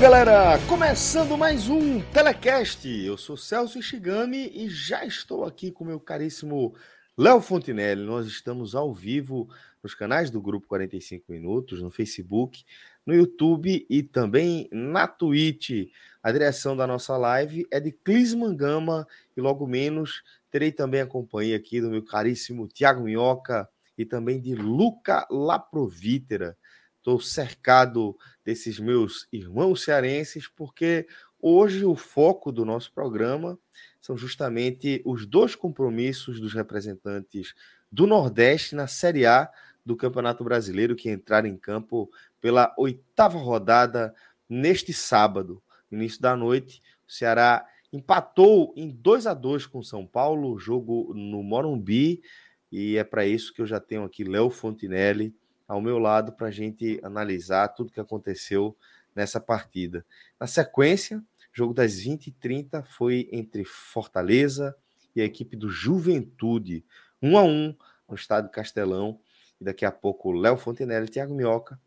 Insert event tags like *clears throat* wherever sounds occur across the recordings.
Galera, começando mais um Telecast. Eu sou Celso Ishigami e já estou aqui com meu caríssimo Léo Fontinelli. Nós estamos ao vivo nos canais do Grupo 45 Minutos, no Facebook, no YouTube e também na Twitch. A direção da nossa live é de Clis Mangama e logo menos terei também a companhia aqui do meu caríssimo Tiago Minhoca e também de Luca Laprovítera. Estou cercado desses meus irmãos cearenses, porque hoje o foco do nosso programa são justamente os dois compromissos dos representantes do Nordeste na Série A do Campeonato Brasileiro, que entraram em campo pela oitava rodada neste sábado, início da noite. O Ceará empatou em 2 a 2 com São Paulo, jogo no Morumbi, e é para isso que eu já tenho aqui Léo Fontinelli ao meu lado para a gente analisar tudo que aconteceu nessa partida. Na sequência, jogo das 20h30 foi entre Fortaleza e a equipe do Juventude, um a um no estádio Castelão. E daqui a pouco Léo Fontenelle e Thiago Minhoca,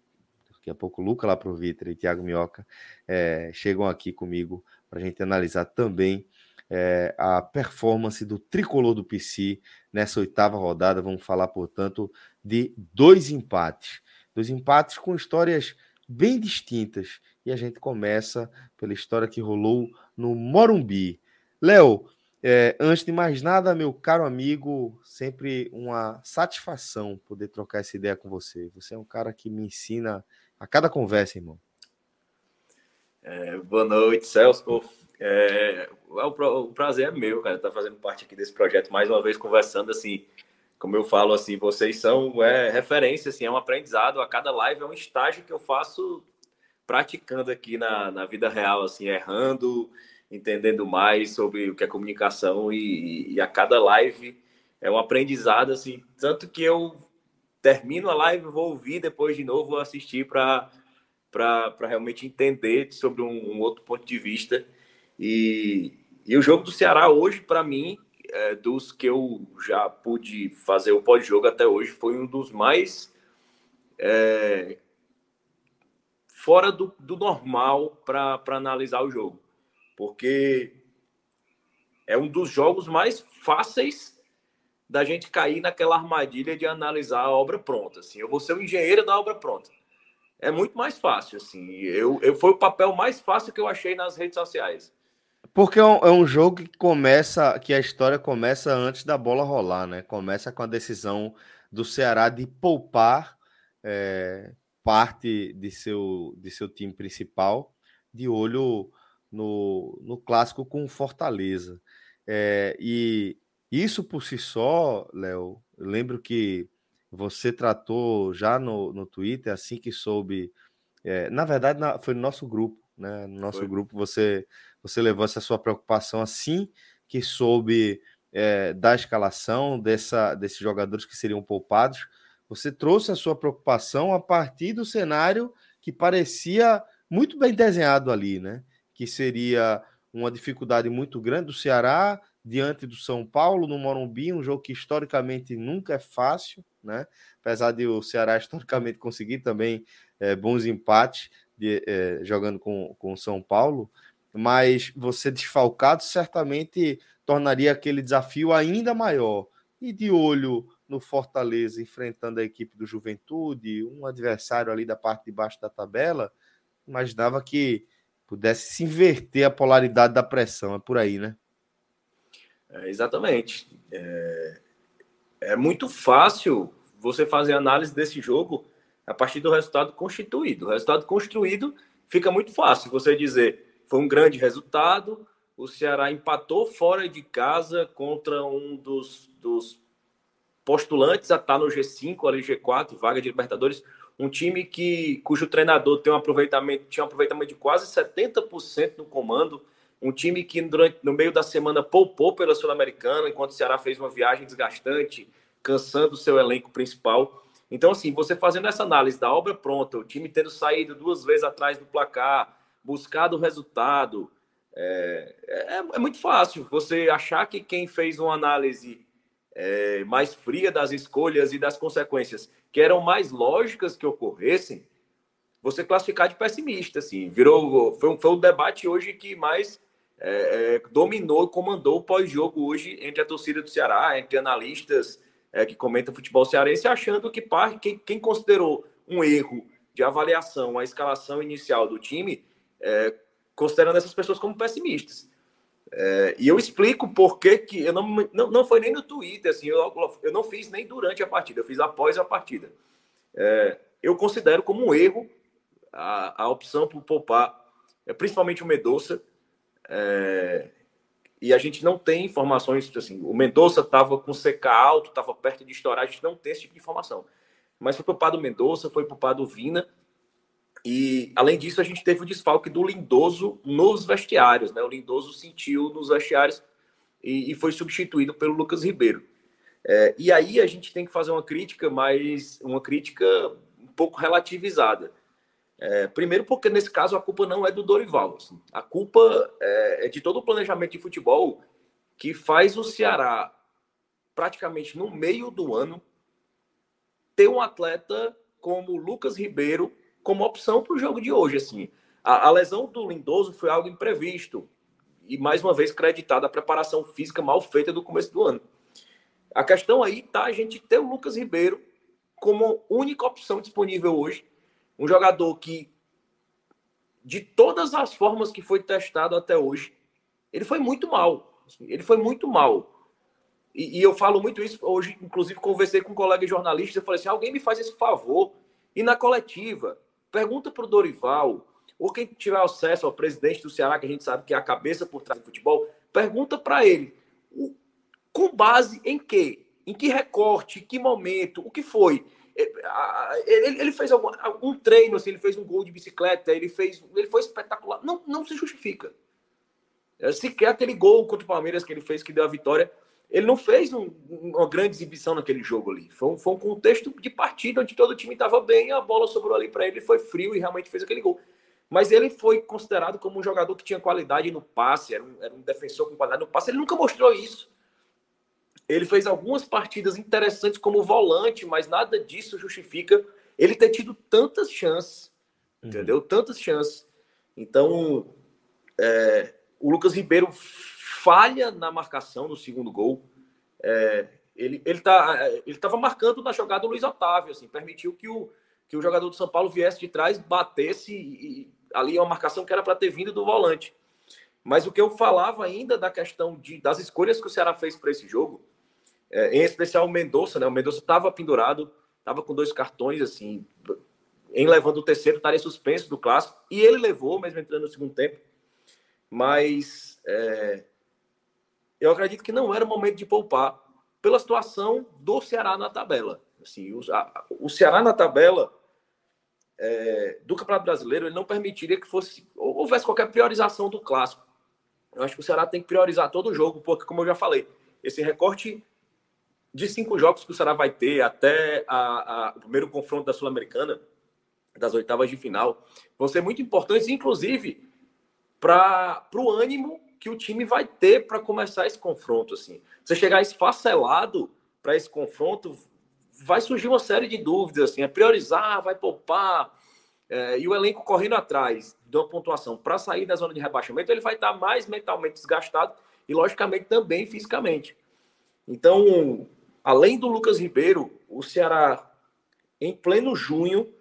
daqui a pouco Luca lá pro Vitor e Thiago Minhoca é, chegam aqui comigo para a gente analisar também é, a performance do tricolor do PC nessa oitava rodada. Vamos falar, portanto, de dois empates. Dois empates com histórias bem distintas. E a gente começa pela história que rolou no Morumbi. Léo, é, antes de mais nada, meu caro amigo, sempre uma satisfação poder trocar essa ideia com você. Você é um cara que me ensina a cada conversa, irmão. É, boa noite, Celso. É, o prazer é meu, cara, estar tá fazendo parte aqui desse projeto mais uma vez, conversando assim como eu falo assim, vocês são é, referência, assim, é um aprendizado. A cada live é um estágio que eu faço praticando aqui na, na vida real, assim, errando, entendendo mais sobre o que é comunicação e, e a cada live é um aprendizado, assim, tanto que eu termino a live, vou ouvir depois de novo, vou assistir para realmente entender sobre um, um, outro ponto de vista. E, e o jogo do Ceará hoje, para mim, é, dos que eu já pude fazer o pós-jogo até hoje, foi um dos mais é, fora do, do normal para analisar o jogo. Porque é um dos jogos mais fáceis da gente cair naquela armadilha de analisar a obra pronta. Assim, eu vou ser o engenheiro da obra pronta. É muito mais fácil, assim. Eu, eu foi o papel mais fácil que eu achei nas redes sociais. Porque é um, é um, jogo que começa, que a história começa antes da bola rolar, né? Começa com a decisão do Ceará de poupar é, parte de seu, de seu time principal, de olho no, no clássico com Fortaleza. É, e isso por si só, Léo, lembro que você tratou já no, no Twitter, assim que soube. É, na verdade, na, foi no nosso grupo, né? No nosso foi. grupo você você levou essa sua preocupação assim que soube é, da escalação dessa, desses jogadores que seriam poupados. Você trouxe a sua preocupação a partir do cenário que parecia muito bem desenhado ali, né? Que seria uma dificuldade muito grande do Ceará diante do São Paulo no Morumbi, um jogo que historicamente nunca é fácil, né? Apesar de o Ceará *laughs* historicamente conseguir também é, bons empates de, é, jogando com, com o São Paulo, mas você desfalcado certamente tornaria aquele desafio ainda maior. E de olho no Fortaleza enfrentando a equipe do Juventude, um adversário ali da parte de baixo da tabela, imaginava que pudesse se inverter a polaridade da pressão. É por aí, né? É, exatamente. É... é muito fácil você fazer análise desse jogo a partir do resultado constituído. O resultado construído fica muito fácil você dizer foi um grande resultado, o Ceará empatou fora de casa contra um dos, dos postulantes a estar no G5, ali G4, vaga de Libertadores, um time que cujo treinador tem um aproveitamento, tinha um aproveitamento de quase 70% no comando, um time que durante, no meio da semana poupou pela Sul-Americana, enquanto o Ceará fez uma viagem desgastante, cansando o seu elenco principal. Então, assim, você fazendo essa análise da obra pronta, o time tendo saído duas vezes atrás do placar, buscado o resultado, é, é, é muito fácil você achar que quem fez uma análise é, mais fria das escolhas e das consequências que eram mais lógicas que ocorressem, você classificar de pessimista, assim, virou, foi, foi o debate hoje que mais é, é, dominou, comandou o pós-jogo hoje entre a torcida do Ceará, entre analistas é, que comentam futebol cearense, achando que quem, quem, considerou um erro de avaliação a escalação inicial do time, é, considerando essas pessoas como pessimistas. É, e eu explico por que, que eu não, não, não foi nem no Twitter, assim, eu, eu não fiz nem durante a partida, eu fiz após a partida. É, eu considero como um erro a, a opção por poupar, é, principalmente o Medoça, é, e a gente não tem informações, assim, o Mendonça estava com CK alto, estava perto de estourar, a gente não tem esse tipo de informação. Mas foi poupado o Mendonça, foi poupado o Vina, e, além disso, a gente teve o desfalque do Lindoso nos vestiários. Né? O Lindoso sentiu nos vestiários e, e foi substituído pelo Lucas Ribeiro. É, e aí a gente tem que fazer uma crítica, mas uma crítica um pouco relativizada. É, primeiro, porque nesse caso a culpa não é do Dorival. Assim. A culpa é, é de todo o planejamento de futebol que faz o Ceará, praticamente no meio do ano, ter um atleta como Lucas Ribeiro como opção para o jogo de hoje. Assim, a, a, lesão do Lindoso foi algo imprevisto e mais uma vez creditado a preparação física mal feita do começo do ano. A questão aí tá a gente ter o Lucas Ribeiro como única opção disponível hoje, um jogador que de todas as formas que foi testado até hoje, ele foi muito mal. Assim, ele foi muito mal. E, e, eu falo muito isso hoje, inclusive conversei com um colega jornalista, eu falei assim, alguém me faz esse favor e na coletiva Pergunta para o Dorival, ou quem tiver acesso ao presidente do Ceará, que a gente sabe que é a cabeça por trás do futebol, pergunta para ele, com base em quê? Em que recorte? Em que momento? O que foi? É, ele, fez algum, algum treino, assim, ele fez um gol de bicicleta, ele fez, ele foi espetacular. Não, não se justifica. É, sequer aquele gol contra o Palmeiras que ele fez, que deu a vitória, ele não fez um, uma grande exibição naquele jogo ali. Foi um, foi um contexto de partida onde todo o time estava bem, a bola sobrou ali para ele, foi frio e realmente fez aquele gol. Mas ele foi considerado como um jogador que tinha qualidade no passe, era um, era um defensor com qualidade no passe. Ele nunca mostrou isso. Ele fez algumas partidas interessantes como volante, mas nada disso justifica ele ter tido tantas chances, uhum. entendeu? Tantas chances. Então, é, o Lucas Ribeiro falha na marcação no segundo gol. É, ele ele tá, ele estava marcando na jogada do Luiz Otávio, assim, permitiu que o, que o jogador do São Paulo viesse de trás, batesse e, e ali uma marcação que era para ter vindo do volante. Mas o que eu falava ainda da questão de, das escolhas que o Ceará fez para esse jogo, é, em especial o Mendonça, né? O Mendonça estava pendurado, estava com dois cartões, assim, em levando o terceiro, estaria suspenso do clássico, e ele levou, mesmo entrando no segundo tempo. Mas é, eu acredito que não era o momento de poupar pela situação do Ceará na tabela. Assim, o, a, o Ceará na tabela é, do Campeonato Brasileiro ele não permitiria que fosse houvesse qualquer priorização do clássico. Eu acho que o Ceará tem que priorizar todo o jogo, porque, como eu já falei, esse recorte de cinco jogos que o Ceará vai ter até a, a, o primeiro confronto da Sul-Americana, das oitavas de final, vão ser muito importantes, inclusive para o ânimo que o time vai ter para começar esse confronto. Assim. Você chegar esfacelado para esse confronto, vai surgir uma série de dúvidas. Assim, é priorizar, vai poupar. É, e o elenco correndo atrás de uma pontuação para sair da zona de rebaixamento, ele vai estar mais mentalmente desgastado e, logicamente, também fisicamente. Então, além do Lucas Ribeiro, o Ceará, em pleno junho,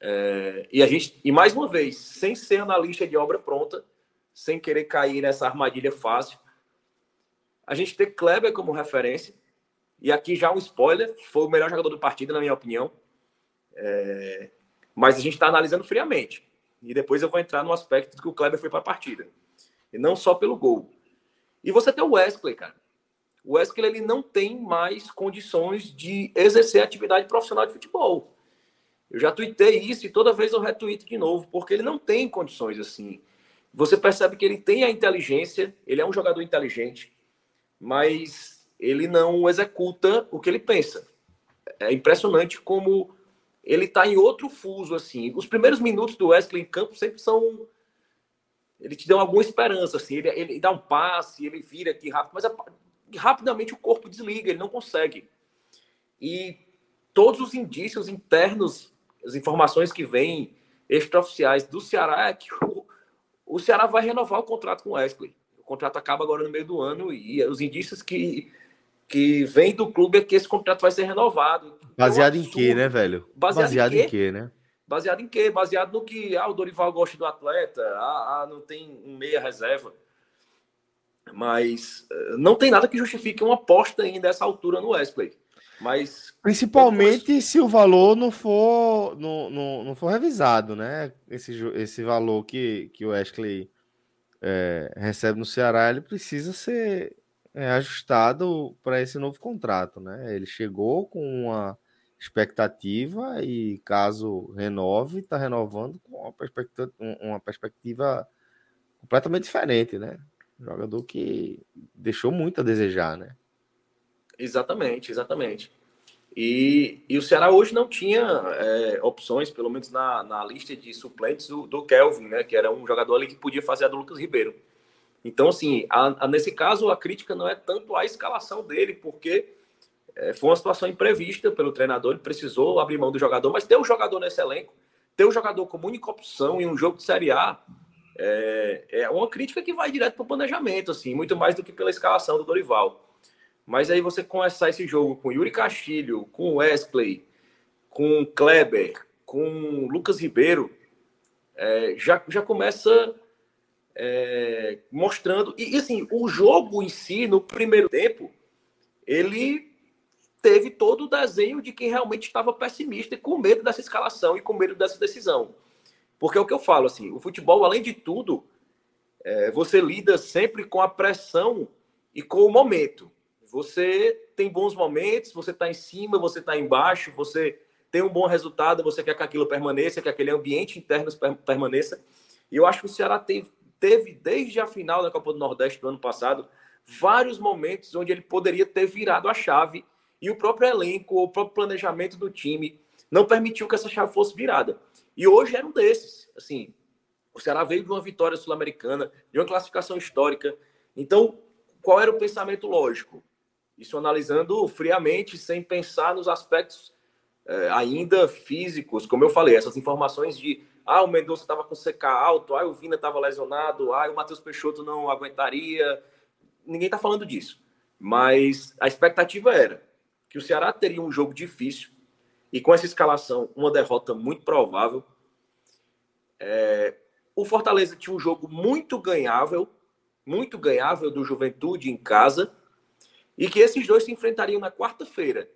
é, e a gente, e mais uma vez, sem ser analista de obra pronta, sem querer cair nessa armadilha fácil. A gente ter Kleber como referência, E aqui já um spoiler, foi o melhor jogador do partido, na minha opinião. É... Mas a gente está analisando friamente. E depois eu vou entrar no aspecto que o Kleber foi para a partida. E não só pelo gol. E você tem o Wesley, cara. O Wesley ele não tem mais condições de exercer atividade profissional de futebol. Eu já tuitei isso e toda vez eu retuito de novo, porque ele não tem condições assim. Você percebe que ele tem a inteligência, ele é um jogador inteligente, mas ele não executa o que ele pensa. É impressionante como ele está em outro fuso assim. Os primeiros minutos do Wesley em campo sempre são ele te dá alguma esperança, assim, ele, ele dá um passe, ele vira aqui rápido, mas é, rapidamente o corpo desliga, ele não consegue. E todos os indícios internos, as informações que vêm extraoficiais do Ceará é que o, o Ceará vai renovar o contrato com o Wesley. O contrato acaba agora no meio do ano e os indícios que, que vêm do clube é que esse contrato vai ser renovado. Baseado é um em quê, né, velho? Baseado, Baseado em, quê? em quê, né? Baseado em quê? Baseado no que ah, o Dorival gosta do atleta, ah, ah, não tem um meia reserva. Mas eh, não tem nada que justifique uma aposta ainda nessa altura no Wesley. Mas principalmente se o valor não for não, não, não for revisado, né? Esse, esse valor que, que o Wesley é, recebe no Ceará, ele precisa ser é, ajustado para esse novo contrato, né? Ele chegou com uma expectativa e caso renove, está renovando com uma perspectiva, uma perspectiva completamente diferente, né? jogador que deixou muito a desejar, né? Exatamente, exatamente. E, e o Ceará hoje não tinha é, opções, pelo menos na, na lista de suplentes, do, do, Kelvin, né? Que era um jogador ali que podia fazer a do Lucas Ribeiro. Então, assim, a, a, nesse caso, a crítica não é tanto a escalação dele, porque é, foi uma situação imprevista pelo treinador, ele precisou abrir mão do jogador, mas ter um jogador nesse elenco, ter um jogador como única opção em um jogo de Série A, é, é uma crítica que vai direto para o planejamento, assim, muito mais do que pela escalação do Dorival. Mas aí você começar esse jogo com Yuri Castilho, com Wesley, com Kleber, com Lucas Ribeiro, é, já, já começa é, mostrando. E, assim, o jogo em si, no primeiro tempo, ele teve todo o desenho de quem realmente estava pessimista e com medo dessa escalação e com medo dessa decisão. Porque é o que eu falo, assim, o futebol, além de tudo, é, você lida sempre com a pressão e com o momento. Você tem bons momentos, você está em cima, você está embaixo, você tem um bom resultado, você quer que aquilo permaneça, que aquele ambiente interno permaneça. E eu acho que o Ceará teve, teve, desde a final da Copa do Nordeste do ano passado, vários momentos onde ele poderia ter virado a chave e o próprio elenco, o próprio planejamento do time não permitiu que essa chave fosse virada. E hoje era um desses. Assim, o Ceará veio de uma vitória sul-americana, de uma classificação histórica. Então, qual era o pensamento lógico? Isso analisando friamente, sem pensar nos aspectos é, ainda físicos, como eu falei, essas informações de ah, o Mendonça estava com CK alto, ah, o Vina estava lesionado, ah, o Matheus Peixoto não aguentaria. Ninguém está falando disso. Mas a expectativa era que o Ceará teria um jogo difícil e com essa escalação, uma derrota muito provável. É, o Fortaleza tinha um jogo muito ganhável, muito ganhável do Juventude em casa, e que esses dois se enfrentariam na quarta-feira.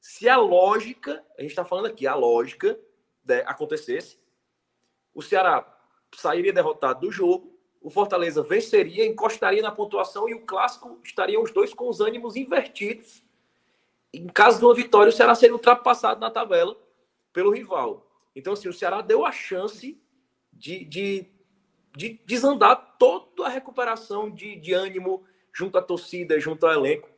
Se a lógica, a gente está falando aqui, a lógica né, acontecesse, o Ceará sairia derrotado do jogo, o Fortaleza venceria, encostaria na pontuação e o clássico estariam os dois com os ânimos invertidos em caso de uma vitória, o Ceará seria ultrapassado na tabela pelo rival. Então, assim, o Ceará deu a chance de, de, de desandar toda a recuperação de, de ânimo junto à torcida, junto ao elenco.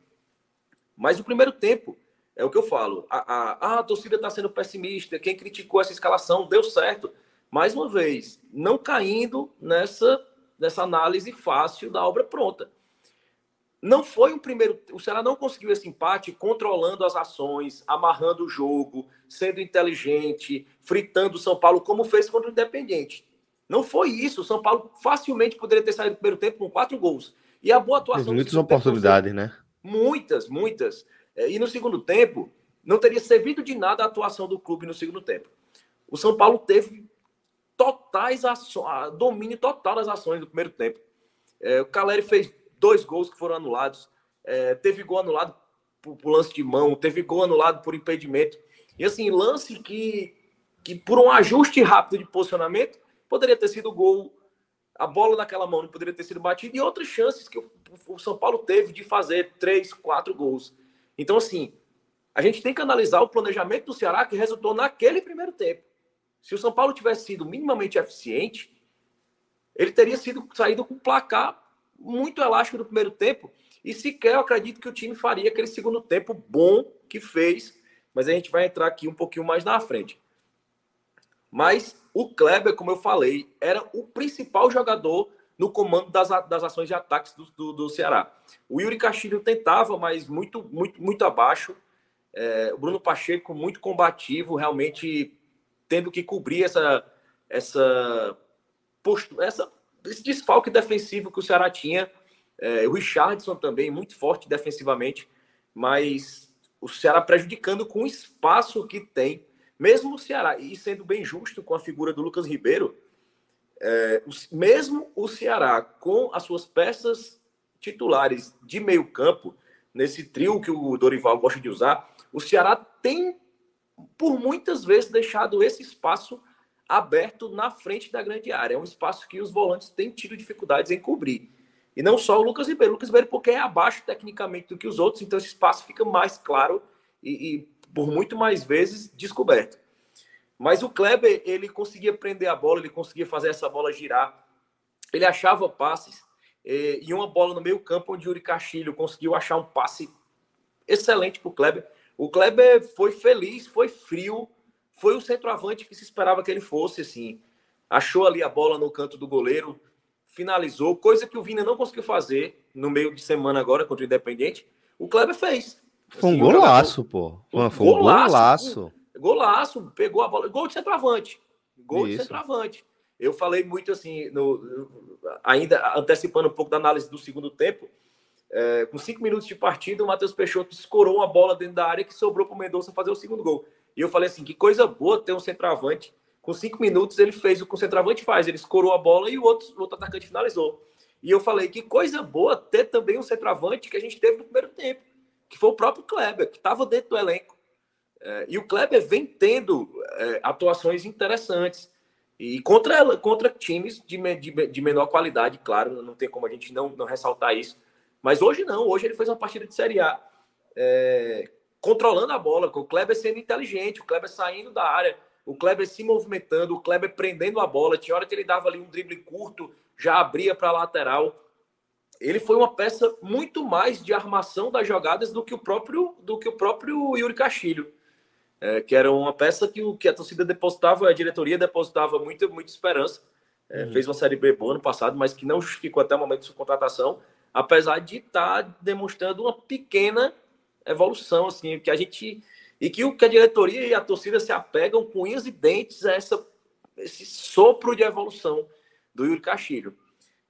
Mas o primeiro tempo, é o que eu falo, a, a, a torcida está sendo pessimista, quem criticou essa escalação deu certo. Mais uma vez, não caindo nessa, nessa análise fácil da obra pronta. Não foi um primeiro. O Ceará não conseguiu esse empate controlando as ações, amarrando o jogo, sendo inteligente, fritando o São Paulo, como fez contra o Independente. Não foi isso. O São Paulo facilmente poderia ter saído do primeiro tempo com quatro gols. E a boa atuação. Muitas oportunidades, né? Muitas, muitas. É, e no segundo tempo, não teria servido de nada a atuação do clube no segundo tempo. O São Paulo teve totais ações, domínio total das ações do primeiro tempo. É, o Caleri fez dois gols que foram anulados. É, teve gol anulado por, por lance de mão, teve gol anulado por impedimento. E assim, lance que, que por um ajuste rápido de posicionamento, poderia ter sido gol. A bola naquela mão não poderia ter sido batida e outras chances que o, o São Paulo teve de fazer três, quatro gols. Então, assim, a gente tem que analisar o planejamento do Ceará que resultou naquele primeiro tempo. Se o São Paulo tivesse sido minimamente eficiente, ele teria sido saído com placar muito elástico no primeiro tempo. E sequer eu acredito que o time faria aquele segundo tempo bom que fez. Mas a gente vai entrar aqui um pouquinho mais na frente. Mas o Kleber, como eu falei, era o principal jogador no comando das, das ações de ataques do, do, do Ceará. O Yuri Castilho tentava, mas muito, muito, muito abaixo. É, o Bruno Pacheco muito combativo, realmente tendo que cobrir essa, essa, essa esse desfalque defensivo que o Ceará tinha. É, o Richardson também, muito forte defensivamente, mas o Ceará prejudicando com o espaço que tem. Mesmo o Ceará, e sendo bem justo com a figura do Lucas Ribeiro, é, mesmo o Ceará com as suas peças titulares de meio campo, nesse trio que o Dorival gosta de usar, o Ceará tem, por muitas vezes, deixado esse espaço aberto na frente da grande área. É um espaço que os volantes têm tido dificuldades em cobrir. E não só o Lucas Ribeiro. O Lucas Ribeiro, porque é abaixo tecnicamente do que os outros, então esse espaço fica mais claro e, e por muito mais vezes descoberto. Mas o Kleber, ele conseguia prender a bola, ele conseguia fazer essa bola girar. Ele achava passes. E, e uma bola no meio campo, onde o Yuri Castilho conseguiu achar um passe excelente para o Kleber. O Kleber foi feliz, foi frio, foi o centroavante que se esperava que ele fosse, assim. Achou ali a bola no canto do goleiro, finalizou, coisa que o Vina não conseguiu fazer no meio de semana agora contra o Independente. O Kleber fez. Foi um assim, golaço, pô. Foi um golaço. Golaço. golaço, pegou a bola. Gol de centroavante. Gol Isso. de centroavante. Eu falei muito assim, no, ainda antecipando um pouco da análise do segundo tempo. É, com cinco minutos de partida, o Matheus Peixoto escorou uma bola dentro da área que sobrou para o Mendonça fazer o segundo gol. E eu falei assim: que coisa boa ter um centroavante. Com cinco minutos, ele fez o que o centroavante faz. Ele escorou a bola e o outro, o outro atacante finalizou. E eu falei: que coisa boa ter também um centroavante que a gente teve no primeiro tempo, que foi o próprio Kleber, que estava dentro do elenco. É, e o Kleber vem tendo é, atuações interessantes. E contra, contra times de, de, de, menor qualidade, claro, não tem como a gente não, não ressaltar isso. Mas hoje não, hoje ele fez uma partida de Série A é, controlando a bola, com o Kleber sendo inteligente, o Kleber saindo da área, o Kleber se movimentando, o Kleber prendendo a bola. Tinha hora que ele dava ali um drible curto, já abria para a lateral. Ele foi uma peça muito mais de armação das jogadas do que o próprio do que o próprio Yuri Castilho. É, que era uma peça que, o, que a torcida depositava, a diretoria depositava muita, muita esperança. É, uhum. Fez uma Série B boa ano passado, mas que não justificou até o momento de sua contratação, apesar de estar tá demonstrando uma pequena evolução, assim, que a gente. E que, o, que a diretoria e a torcida se apegam com unhas e dentes a essa, esse sopro de evolução do Yuri Castilho.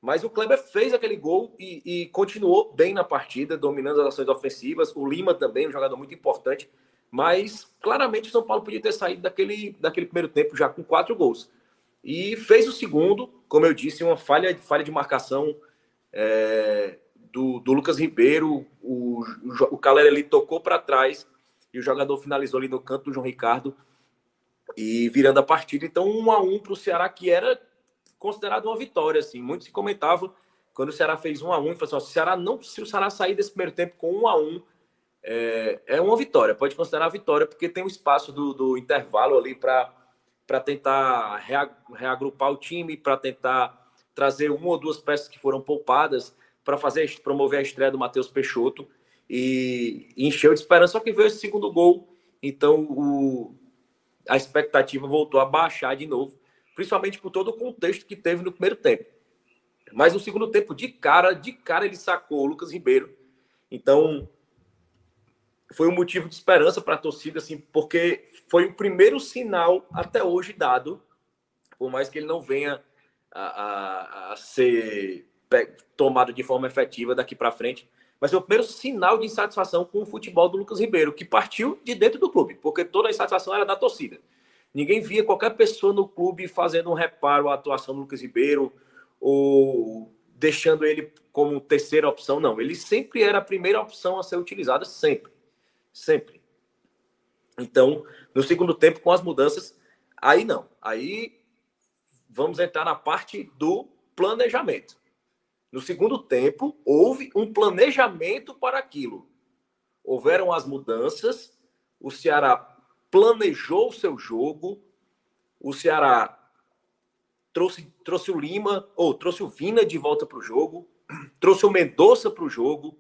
Mas o Kleber fez aquele gol e, e, continuou bem na partida, dominando as ações ofensivas. O Lima também, um jogador muito importante. Mas claramente o São Paulo podia ter saído daquele, daquele primeiro tempo já com quatro gols. E fez o segundo, como eu disse, uma falha, falha de marcação é, do, do Lucas Ribeiro, o, o, o Calera ali tocou para trás e o jogador finalizou ali no canto do João Ricardo e virando a partida. Então, um a um para o Ceará, que era considerado uma vitória. Assim. Muito se comentava quando o Ceará fez um a um, e falou assim, se, o Ceará não, se o Ceará sair desse primeiro tempo com um a um, é, é uma vitória, pode considerar vitória, porque tem um espaço do, do intervalo ali para tentar reagrupar o time, para tentar trazer uma ou duas peças que foram poupadas para fazer promover a estreia do Matheus Peixoto e, encheu de esperança, só que veio esse segundo gol, então o, a expectativa voltou a baixar de novo, principalmente por todo o contexto que teve no primeiro tempo. Mas no segundo tempo, de cara, de cara ele sacou o Lucas Ribeiro. Então, foi um motivo de esperança para a torcida, assim, porque foi o primeiro sinal até hoje dado, por mais que ele não venha a, a, a ser tomado de forma efetiva daqui para frente. Mas é o primeiro sinal de insatisfação com o futebol do Lucas Ribeiro, que partiu de dentro do clube, porque toda a insatisfação era da torcida. Ninguém via qualquer pessoa no clube fazendo um reparo à atuação do Lucas Ribeiro ou deixando ele como terceira opção, não. Ele sempre era a primeira opção a ser utilizada, sempre. Sempre. Então, no segundo tempo, com as mudanças, aí não. Aí vamos entrar na parte do planejamento. No segundo tempo, houve um planejamento para aquilo. Houveram as mudanças, o Ceará planejou o seu jogo, o Ceará trouxe, trouxe o Lima, ou trouxe o Vina de volta para o jogo, trouxe o Mendonça para o jogo,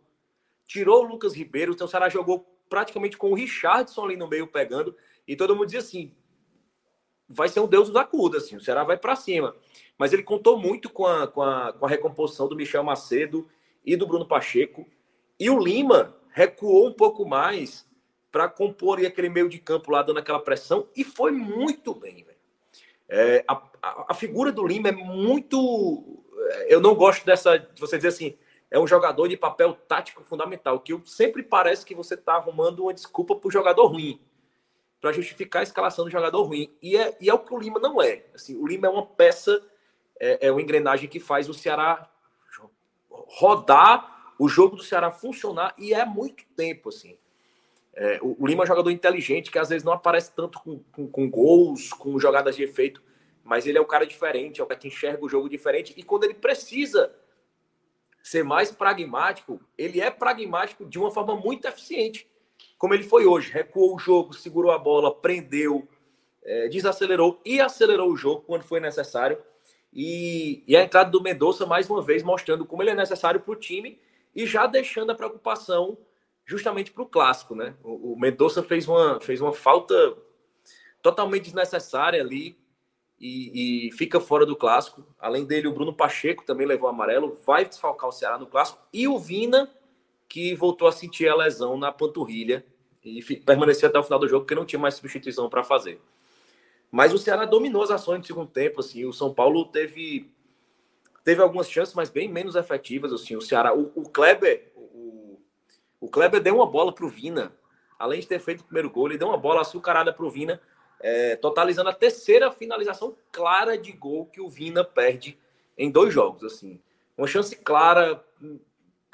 tirou o Lucas Ribeiro, então o Ceará jogou praticamente com o Richardson ali no meio pegando, e todo mundo dizia assim: vai ser um Deus da acuda, assim, o Ceará vai para cima. Mas ele contou muito com a, com, a, com a recomposição do Michel Macedo e do Bruno Pacheco. E o Lima recuou um pouco mais para compor aquele meio de campo lá, dando aquela pressão, e foi muito bem. É, a, a, figura do Lima é muito. É, eu não gosto dessa. De você dizer assim, é um jogador de papel tático fundamental, que sempre parece que você está arrumando uma desculpa para o jogador ruim, para justificar a escalação do jogador ruim. E é, e é o que o Lima não é. Assim, o Lima é uma peça, é, é uma engrenagem que faz o Ceará rodar, o jogo do Ceará funcionar, e é muito tempo, assim. É, o, o, Lima é um jogador inteligente que às vezes não aparece tanto com, com, com, gols, com jogadas de efeito, mas ele é o cara diferente, é o cara que enxerga o jogo diferente. E quando ele precisa ser mais pragmático, ele é pragmático de uma forma muito eficiente, como ele foi hoje. Recuou o jogo, segurou a bola, prendeu, é, desacelerou e acelerou o jogo quando foi necessário. E, e a entrada do Mendonça, mais uma vez, mostrando como ele é necessário para o time e já deixando a preocupação justamente para o clássico. Né? O, o Mendonça fez uma, fez uma falta totalmente desnecessária ali e, e, fica fora do clássico. Além dele, o Bruno Pacheco também levou amarelo, vai desfalcar o Ceará no clássico. E o Vina, que voltou a sentir a lesão na panturrilha e permaneceu até o final do jogo, porque não tinha mais substituição para fazer. Mas o Ceará dominou as ações no segundo tempo. Assim, o São Paulo teve, teve algumas chances, mas bem menos efetivas. Assim, o Ceará, o, o Kleber, o, o Kleber deu uma bola para o Vina. Além de ter feito o primeiro gol, ele deu uma bola açucarada para o Vina é, totalizando a terceira finalização clara de gol que o Vina perde em dois jogos. assim Uma chance clara,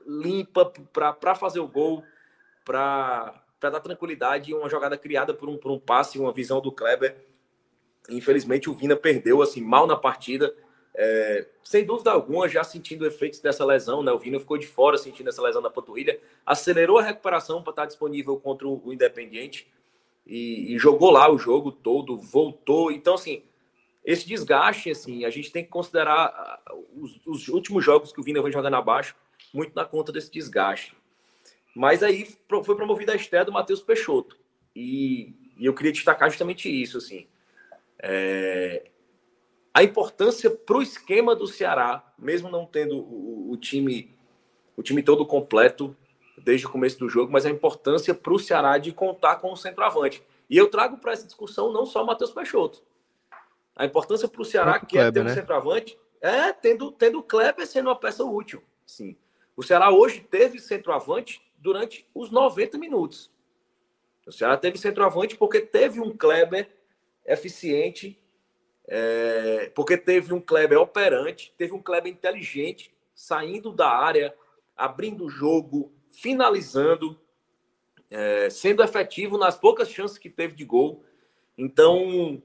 limpa para fazer o gol, para dar tranquilidade, uma jogada criada por um, por um passe, uma visão do Kleber. Infelizmente o Vina perdeu assim mal na partida. É, sem dúvida alguma, já sentindo efeitos dessa lesão, né? O Vina ficou de fora sentindo essa lesão na panturrilha, acelerou a recuperação para estar disponível contra o Independiente e, e, jogou lá o jogo todo, voltou. Então, assim, esse desgaste, assim, a gente tem que considerar os, os últimos jogos que o Vina vem jogando abaixo, muito na conta desse desgaste. Mas aí foi promovida a estreia do Matheus Peixoto. E, e, eu queria destacar justamente isso, assim. É, a importância para o esquema do Ceará, mesmo não tendo o, o, time o time todo completo, desde o começo do jogo, mas a importância para o Ceará de contar com o centroavante. E eu trago para essa discussão não só o Matheus Peixoto. A importância para o Ceará, que Kleber, é ter um né? centroavante, é tendo, tendo o Kleber sendo uma peça útil. Sim. O Ceará hoje teve centroavante durante os 90 minutos. O Ceará teve centroavante porque teve um Kleber eficiente, é, porque teve um Kleber operante, teve um Kleber inteligente, saindo da área, abrindo o jogo, finalizando, é, sendo efetivo nas poucas chances que teve de gol. Então,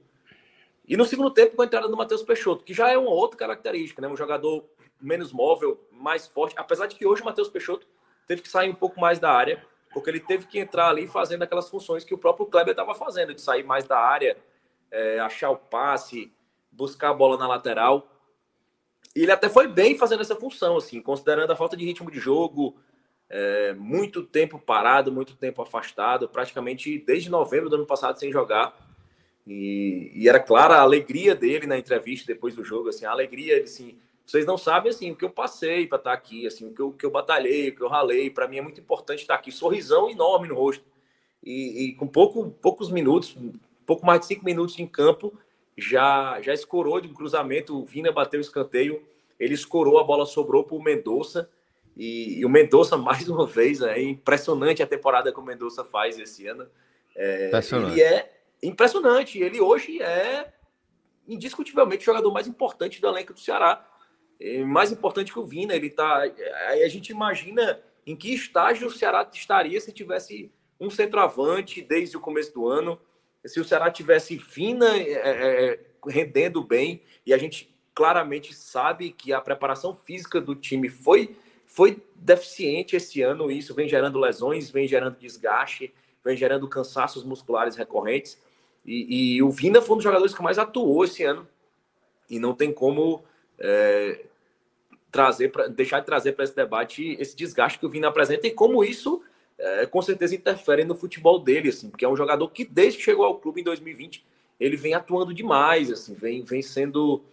e no segundo tempo com a entrada do Matheus Peixoto, que já é uma outra característica, né? Um jogador menos móvel, mais forte, apesar de que hoje o Matheus Peixoto teve que sair um pouco mais da área, porque ele teve que entrar ali fazendo aquelas funções que o próprio Kleber estava fazendo, de sair mais da área, é, achar o passe, buscar a bola na lateral. E ele até foi bem fazendo essa função, assim, considerando a falta de ritmo de jogo, é, muito tempo parado, muito tempo afastado, praticamente desde novembro do ano passado sem jogar. E, e, era clara a alegria dele na entrevista depois do jogo, assim, a alegria, ele, assim, vocês não sabem, assim, o que eu passei para estar tá aqui, assim, o que eu, que eu batalhei, o que eu ralei, para mim é muito importante estar aqui, sorrisão enorme no rosto. E, e, com pouco, poucos minutos, pouco mais de cinco minutos em campo, já já escorou de um cruzamento, o Vina bateu o escanteio, ele escorou, a bola sobrou para o Mendonça, e, e o Mendonça, *laughs* mais uma vez, é impressionante a temporada que o Mendonça faz esse ano. É, ele é impressionante. Ele hoje é indiscutivelmente o jogador mais importante do elenco do Ceará. É mais importante que o Vina. Ele tá. Aí a gente imagina em que estágio o Ceará estaria se tivesse um centroavante desde o começo do ano. Se o Ceará tivesse Vina é, é, é, rendendo bem, e a gente claramente sabe que a preparação física do time foi, foi deficiente esse ano, isso vem gerando lesões, vem gerando desgaste, vem gerando cansaços musculares recorrentes. E, e o Vina foi um dos jogadores que mais atuou esse ano. E não tem como é, trazer pra, deixar de trazer para esse debate esse desgaste que o Vina apresenta e como isso é, com certeza interfere no futebol dele, assim, porque é um jogador que desde que chegou ao clube em 2020 ele vem atuando demais, assim, vem, vem sendo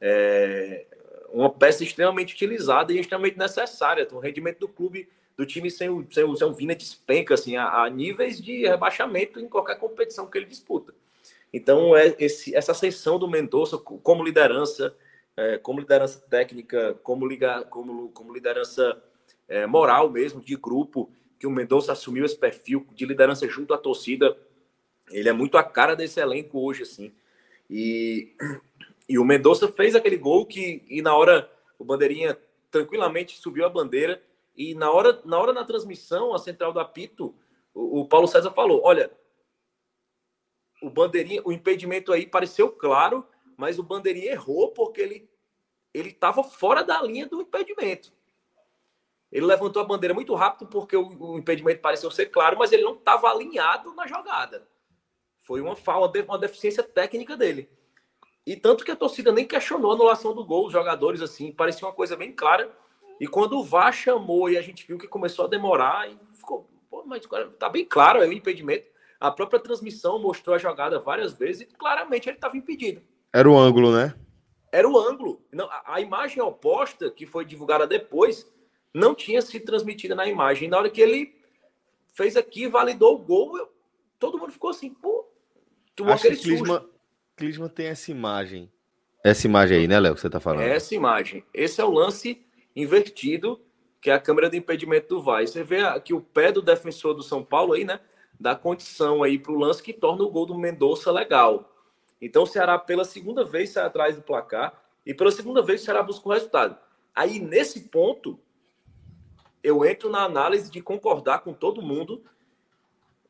é, uma peça extremamente utilizada e extremamente necessária. Então, o rendimento do clube, do time sem o, sem o, sem o Vina despenca assim, a, a, níveis de rebaixamento em qualquer competição que ele disputa. Então, é esse, essa ascensão do Mendonça como liderança, é, como liderança técnica, como, liga, como, como liderança é, moral mesmo, de grupo, que o Mendonça assumiu esse perfil de liderança junto à torcida. Ele é muito a cara desse elenco hoje, assim. E, e o Mendonça fez aquele gol que, e na hora, o Bandeirinha tranquilamente subiu a bandeira. E na hora, na hora na transmissão, a central do apito, o, o Paulo César falou: olha, o Bandeirinha, o impedimento aí pareceu claro, mas o Bandeirinha errou porque ele ele estava fora da linha do impedimento. Ele levantou a bandeira muito rápido porque o, o impedimento pareceu ser claro, mas ele não estava alinhado na jogada. Foi uma falta, uma deficiência técnica dele. E tanto que a torcida nem questionou a anulação do gol, os jogadores assim, parecia uma coisa bem clara. E quando o VAR chamou e a gente viu que começou a demorar, e ficou, pô, mas tá bem claro é o impedimento. A própria transmissão mostrou a jogada várias vezes e claramente ele estava impedido. Era o ângulo, né? Era o ângulo. Não, a, a, imagem oposta, que foi divulgada depois, não tinha sido transmitida na imagem. Na hora que ele fez aqui, validou o gol, eu, todo mundo ficou assim, pô. Tomou Acho que Clisma, Clisma tem essa imagem. Essa imagem aí, né, Léo, que você tá falando? Essa imagem. Esse é o lance invertido, que é a câmera de impedimento do VAR. Você vê aqui o pé do defensor do São Paulo aí, né? Dá condição aí para o lance que torna o gol do Mendonça legal. Então o Ceará, pela segunda vez, sai atrás do placar e pela segunda vez o Ceará busca o resultado. Aí, nesse ponto, eu entro na análise de concordar com todo mundo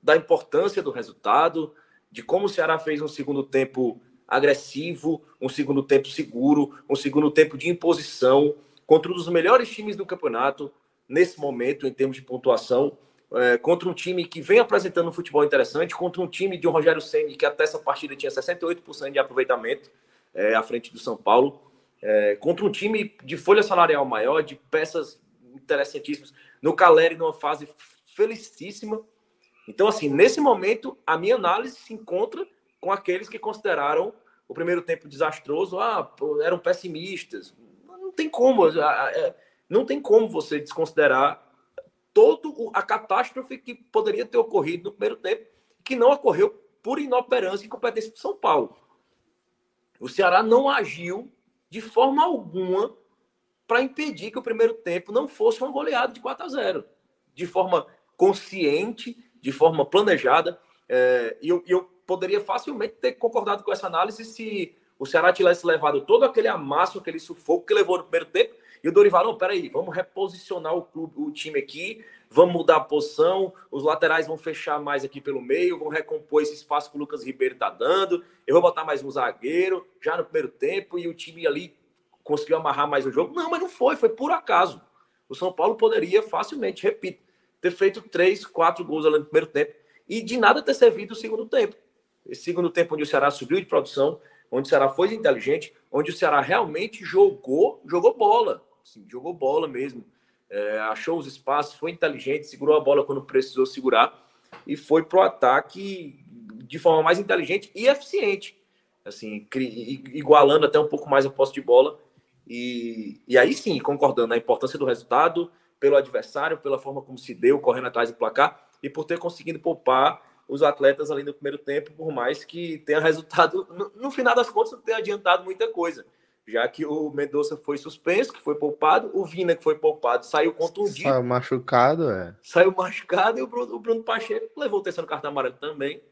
da importância do resultado, de como o Ceará fez um segundo tempo agressivo, um segundo tempo seguro, um segundo tempo de imposição contra um dos melhores times do campeonato nesse momento em termos de pontuação é, contra um time que vem apresentando um futebol interessante, contra um time de um Rogério Senni que até essa partida tinha 68% de aproveitamento é, à frente do São Paulo, é, contra um time de folha salarial maior, de peças interessantíssimas, no Caleri numa fase felicíssima. Então, assim, nesse momento, a minha análise se encontra com aqueles que consideraram o primeiro tempo desastroso, ah, eram pessimistas. Não tem como, não tem como você desconsiderar toda a catástrofe que poderia ter ocorrido no primeiro tempo, que não ocorreu por inoperância e competência do São Paulo. O Ceará não agiu de forma alguma para impedir que o primeiro tempo não fosse uma goleada de 4 a 0. De forma consciente, de forma planejada. É, e eu, eu poderia facilmente ter concordado com essa análise se o Ceará tivesse levado todo aquele amasso, aquele sufoco que levou no primeiro tempo e o Dorival, não, peraí, vamos reposicionar o clube, o time aqui, vamos mudar a posição, os laterais vão fechar mais aqui pelo meio, vão recompor esse espaço que o Lucas Ribeiro tá dando, eu vou botar mais um zagueiro já no primeiro tempo e o time ali conseguiu amarrar mais o jogo. Não, mas não foi, foi por acaso. O São Paulo poderia facilmente, repito, ter feito três, quatro gols ali no primeiro tempo e de nada ter servido o segundo tempo. Esse segundo tempo onde o Ceará subiu de produção, onde o Ceará foi inteligente, onde o Ceará realmente jogou, jogou bola assim, jogou bola mesmo, é, achou os espaços, foi inteligente, segurou a bola quando precisou segurar e foi pro ataque de forma mais inteligente e eficiente, assim, igualando até um pouco mais a posse de bola. E, e aí sim, concordando na importância do resultado, pelo adversário, pela forma como se deu, correndo atrás do placar e por ter conseguido poupar os atletas ali no primeiro tempo, por mais que tenha *laughs* resultado, no, no final das contas, não tenha adiantado muita coisa já que o Mendonça foi suspenso, que foi poupado, o Vina, que foi poupado, saiu contundido. Saiu machucado, é. Saiu machucado e o Bruno, o Bruno Pacheco levou o terceiro cartão amarelo também.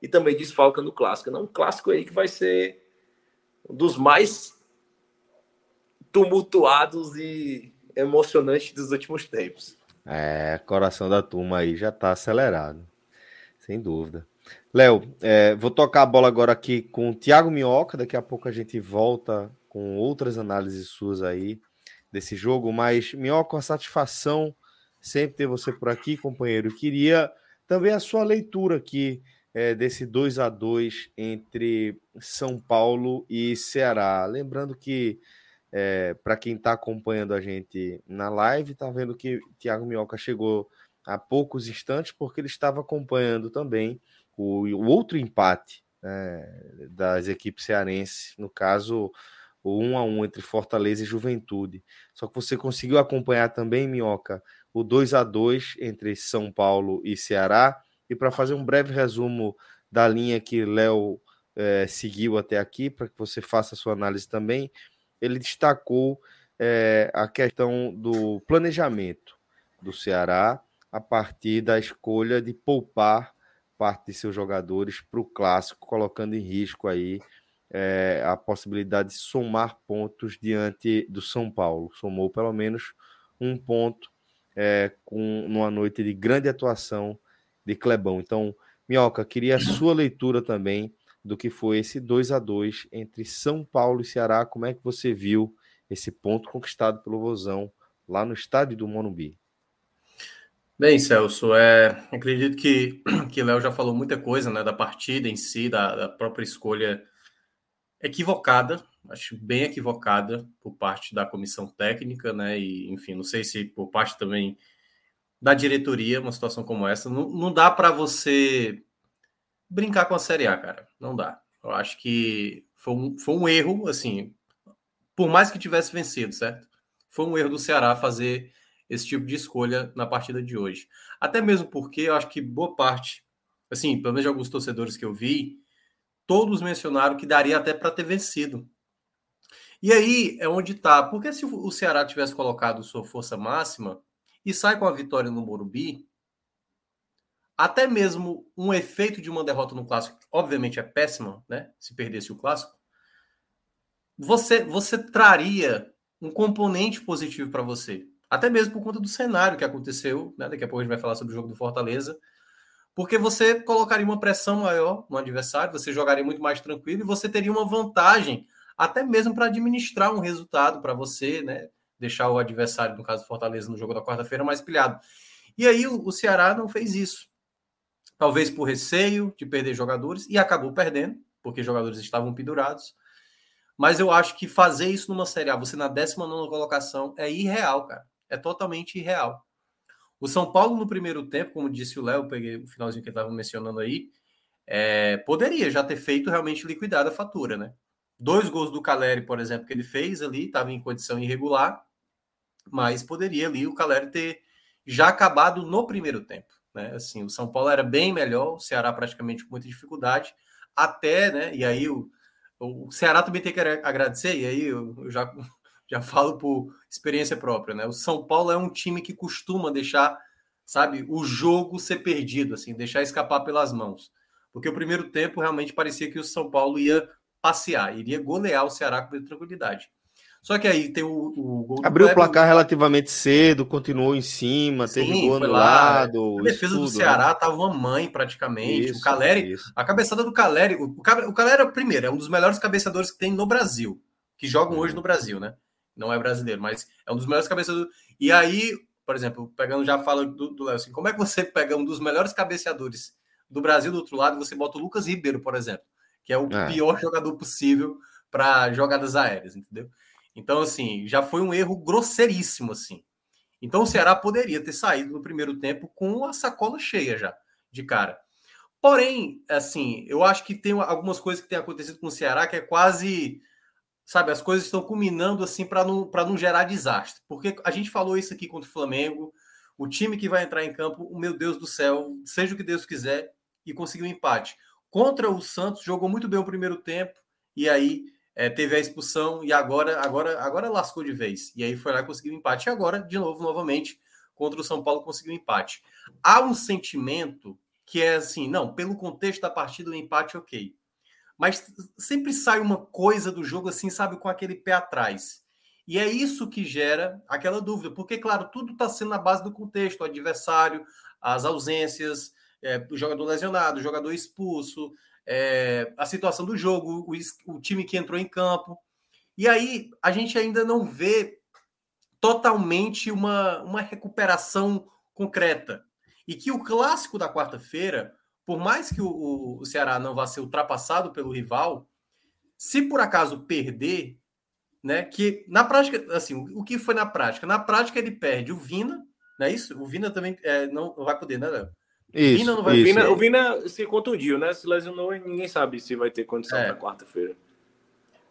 E também desfalca no clássico. Não, um clássico aí que vai ser um dos mais tumultuados e emocionantes dos últimos tempos. É, coração da turma aí já tá acelerado. Sem dúvida. Léo, é, vou tocar a bola agora aqui com o Thiago Minhoca. Daqui a pouco a gente volta com outras análises suas aí desse jogo. Mas, Minhoca, uma satisfação sempre ter você por aqui, companheiro. Queria também a sua leitura aqui é, desse 2 a 2 entre São Paulo e Ceará. Lembrando que, é, para quem está acompanhando a gente na live, está vendo que Thiago Minhoca chegou há poucos instantes, porque ele estava acompanhando também o, o outro empate né, das equipes cearenses, no caso, o 1 a 1 entre Fortaleza e Juventude. Só que você conseguiu acompanhar também, Minhoca, o 2 a 2 entre São Paulo e Ceará. E para fazer um breve resumo da linha que Léo é, seguiu até aqui, para que você faça a sua análise também, ele destacou é, a questão do planejamento do Ceará a partir da escolha de poupar parte de seus jogadores para o clássico, colocando em risco aí é, a possibilidade de somar pontos diante do São Paulo. Somou pelo menos um ponto é, com numa noite de grande atuação de Clebão. Então, Minhoca, queria a sua leitura também do que foi esse 2 a 2 entre São Paulo e Ceará. Como é que você viu esse ponto conquistado pelo Vozão lá no estádio do Monumbi? Bem, Celso, é, acredito que *clears throat* que Léo já falou muita coisa né, da partida em si, da, da, própria escolha equivocada, acho bem equivocada por parte da comissão técnica, né? E, enfim, não sei se por parte também da diretoria, uma situação como essa. Não, não dá para você brincar com a Série A, cara. Não dá. Eu acho que foi um, foi um erro, assim, por mais que tivesse vencido, certo? Foi um erro do Ceará fazer esse tipo de escolha na partida de hoje. Até mesmo porque eu acho que boa parte, assim, pelo menos de alguns torcedores que eu vi, todos mencionaram que daria até para ter vencido. E aí é onde está. Porque se o Ceará tivesse colocado sua força máxima e sai com a vitória no Morumbi, até mesmo um efeito de uma derrota no clássico, obviamente é péssima, né? Se perdesse o clássico, você você traria um componente positivo para você. Até mesmo por conta do cenário que aconteceu, né? Daqui a pouco a gente vai falar sobre o jogo do Fortaleza. Porque você colocaria uma pressão maior no adversário, você jogaria muito mais tranquilo e você teria uma vantagem, até mesmo para administrar um resultado para você, né? Deixar o adversário, no caso do Fortaleza, no jogo da quarta-feira, mais pilhado. E aí o Ceará não fez isso. Talvez por receio de perder jogadores, e acabou perdendo, porque jogadores estavam pendurados. Mas eu acho que fazer isso numa Série A, você na 19 colocação, é irreal, cara é totalmente irreal. O São Paulo, no primeiro tempo, como disse o Léo, peguei o finalzinho que ele estava mencionando aí, é, poderia já ter feito realmente liquidar a fatura, né? Dois gols do Caleri, por exemplo, que ele fez ali, estava em condição irregular, mas poderia ali o Caleri ter já acabado no primeiro tempo, né? Assim, o São Paulo era bem melhor, o Ceará praticamente com muita dificuldade, até, né? E aí o, o Ceará também tem que agradecer, e aí eu, eu já *laughs* já falo por experiência própria, né? O São Paulo é um time que costuma deixar, sabe, o jogo ser perdido, assim, deixar escapar pelas mãos. Porque o primeiro tempo realmente parecia que o São Paulo ia passear, iria golear o Ceará com tranquilidade. Só que aí tem o, o gol Abriu o placar relativamente cedo, continuou em cima, Sim, teve gol anulado. A defesa tudo, do Ceará né? tava uma mãe praticamente. Isso, o Caleri, isso. a cabeçada do Caleri, o, o Caleri, primeiro, é um dos melhores cabeçadores que tem no Brasil, que jogam hoje no Brasil, né? não é brasileiro, mas é um dos melhores cabeceadores. E aí, por exemplo, pegando já fala do Léo, assim, como é que você pega um dos melhores cabeceadores do Brasil do outro lado e você bota o Lucas Ribeiro, por exemplo, que é o é. pior jogador possível para jogadas aéreas, entendeu? Então, assim, já foi um erro grosseiríssimo, assim. Então, o Ceará poderia ter saído no primeiro tempo com a sacola cheia já, de cara. Porém, assim, eu acho que tem algumas coisas que têm acontecido com o Ceará que é quase sabe, as coisas estão culminando assim para não, não gerar desastre. Porque a gente falou isso aqui contra o Flamengo, o time que vai entrar em campo, o meu Deus do céu, seja o que Deus quiser, e conseguiu um empate. Contra o Santos, jogou muito bem o primeiro tempo, e aí é, teve a expulsão, e agora, agora, agora lascou de vez. E aí foi lá e conseguiu um empate. E agora, de novo, novamente, contra o São Paulo, conseguiu um empate. Há um sentimento que é assim, não, pelo contexto da partida, o empate ok mas sempre sai uma coisa do jogo assim, sabe, com aquele pé atrás. E é isso que gera aquela dúvida, porque, claro, tudo está sendo na base do contexto, o adversário, as ausências, é, o jogador lesionado, o jogador expulso, é, a situação do jogo, o, o time que entrou em campo. E aí a gente ainda não vê totalmente uma, uma recuperação concreta. E que o clássico da quarta-feira, por mais que o, o, Ceará não vá ser ultrapassado pelo rival, se por acaso perder, né? Que na prática, assim, o, o que foi na prática? Na prática ele perde o Vina, não é isso? O Vina também é, não, vai poder, né, Léo? Isso, Vina não vai isso. Vina, o Vina se contundiu, né? Se lesionou e ninguém sabe se vai ter condição é. para quarta-feira.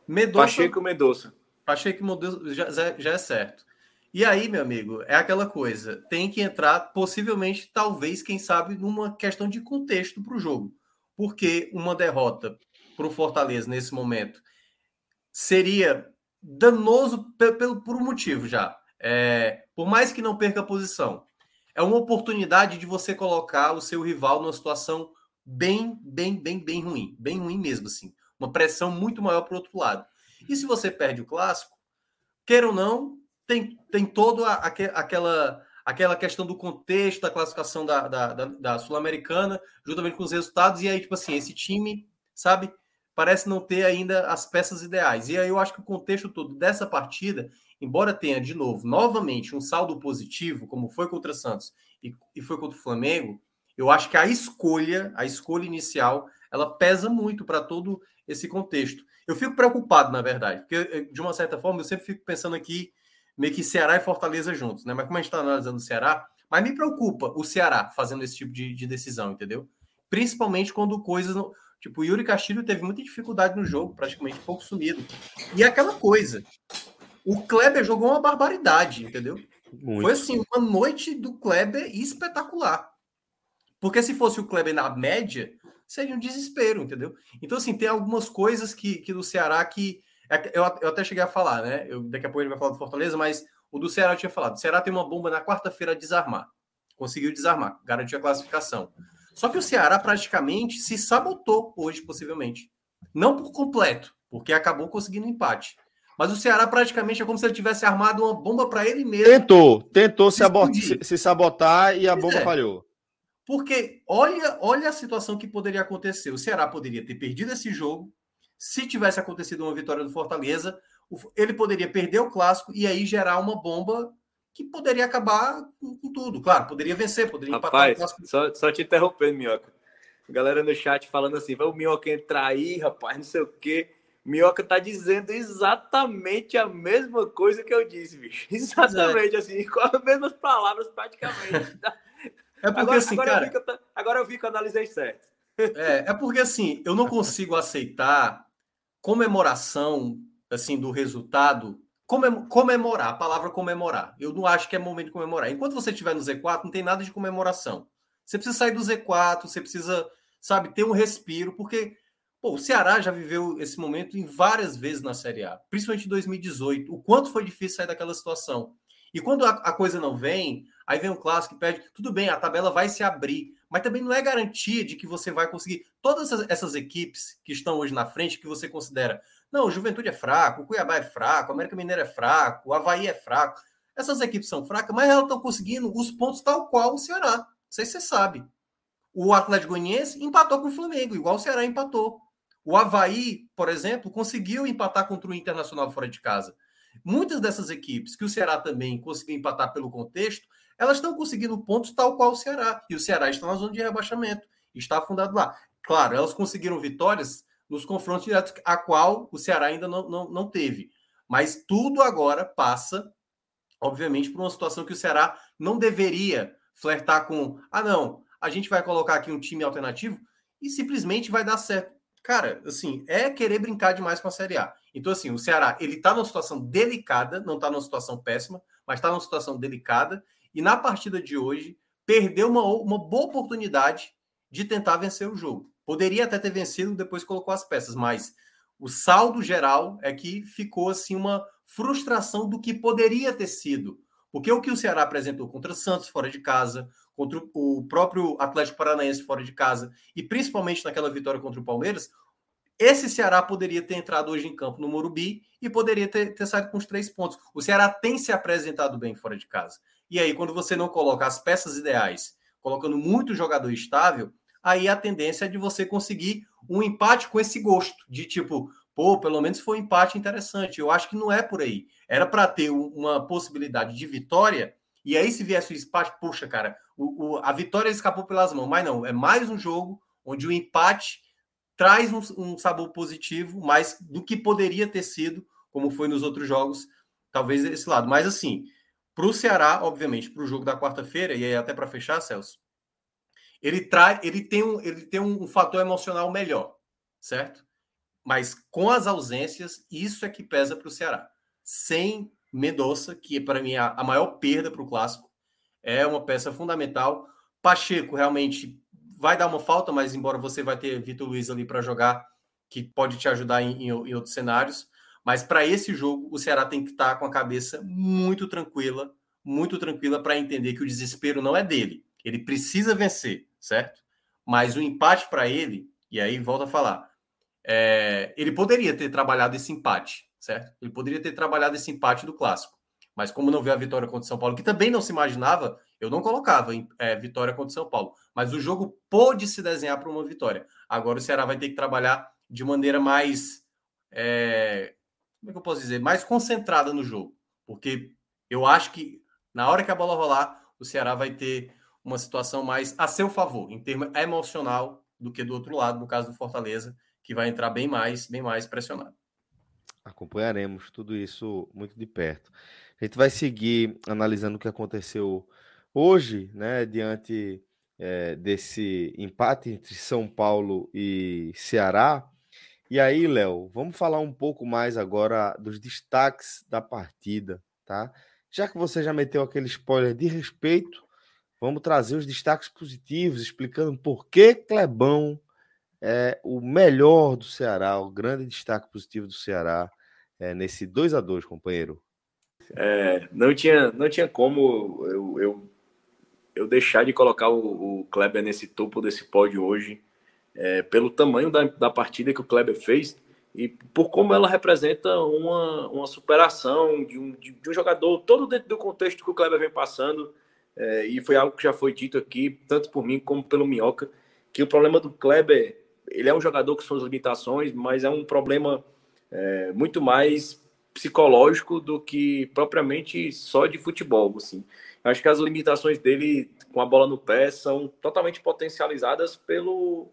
Medoça, Pacheco Medoça. Pacheco Medoça já, já é certo. E aí, meu amigo, é aquela coisa. Tem que entrar, possivelmente, talvez, quem sabe, numa questão de contexto para o jogo. Porque uma derrota para o Fortaleza nesse momento seria danoso pelo, por um motivo já. É, por mais que não perca a posição, é uma oportunidade de você colocar o seu rival numa situação bem, bem, bem, bem ruim. Bem ruim mesmo, assim. Uma pressão muito maior para o outro lado. E se você perde o clássico, queira ou não, tem, tem toda aquela, aquela questão do contexto da classificação da, da, da, da Sul-Americana, juntamente com os resultados, e aí, tipo assim, esse time, sabe, parece não ter ainda as peças ideais. E aí eu acho que o contexto todo dessa partida embora tenha, de novo, novamente, um saldo positivo, como foi contra o Santos e, e foi contra o Flamengo, eu acho que a escolha, a escolha inicial, ela pesa muito para todo esse contexto. Eu fico preocupado, na verdade, porque, eh, de uma certa forma, eu sempre fico pensando aqui, meio que Ceará e Fortaleza juntos, né? Mas como a gente está analisando o Ceará, mas me preocupa o Ceará fazendo esse tipo de, de decisão, entendeu? Principalmente quando coisas. Não... Tipo, o Yuri Castilho teve muita dificuldade no jogo, praticamente pouco sumido. E aquela coisa, o Kleber jogou uma barbaridade, entendeu? Muito. Foi assim, uma noite do Kleber espetacular. Porque se fosse o Kleber na média, seria um desespero, entendeu? Então, assim, tem algumas coisas que, que do Ceará que. É eu, eu até cheguei a falar, né? Eu, daqui a pouco a gente vai falar do Fortaleza, mas o do Ceará eu tinha falado. O Ceará tem uma bomba na quarta-feira a desarmar. Conseguiu desarmar, garantiu a classificação. Só que o Ceará praticamente se sabotou hoje, possivelmente. Não por completo, porque acabou conseguindo empate. Mas o Ceará praticamente é como se ele tivesse armado uma bomba para ele mesmo. Tentou, tentou se, se, se sabotar e a pois bomba é. falhou. Porque olha, olha a situação que poderia acontecer. O Ceará poderia ter perdido esse jogo. Se tivesse acontecido uma vitória do Fortaleza, ele poderia perder o clássico e aí gerar uma bomba que poderia acabar com, com tudo. Claro, poderia vencer, poderia rapaz, empatar o clássico. Só, só te interrompendo, Minhoca. Galera no chat falando assim: vai o Minhoca entrar aí, rapaz, não sei o quê. Minhoca tá dizendo exatamente a mesma coisa que eu disse, bicho. *laughs* Exatamente, é. assim, com as mesmas palavras, praticamente. *laughs* É porque agora, assim, agora cara... Eu eu, agora eu vi que eu analisei certo. É, é porque assim, eu não consigo aceitar comemoração, assim, do resultado. Comemorar, a palavra comemorar. Eu não acho que é momento de comemorar. Enquanto você estiver no Z4, não tem nada de comemoração. Você precisa sair do Z4, você precisa, sabe, ter um respiro, porque Pô, o Ceará já viveu esse momento em várias vezes na Série A, principalmente em 2018. O quanto foi difícil sair daquela situação. E quando a, a coisa não vem, aí vem um clássico e pede, tudo bem, a tabela vai se abrir, mas também não é garantia de que você vai conseguir. Todas essas, essas equipes que estão hoje na frente, que você considera, não, o Juventude é fraco, o Cuiabá é fraco, o América Mineiro é fraco, o Havaí é fraco. Essas equipes são fracas, mas elas estão conseguindo os pontos tal qual o Ceará. Não sei se você sabe. O Atlético Goianiense empatou com o Flamengo, igual o Ceará empatou. O Havaí, por exemplo, conseguiu empatar contra o Internacional fora de casa. Muitas dessas equipes, que o Ceará também conseguiu empatar pelo contexto, elas estão conseguindo pontos tal qual o Ceará. E o Ceará está na zona de rebaixamento, está afundado lá. Claro, elas conseguiram vitórias nos confrontos diretos, a qual o Ceará ainda não, não, não teve. Mas tudo agora passa, obviamente, por uma situação que o Ceará não deveria flertar com: ah, não, a gente vai colocar aqui um time alternativo e simplesmente vai dar certo cara, assim, é querer brincar demais com a Série A. Então, assim, o Ceará, ele tá numa situação delicada, não tá numa situação péssima, mas tá numa situação delicada, e na partida de hoje, perdeu uma, uma boa oportunidade de tentar vencer o jogo. Poderia até ter vencido, depois colocou as peças, mas o saldo geral é que ficou, assim, uma frustração do que poderia ter sido. Porque o que o Ceará apresentou contra Santos fora de casa, contra o próprio Atlético Paranaense fora de casa e principalmente naquela vitória contra o Palmeiras, esse Ceará poderia ter entrado hoje em campo no Morumbi e poderia ter, ter saído com os três pontos. O Ceará tem se apresentado bem fora de casa. E aí, quando você não coloca as peças ideais, colocando muito jogador estável, aí a tendência é de você conseguir um empate com esse gosto, de tipo, pô, pelo menos foi um empate interessante. Eu acho que não é por aí. Era para ter uma possibilidade de vitória, e aí se viesse o empate, puxa, cara, o, o, a vitória escapou pelas mãos, mas não, é mais um jogo onde o empate traz um, um sabor positivo, mais do que poderia ter sido, como foi nos outros jogos, talvez esse lado. Mas assim, para o Ceará, obviamente, para o jogo da quarta-feira, e aí até para fechar, Celso, ele, traz, ele tem, um, ele tem um, um fator emocional melhor, certo? Mas com as ausências, isso é que pesa para o Ceará. Sem Mendonça, que para mim é a maior perda para o clássico, é uma peça fundamental. Pacheco realmente vai dar uma falta, mas embora você vai ter Vitor Luiz ali para jogar, que pode te ajudar em, em, outros cenários. Mas para esse jogo, o Ceará tem que estar tá com a cabeça muito tranquila, muito tranquila para entender que o desespero não é dele. Ele precisa vencer, certo? Mas o empate para ele, e aí volta a falar, é, ele poderia ter trabalhado esse empate, certo? Ele poderia ter trabalhado esse empate do clássico. Mas como não veio a vitória contra o São Paulo, que também não se imaginava, eu não colocava em, é, vitória contra o São Paulo. Mas o jogo pôde se desenhar para uma vitória. Agora o Ceará vai ter que trabalhar de maneira mais. É, como é que eu posso dizer? Mais concentrada no jogo. Porque eu acho que na hora que a bola rolar, o Ceará vai ter uma situação mais a seu favor, em termos emocional, do que do outro lado, no caso do Fortaleza, que vai entrar bem mais, bem mais pressionado. Acompanharemos tudo isso muito de perto. A gente vai seguir analisando o que aconteceu hoje, né, diante é, desse empate entre São Paulo e Ceará. E aí, Léo, vamos falar um pouco mais agora dos destaques da partida, tá? Já que você já meteu aquele spoiler de respeito, vamos trazer os destaques positivos, explicando por que Clebão é o melhor do Ceará, o grande destaque positivo do Ceará é, nesse 2 a 2 companheiro. É, não, tinha, não tinha como eu, eu, eu deixar de colocar o, o, Kleber nesse topo desse pódio hoje, é, pelo tamanho da, da partida que o Kleber fez e por como ela representa uma, uma superação de um, de, de um jogador, todo dentro do contexto que o Kleber vem passando. É, e foi algo que já foi dito aqui, tanto por mim como pelo Minhoca, que o problema do Kleber ele é um jogador com suas limitações, mas é um problema é, muito mais psicológico do que propriamente só de futebol. Assim. Acho que as limitações dele com a bola no pé são totalmente potencializadas pelo,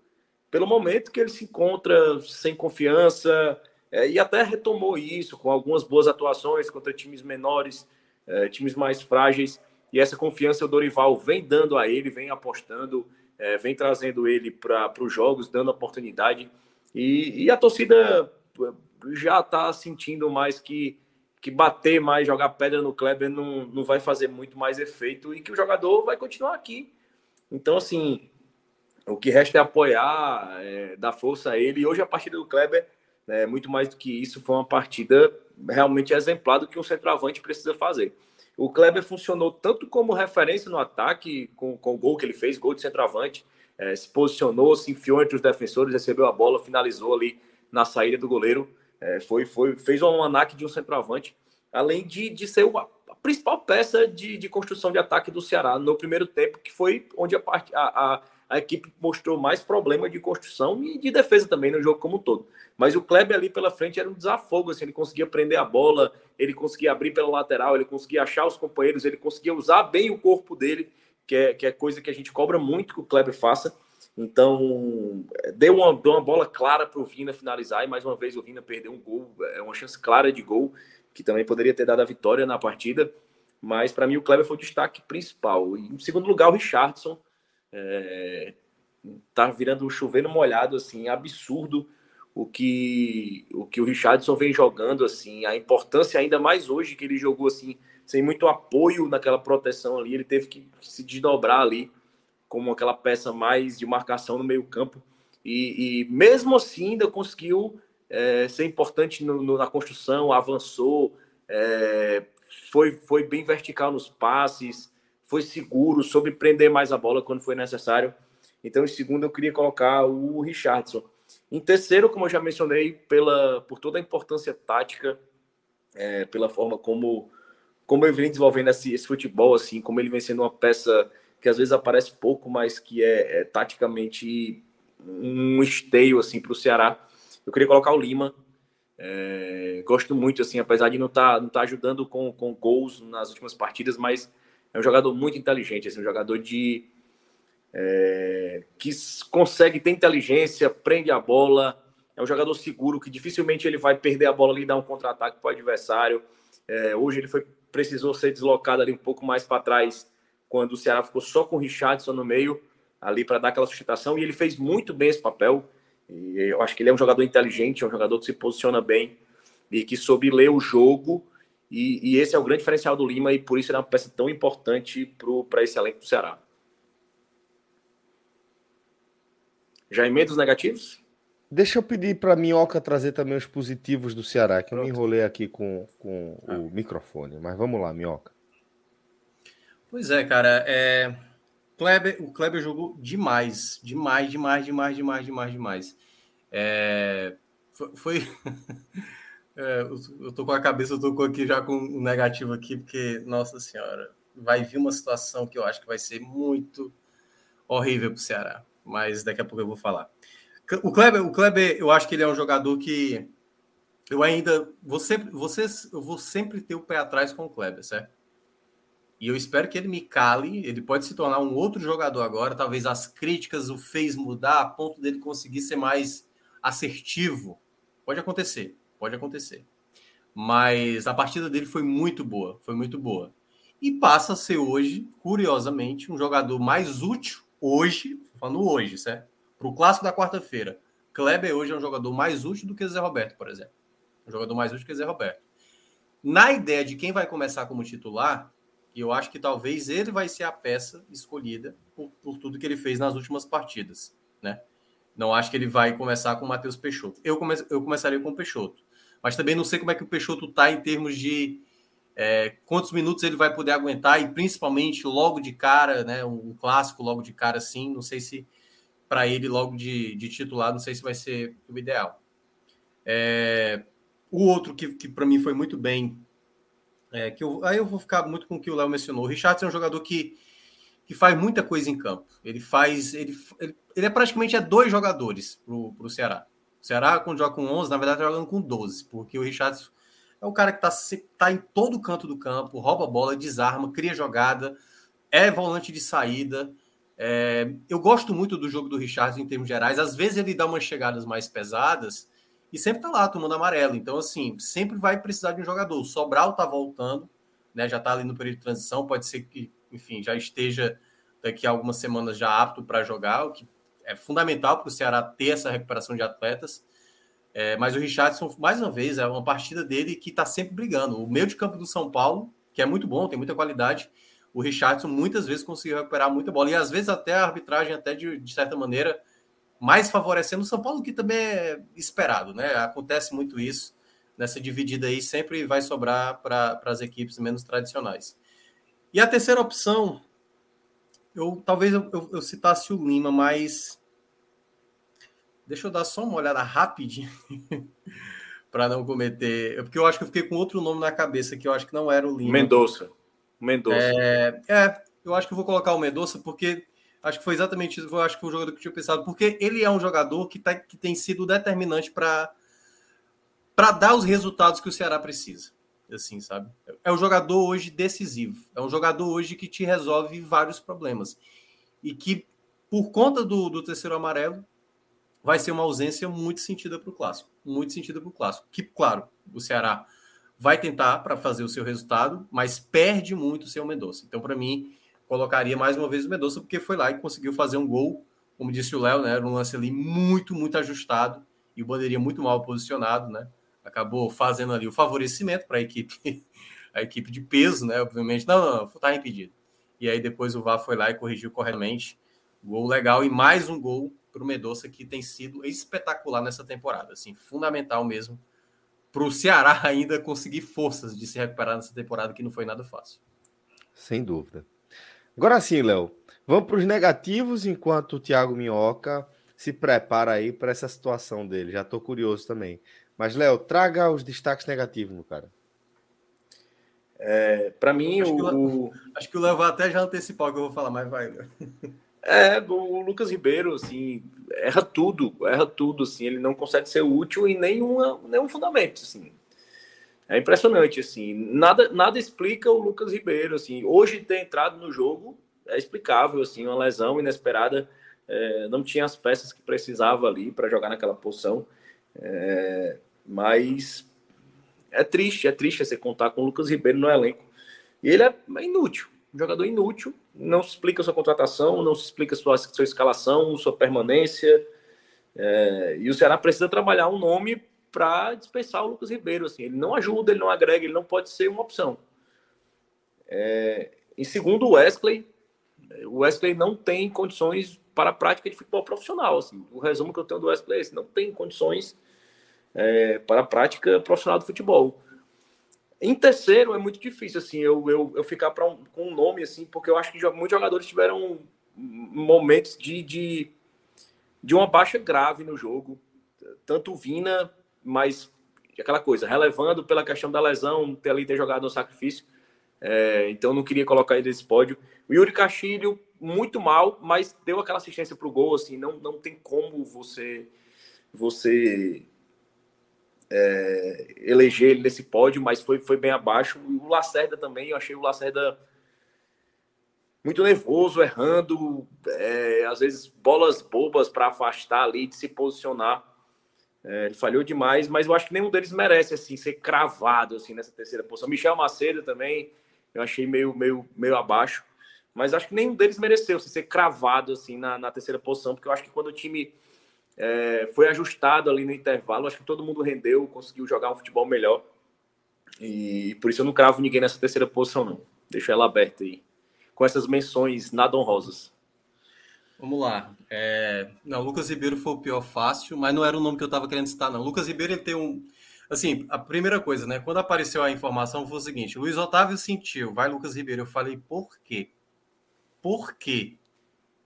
pelo momento que ele se encontra sem confiança é, e até retomou isso com algumas boas atuações contra times menores, é, times mais frágeis. E essa confiança o Dorival vem dando a ele, vem apostando é, vem trazendo ele para os jogos, dando oportunidade. E, e a torcida já está sentindo mais que, que bater mais, jogar pedra no Kleber não, não vai fazer muito mais efeito e que o jogador vai continuar aqui. Então, assim, o que resta é apoiar, é, dar força a ele. E hoje a partida do Kleber, é, muito mais do que isso, foi uma partida realmente exemplar do que um centroavante precisa fazer. O Kleber funcionou tanto como referência no ataque, com, com o gol que ele fez, gol de centroavante, é, se posicionou, se enfiou entre os defensores, recebeu a bola, finalizou ali na saída do goleiro. É, foi, foi, fez um anaque de um centroavante, além de, de ser a principal peça de, de construção de ataque do Ceará no primeiro tempo, que foi onde a, part, a, a a equipe mostrou mais problema de construção e de defesa também no jogo como um todo. Mas o Kleber ali pela frente era um desafogo, assim, ele conseguia prender a bola, ele conseguia abrir pela lateral, ele conseguia achar os companheiros, ele conseguia usar bem o corpo dele, que é, que é coisa que a gente cobra muito que o Kleber faça. Então, deu uma, deu uma bola clara para o Vina finalizar, e mais uma vez o Vina perdeu um gol, é uma chance clara de gol, que também poderia ter dado a vitória na partida. Mas para mim o Kleber foi o destaque principal. Em segundo lugar, o Richardson é, tá virando um chuveiro molhado, assim, absurdo o que o que o Richardson vem jogando, assim, a importância ainda mais hoje que ele jogou assim, sem muito apoio naquela proteção ali, ele teve que se desdobrar ali como aquela peça mais de marcação no meio campo e, e mesmo assim ainda conseguiu é, ser importante no, no, na construção, avançou, é, foi, foi bem vertical nos passes, foi seguro, soube prender mais a bola quando foi necessário. Então, em segundo, eu queria colocar o Richardson. Em terceiro, como eu já mencionei, pela, por toda a importância tática, é, pela forma como, como ele vem desenvolvendo esse, esse, futebol, assim, como ele vem sendo uma peça que às vezes aparece pouco, mas que é, é taticamente um esteio assim para o Ceará. Eu queria colocar o Lima. É, gosto muito, assim, apesar de não estar tá, não tá ajudando com, com gols nas últimas partidas, mas é um jogador muito inteligente, assim, um jogador de é, que consegue ter inteligência, prende a bola, é um jogador seguro que dificilmente ele vai perder a bola ali e dar um contra-ataque para o adversário. É, hoje ele foi precisou ser deslocado ali um pouco mais para trás quando o Ceará ficou só com o Richardson no meio ali para dar aquela sustentação e ele fez muito bem esse papel. E eu acho que ele é um jogador inteligente, é um jogador que se posiciona bem e que soube ler o jogo. E, e esse é o grande diferencial do Lima e por isso ele é uma peça tão importante para esse elenco do Ceará. Já emenda os negativos? Deixa eu pedir para a Minhoca trazer também os positivos do Ceará, que Pronto. eu me enrolei aqui com, com ah. o microfone. Mas vamos lá, Minhoca. Pois é, cara. É... Kleber, o Kleber jogou demais, demais, demais, demais, demais, demais, demais. É... Foi. *laughs* é, eu tô com a cabeça, eu tô aqui já com um negativo aqui, porque, nossa senhora, vai vir uma situação que eu acho que vai ser muito horrível para o Ceará. Mas daqui a pouco eu vou falar. O Kleber, o Kleber, eu acho que ele é um jogador que eu ainda vocês, eu vou sempre ter o pé atrás com o Kleber, certo? E eu espero que ele me cale. Ele pode se tornar um outro jogador agora. Talvez as críticas o fez mudar a ponto dele conseguir ser mais assertivo. Pode acontecer, pode acontecer. Mas a partida dele foi muito boa, foi muito boa. E passa a ser hoje, curiosamente, um jogador mais útil hoje, falando hoje, certo? Para o clássico da quarta-feira, Kleber hoje é um jogador mais útil do que Zé Roberto, por exemplo. Um jogador mais útil que Zé Roberto. Na ideia de quem vai começar como titular, eu acho que talvez ele vai ser a peça escolhida por, por tudo que ele fez nas últimas partidas, né? Não acho que ele vai começar com o Matheus Peixoto. Eu, come, eu começaria com o Peixoto. Mas também não sei como é que o Peixoto está em termos de é, quantos minutos ele vai poder aguentar e principalmente logo de cara, né? Um clássico logo de cara, assim. Não sei se para ele logo de, de, titular, não sei se vai ser o ideal. É, o outro que, que para mim foi muito bem, é, que eu, aí eu vou ficar muito com o que o Léo mencionou. O Richardson é um jogador que, que faz muita coisa em campo. Ele faz. Ele, ele, ele é praticamente é dois jogadores para o Ceará. O Ceará, quando joga com 11, na verdade, está jogando com 12, porque o Richardson é o cara que está tá em todo canto do campo, rouba a bola, desarma, cria jogada, é volante de saída. É, eu gosto muito do jogo do Richardson em termos gerais. Às vezes ele dá umas chegadas mais pesadas e sempre tá lá tomando amarelo. Então, assim, sempre vai precisar de um jogador. O Sobral tá voltando, né? Já tá ali no período de transição. Pode ser que, enfim, já esteja daqui a algumas semanas já apto para jogar, o que é fundamental para o Ceará ter essa recuperação de atletas. É, mas o Richardson, mais uma vez, é uma partida dele que está sempre brigando. O meio de campo do São Paulo, que é muito bom, tem muita qualidade, o Richardson muitas vezes conseguiu recuperar muita bola. E às vezes até a arbitragem, até de, de certa maneira, mais favorecendo o São Paulo, que também é esperado, né? Acontece muito isso. Nessa dividida aí sempre vai sobrar para as equipes menos tradicionais. E a terceira opção, eu talvez eu, eu, eu citasse o Lima, mas deixa eu dar só uma olhada rapidinho *laughs* para não cometer. Porque eu acho que eu fiquei com outro nome na cabeça que eu acho que não era o Lima. Mendonça. Mendonça. É, é, eu acho que eu vou colocar o Mendonça porque acho que foi exatamente isso. Eu acho que foi o jogador que eu tinha pensado, porque ele é um jogador que, tá, que tem sido determinante para para dar os resultados que o Ceará precisa. Assim, sabe? É um jogador hoje decisivo. É um jogador hoje que te resolve vários problemas. E que, por conta do, do terceiro amarelo, vai ser uma ausência muito sentida para o clássico. Muito sentida para o clássico. Que, claro, o Ceará vai tentar para fazer o seu resultado, mas perde muito sem o Mendonça. Então, para mim, colocaria mais uma vez o Mendonça, porque foi lá e conseguiu fazer um gol, como disse o Léo, né? Era um lance ali muito, muito ajustado e o bandeirinha muito mal posicionado, né? Acabou fazendo ali o favorecimento para a equipe, *laughs* a equipe de peso, né? Obviamente, não, não, não, tá impedido. E aí depois o VAR foi lá e corrigiu corretamente. Gol legal e mais um gol para o Mendonça que tem sido espetacular nessa temporada, assim, fundamental mesmo para o Ceará *laughs* ainda conseguir forças de se recuperar nessa temporada que não foi nada fácil. Sem dúvida. Agora sim, Léo, vamos para os negativos enquanto o Thiago Minhoca se prepara aí para essa situação dele. Já estou curioso também. Mas, Léo, traga os destaques negativos, meu cara. É, para mim, acho o, que o, Acho que o Léo vai até já antecipar o que eu vou falar, mas vai. É, o Lucas Ribeiro, assim, erra tudo, erra tudo, assim, ele não consegue ser útil em nenhuma, nenhum fundamento, assim. É impressionante, assim, nada, nada explica o Lucas Ribeiro, assim, hoje ter entrado no jogo é explicável, assim, uma lesão inesperada, é, não tinha as peças que precisava ali para jogar naquela posição, é, mas é triste, é triste você contar com o Lucas Ribeiro no elenco, e ele é inútil, um jogador inútil, não se explica sua contratação, não se explica sua, sua escalação, sua permanência. É, e o Ceará precisa trabalhar um nome para dispensar o Lucas Ribeiro. Assim, ele não ajuda, ele não agrega, ele não pode ser uma opção. É, em segundo, o Wesley. O Wesley não tem condições para a prática de futebol profissional. Assim. O resumo que eu tenho do Wesley é esse: não tem condições é, para a prática profissional do futebol. Em terceiro é muito difícil, assim, eu, eu, eu ficar um, com um nome, assim, porque eu acho que muitos jogadores tiveram momentos de, de, de uma baixa grave no jogo. Tanto Vina, mas aquela coisa, relevando pela questão da lesão, ter ali ter jogado no sacrifício. É, então não queria colocar ele nesse pódio. O Yuri Castilho, muito mal, mas deu aquela assistência para o gol, assim, não, não tem como você você é, eleger ele nesse pódio, mas foi, foi bem abaixo. O Lacerda também, eu achei o Lacerda muito nervoso, errando, é, às vezes bolas bobas para afastar ali, de se posicionar. É, ele falhou demais, mas eu acho que nenhum deles merece assim ser cravado assim nessa terceira posição. Michel Macedo também, eu achei meio, meio, meio abaixo, mas acho que nenhum deles mereceu assim, ser cravado assim na, na terceira posição, porque eu acho que quando o time é, foi ajustado ali no intervalo. Acho que todo mundo rendeu, conseguiu jogar um futebol melhor. E por isso eu não cravo ninguém nessa terceira posição, não. Deixo ela aberta aí. Com essas menções nada honrosas. Vamos lá. É... Não, Lucas Ribeiro foi o pior fácil, mas não era o nome que eu estava querendo citar, não. Lucas Ribeiro ele tem um. Assim, a primeira coisa, né? Quando apareceu a informação foi o seguinte: Luiz Otávio sentiu, vai Lucas Ribeiro. Eu falei, por quê? Por quê?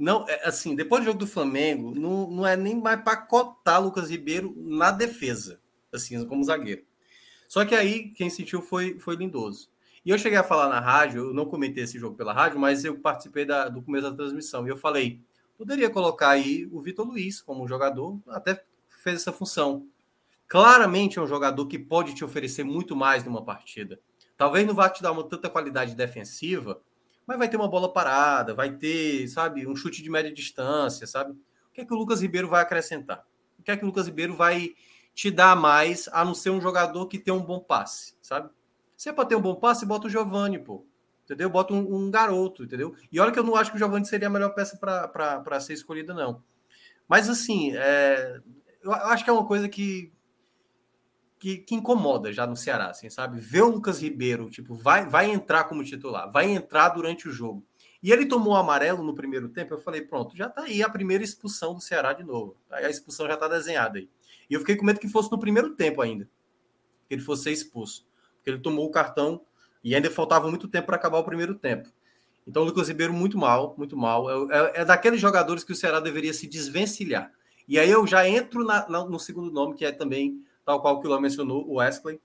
Não, é, assim, depois do jogo do Flamengo, não, não é nem mais para cotar Lucas Ribeiro na defesa, assim, como zagueiro. Só que aí quem sentiu foi, foi Lindoso. E eu cheguei a falar na rádio, eu não comentei esse jogo pela rádio, mas eu participei da, do começo da transmissão. E eu falei, poderia colocar aí o Vitor Luiz como jogador, até fez essa função. Claramente é um jogador que pode te oferecer muito mais numa partida. Talvez não vá te dar uma tanta qualidade defensiva, mas vai ter uma bola parada, vai ter, sabe, um chute de média distância, sabe? O que é que o Lucas Ribeiro vai acrescentar? O que é que o Lucas Ribeiro vai te dar mais, a não ser um jogador que tem um bom passe, sabe? Se é para ter um bom passe, bota o Giovani, pô. Entendeu? Bota um, um, garoto, entendeu? E olha que eu não acho que o Giovani seria a melhor peça para ser escolhida, não. Mas, assim, é, eu acho que é uma coisa que que, que, incomoda já no Ceará, assim, sabe? Ver o Lucas Ribeiro, tipo, vai, vai entrar como titular, vai entrar durante o jogo. E ele tomou o amarelo no primeiro tempo, eu falei, pronto, já tá aí a primeira expulsão do Ceará de novo. Aí a expulsão já tá desenhada aí. E eu fiquei com medo que fosse no primeiro tempo ainda, que ele fosse expulso. Porque ele tomou o cartão e ainda faltava muito tempo para acabar o primeiro tempo. Então o Lucas Ribeiro muito mal, muito mal. É, é, é, daqueles jogadores que o Ceará deveria se desvencilhar. E aí eu já entro na, na, no segundo nome, que é também tal qual que o Léo mencionou, o Wesley.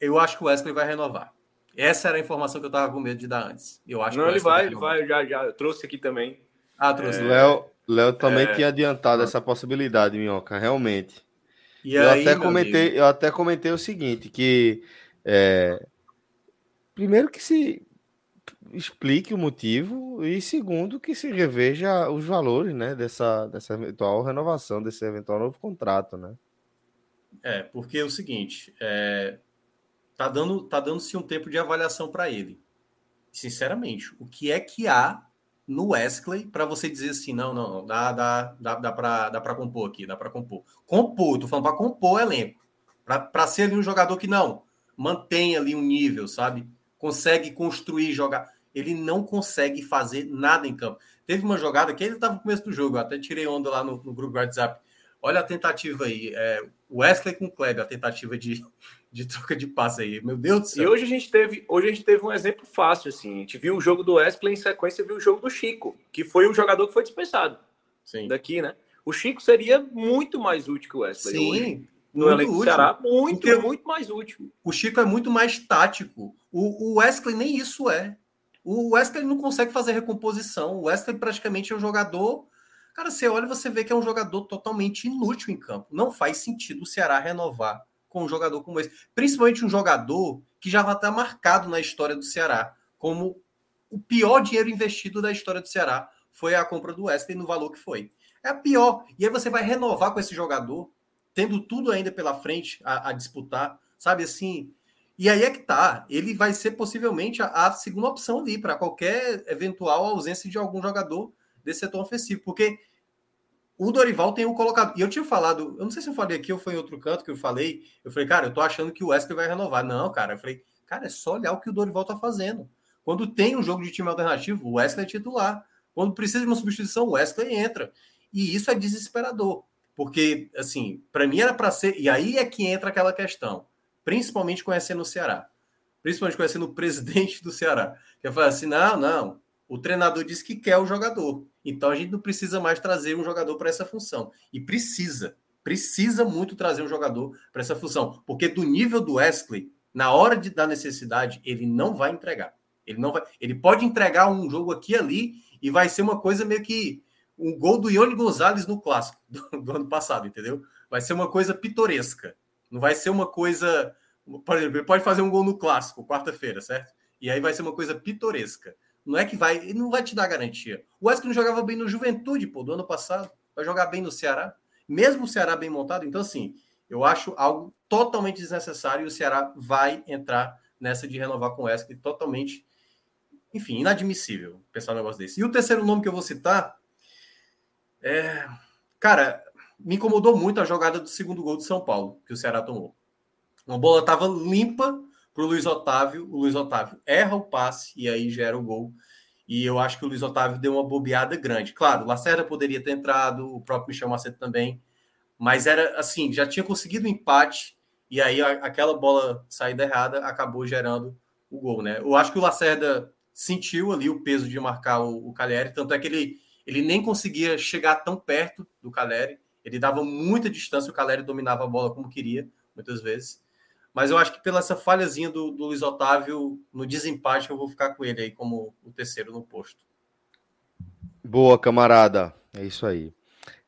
Eu acho que o Wesley vai renovar. Essa era a informação que eu estava com medo de dar antes. Eu acho Não, ele vai, ele vai, já, já trouxe aqui também. Ah, trouxe. É... Léo, Léo também é... tinha adiantado essa possibilidade, Minhoca, realmente. E eu, aí, até comentei, eu até comentei o seguinte, que é, primeiro que se explique o motivo e segundo que se reveja os valores né, dessa, dessa eventual renovação, desse eventual novo contrato, né? É, porque é o seguinte, é, tá dando tá dando-se um tempo de avaliação para ele. Sinceramente, o que é que há no Wesley para você dizer assim, não, não, não dá dá dá, dá para dá para compor aqui, dá para compor. Compor, tô falando para compor elenco. Para ser ali um jogador que não mantém ali um nível, sabe? Consegue construir, jogar. Ele não consegue fazer nada em campo. Teve uma jogada que ele estava no começo do jogo, até tirei onda lá no, no grupo do WhatsApp. Olha a tentativa aí. É, Wesley com Kleber, a tentativa de, de troca de passe aí. Meu Deus do céu. E hoje a gente teve, hoje a gente teve um exemplo fácil assim. A gente viu o jogo do Wesley em sequência, viu o jogo do Chico, que foi um jogador que foi dispensado. Sim. Daqui, né? O Chico seria muito mais útil que o Wesley. Sim. Hoje. no elenco do Ceará, muito, Porque muito mais útil. O Chico é muito mais tático. O, o Wesley nem isso é. O Wesley não consegue fazer recomposição. O Wesley praticamente é um jogador. Cara, você olha e você vê que é um jogador totalmente inútil em campo. Não faz sentido o Ceará renovar com um jogador como esse. Principalmente um jogador que já vai estar marcado na história do Ceará como o pior dinheiro investido da história do Ceará foi a compra do Wesley no valor que foi. É a pior. E aí você vai renovar com esse jogador, tendo tudo ainda pela frente a, a disputar, sabe assim? E aí é que tá. Ele vai ser possivelmente a, a segunda opção ali para qualquer eventual ausência de algum jogador desse setor ofensivo, porque o Dorival tem o colocado. E eu tinha falado, eu não sei se eu falei aqui ou foi em outro canto que eu falei. Eu falei, cara, eu tô achando que o Wesley vai renovar. Não, cara. Eu falei, cara, é só olhar o que o Dorival tá fazendo. Quando tem um jogo de time alternativo, o Wesley é titular. Quando precisa de uma substituição, o Wesley entra. E isso é desesperador. Porque, assim, para mim era para ser. E aí é que entra aquela questão. Principalmente conhecendo o Ceará. Principalmente conhecendo o presidente do Ceará. Que fala assim: não, não. O treinador disse que quer o jogador. Então a gente não precisa mais trazer um jogador para essa função. E precisa. Precisa muito trazer um jogador para essa função. Porque do nível do Wesley, na hora de, da necessidade, ele não vai entregar. Ele não vai, ele pode entregar um jogo aqui e ali e vai ser uma coisa meio que um gol do Ione Gonzalez no clássico *laughs* do, do, ano passado, entendeu? Vai ser uma coisa pitoresca. Não vai ser uma coisa, por exemplo, ele pode fazer um gol no clássico quarta-feira, certo? E aí vai ser uma coisa pitoresca. Não é que vai, ele não vai te dar garantia. O Wesley não jogava bem no Juventude, pô, do ano passado. Vai jogar bem no Ceará, mesmo o Ceará bem montado. Então assim, eu acho algo totalmente desnecessário e o Ceará vai entrar nessa de renovar com o Wesley totalmente enfim, inadmissível pensar um negócio desse. E o terceiro nome que eu vou citar é. Cara, me incomodou muito a jogada do segundo gol de São Paulo, que o Ceará tomou. Uma bola estava limpa para o Luiz Otávio. O Luiz Otávio erra o passe e aí gera o gol. E eu acho que o Luiz Otávio deu uma bobeada grande. Claro, o Lacerda poderia ter entrado, o próprio Michel Macedo também. Mas era assim, já tinha conseguido o um empate. E aí aquela bola saída errada acabou gerando o gol, né? Eu acho que o Lacerda sentiu ali o peso de marcar o, o Caleri, tanto é que ele, ele nem conseguia chegar tão perto do Caleri, ele dava muita distância, o Caleri dominava a bola como queria, muitas vezes. Mas eu acho que pela essa falhazinha do, do Luiz Otávio, no desempate, eu vou ficar com ele aí como o terceiro no posto. Boa, camarada. É isso aí.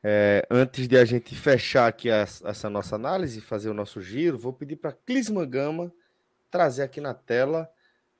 É, antes de a gente fechar aqui essa, essa nossa análise, fazer o nosso giro, vou pedir para Clisman Gama trazer aqui na tela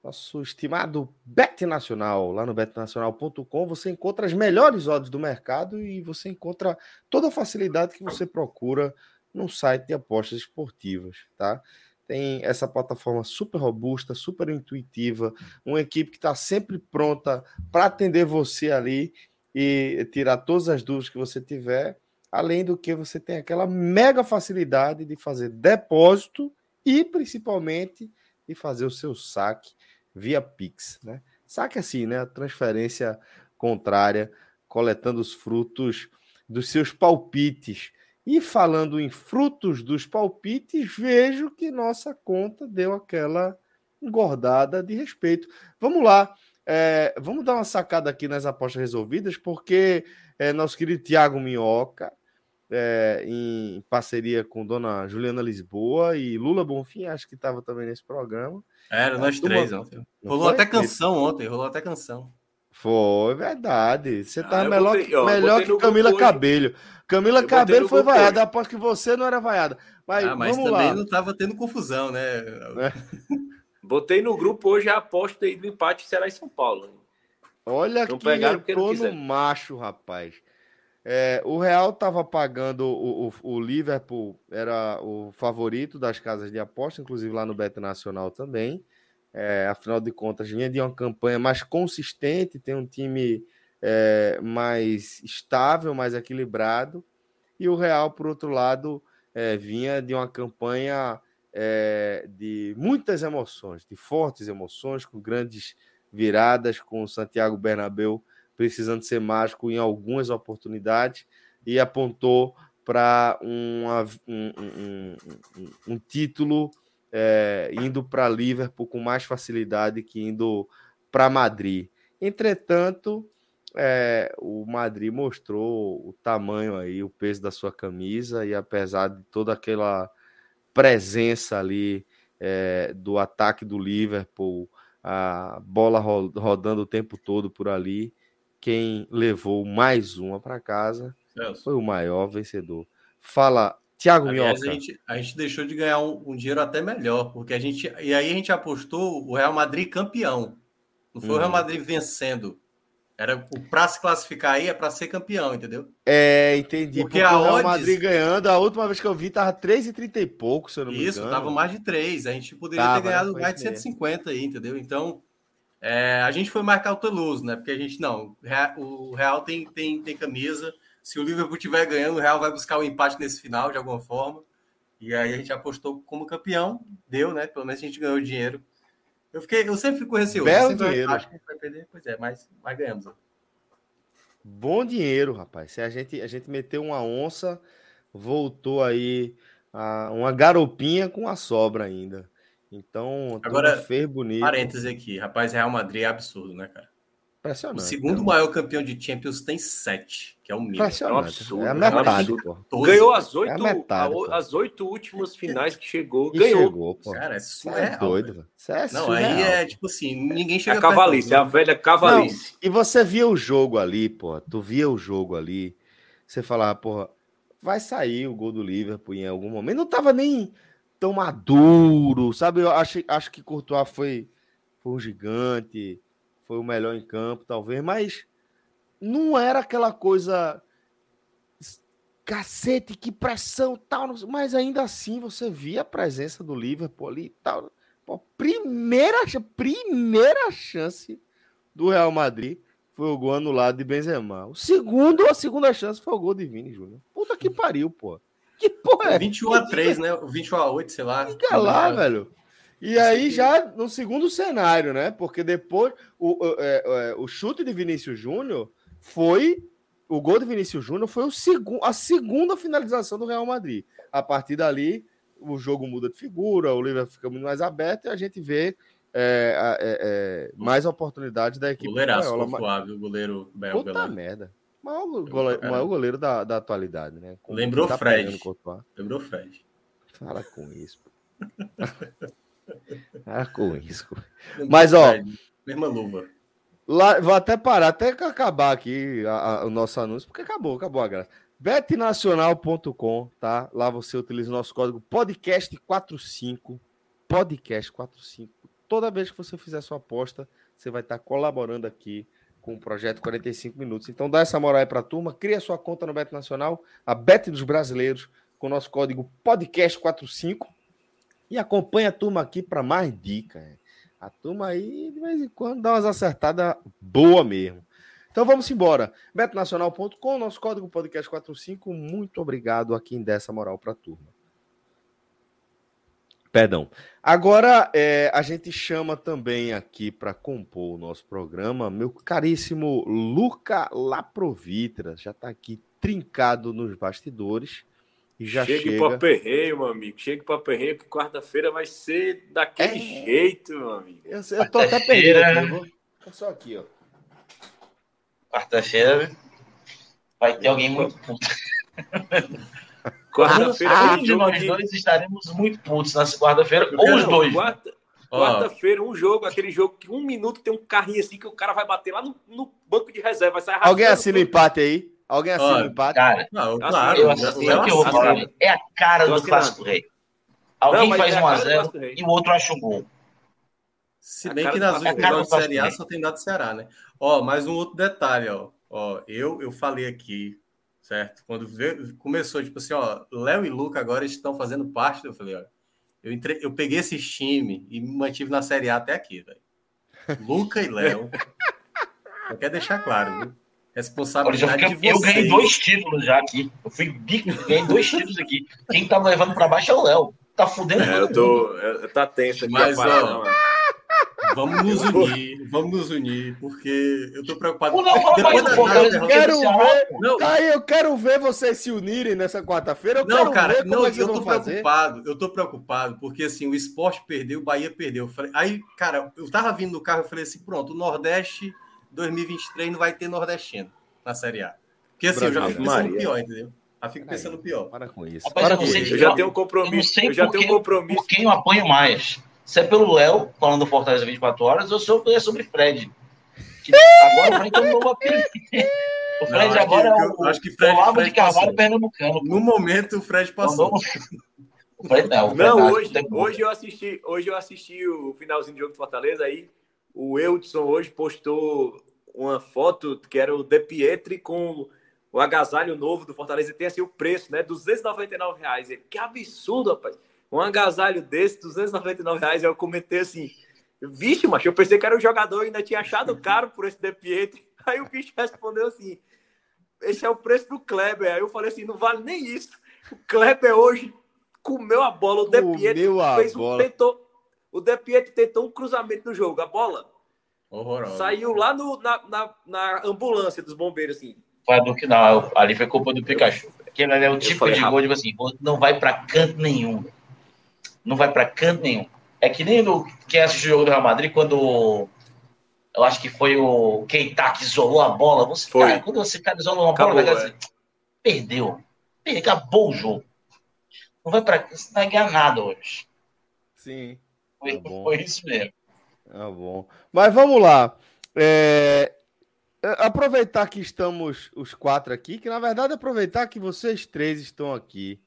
nosso estimado Bet Nacional. Lá no betnacional.com você encontra as melhores odds do mercado e você encontra toda a facilidade que você procura num site de apostas esportivas, tá? Tem essa plataforma super robusta, super intuitiva, uma equipe que está sempre pronta para atender você ali e tirar todas as dúvidas que você tiver. Além do que você tem aquela mega facilidade de fazer depósito e principalmente de fazer o seu saque via Pix, né? Saque assim, né? Transferência contrária, coletando os frutos dos seus palpites. E falando em frutos dos palpites, vejo que nossa conta deu aquela engordada de respeito. Vamos lá, é, vamos dar uma sacada aqui nas apostas resolvidas, porque é, nosso querido Tiago Minhoca é, em parceria com Dona Juliana Lisboa e Lula Bonfim, acho que estava também nesse programa. Era, nós três ontem. Rolou até canção ontem, rolou até canção. Foi verdade. Você tá ah, melhor, botei, ó, melhor que Camila Cabelho. Camila eu Cabelho foi vaiada, aposto que você não era vaiada. Mas, ah, mas vamos também lá. não estava tendo confusão, né? É. Botei no grupo hoje a aposta aí do empate será em São Paulo. Olha não que entrou no macho, rapaz. É, o Real estava pagando o, o, o, Liverpool, era o favorito das casas de aposta, inclusive lá no Beto Nacional também. É, afinal de contas, vinha de uma campanha mais consistente, tem um time é, mais estável, mais equilibrado. E o Real, por outro lado, é, vinha de uma campanha é, de muitas emoções, de fortes emoções, com grandes viradas, com o Santiago Bernabéu precisando ser mágico em algumas oportunidades e apontou para um, um, um, um, título é, indo para Liverpool com mais facilidade que indo para Madrid. Entretanto, é, o Madrid mostrou o tamanho aí, o peso da sua camisa, e apesar de toda aquela presença ali é, do ataque do Liverpool, a bola rodando o tempo todo por ali, quem levou mais uma para casa Celso. foi o maior vencedor. Fala, Aliás, Minhoca. A gente, a gente deixou de ganhar um, um, dinheiro até melhor, porque a gente. E aí a gente apostou o Real Madrid campeão. Não foi uhum. o Real uhum. Madrid vencendo. Era para se classificar aí é para ser campeão, entendeu? É, entendi. Porque, porque a o Real odds... Madrid ganhando, a última vez que eu vi tava 3,30 e pouco, se eu não me Isso, engano. Isso, tava mais de 3. A gente poderia tava, ter ganhado mais de 150 aí, entendeu? Então, é, a gente foi mais cauteloso, né? Porque a gente, não, o Real tem, tem, tem camisa. Se o Liverpool estiver ganhando, o Real vai buscar o um empate nesse final, de alguma forma. E aí a gente apostou como campeão, deu, né? Pelo menos a gente ganhou dinheiro. Eu, fiquei, eu sempre fico receoso. Belo dinheiro. Acho que a gente vai perder, pois é, mas, mas ganhamos. Bom dinheiro, rapaz. Se a gente, a gente meteu uma onça, voltou aí a, uma garopinha com a sobra ainda. Então, agora fez bonito. Parênteses aqui, rapaz, Real Madrid é absurdo, né, cara? Impressionante. O segundo maior campeão de Champions tem sete, que é o mínimo. É um absurdo. É a metade, pô. Ganhou as oito, é metade, as oito últimas finais que chegou, e ganhou. Chegou, pô. Cara, é, é surreal. É doido, é Não, aí é tipo assim, ninguém chega É a cavalice, é a velha cavalice. Não, e você via o jogo ali, pô. Tu via o jogo ali, você falava, porra, vai sair o gol do Liverpool em algum momento. Não tava nem tão maduro, sabe? Eu acho, acho que Courtois foi, foi um gigante foi o melhor em campo, talvez, mas não era aquela coisa cacete, que pressão, tal, mas ainda assim você via a presença do Liverpool ali tal. Pô, primeira, primeira chance do Real Madrid foi o gol anulado de Benzema. O segundo, a segunda chance foi o gol de Vini Júnior. Puta que pariu, pô. Que porra é? 21 a 3, né? 21 a 8, sei lá. Fica lá, velho. E aí já no segundo cenário, né? Porque depois o, o, é, é, o chute de Vinícius Júnior foi o gol de Vinícius Júnior foi o segundo, a segunda finalização do Real Madrid. A partir dali, o jogo muda de figura, o Liverpool fica muito mais aberto e a gente vê é, é, é mais oportunidades da equipe. Goleiraço, o goleiro belga. Puta lá. merda. Maior goleiro, maior goleiro da, da atualidade, né? Como Lembrou tá Fred. Lembrou Fred. Fala com isso. *laughs* Ah, com isso. Mas, ó. Mesma luva. Lá, vou até parar, até acabar aqui a, a, o nosso anúncio, porque acabou, acabou a graça. betnacional.com, tá? Lá você utiliza o nosso código podcast45, podcast45. Toda vez que você fizer sua aposta, você vai estar colaborando aqui com o projeto 45 minutos. Então dá essa moral aí pra turma, cria sua conta no Bet Nacional, a Bet dos Brasileiros, com o nosso código podcast45 e acompanha a turma aqui para mais dicas. A turma aí, de vez em quando, dá umas acertadas boa mesmo. Então vamos embora. Betonacional.com, nosso código podcast 45. Muito obrigado a quem dessa moral para a turma. Perdão. Agora é, a gente chama também aqui para compor o nosso programa meu caríssimo Luca Laprovitra. Já está aqui trincado nos bastidores. E já Chegue chega. para perreio, meu amigo. Chegue para perreio, que quarta-feira vai ser daquele é... jeito, meu amigo. Eu, eu tô até perdido. Vou... Só aqui, ó. Quarta-feira vai ter alguém muito puto. *laughs* Quarta-feira, ah, um de nós dois estaremos muito putos nessa quarta-feira, ou os dois. Quarta... Quarta-feira, um jogo, aquele jogo que um minuto tem um carrinho assim que o cara vai bater lá no, no banco de reserva. Alguém assina o empate aí? Alguém assina o empate? Cara, não, claro. Eu assino eu, eu, eu, é a cara do Clássico Rei. Alguém não, faz 1x0 é e o outro acha um gol. Se bem que nas últimas jogos de Série A só tem dado Ceará, né? Ó, mais um outro detalhe, ó. Ó, eu, eu falei aqui, certo? Quando veio, começou, tipo assim, ó, Léo e Luca agora estão fazendo parte, eu falei, ó, eu, entre, eu peguei esse time e me mantive na Série A até aqui, velho. Luca e Léo. *laughs* eu quero deixar claro, viu? Responsabilidade eu, de eu ganhei dois títulos já aqui. Eu fui bico, ganhei dois títulos aqui. Quem tá me levando para baixo é o Léo. Tá fudendo. É, eu tô. Eu, tá tenso aqui Mas, ó, Vamos nos unir, vamos nos unir, porque eu tô preocupado. Não, não, Depois da eu quero ver, não. Tá aí, eu quero ver vocês se unirem nessa quarta-feira. Não, cara, não, é eu tô preocupado. Eu tô preocupado, porque assim, o esporte perdeu, o Bahia perdeu. Falei, aí, cara, eu tava vindo no carro e falei assim: pronto, o Nordeste 2023 não vai ter nordestino na Série A. Porque assim, Brasil, eu já fico pensando Maria. pior, entendeu? Já fico pensando pior. Para com isso. Rapaz, para com isso. Eu já tenho um compromisso. Eu, eu já tenho um compromisso. Por quem eu apoio mais? Se é pelo Léo, falando do Fortaleza 24 horas, ou se é sobre Fred. Agora o Fred é um novo apelido. O Fred não, agora que, é o, acho que Fred, o Fred de Carvalho pernambucano. No momento, o Fred passou. O Fred não, não hoje, hoje, eu assisti, hoje eu assisti o finalzinho do jogo do Fortaleza, aí o Eudson hoje postou uma foto que era o De Pietri com o agasalho novo do Fortaleza. E tem assim o preço, né? 299 reais. Ele, que absurdo, rapaz. Um agasalho desse, 299 reais. Eu comentei assim, vixe, mas eu pensei que era o jogador, ainda tinha achado caro por esse De Pietri. *laughs* Aí o bicho respondeu assim, esse é o preço do Kleber. Aí eu falei assim, não vale nem isso. O Kleber hoje comeu a bola. O De Pietri fez um, tentou o De Pietro tentou um cruzamento no jogo. A bola Horrorosa. saiu lá no, na, na, na, ambulância dos bombeiros, assim. Foi do que não, ali foi culpa do Pikachu. Aquele é o tipo de gol, tipo assim, não vai para canto nenhum. Não vai para canto nenhum. É que nem no, quem assistiu o jogo do Real Madrid, quando eu acho que foi o Keita que isolou a bola. Você, foi. Cara, quando você cara isolou uma acabou, bola, é. assim, perdeu. Acabou o jogo. Não vai para. Você não vai ganhar nada hoje. Sim. Foi, tá foi isso mesmo. Tá bom. Mas vamos lá. É... é aproveitar que estamos os quatro aqui, que na verdade aproveitar que vocês três estão aqui.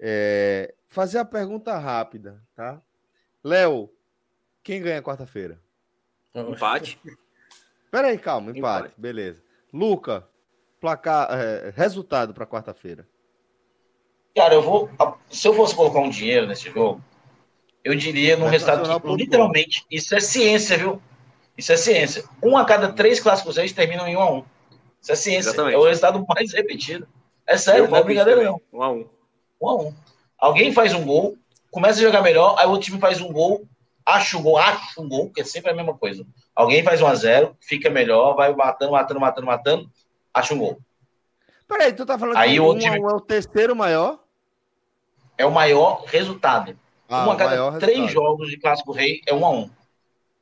É... Fazer a pergunta rápida, tá? Léo, quem ganha quarta-feira? Empate. Peraí, calma, empate, empate. beleza. Luca, placar, é, resultado para quarta-feira. Cara, eu vou. Se eu fosse colocar um dinheiro nesse jogo, eu diria no resultado que, literalmente, isso é ciência, viu? Isso é ciência. Um a cada três clássicos reis terminam em um a um. Isso é ciência. Exatamente. É o resultado mais repetido. É sério, não é brincadeira não. Um a um. Um a um. Alguém faz um gol, começa a jogar melhor, aí o outro time faz um gol, acha um gol, acha um gol, que é sempre a mesma coisa. Alguém faz um a zero, fica melhor, vai matando, matando, matando, matando, acha um gol. Peraí, tu tá falando aí que o um time... é o terceiro maior? É o maior resultado. Ah, a cada três resultado. jogos de Clássico Rei é um a um.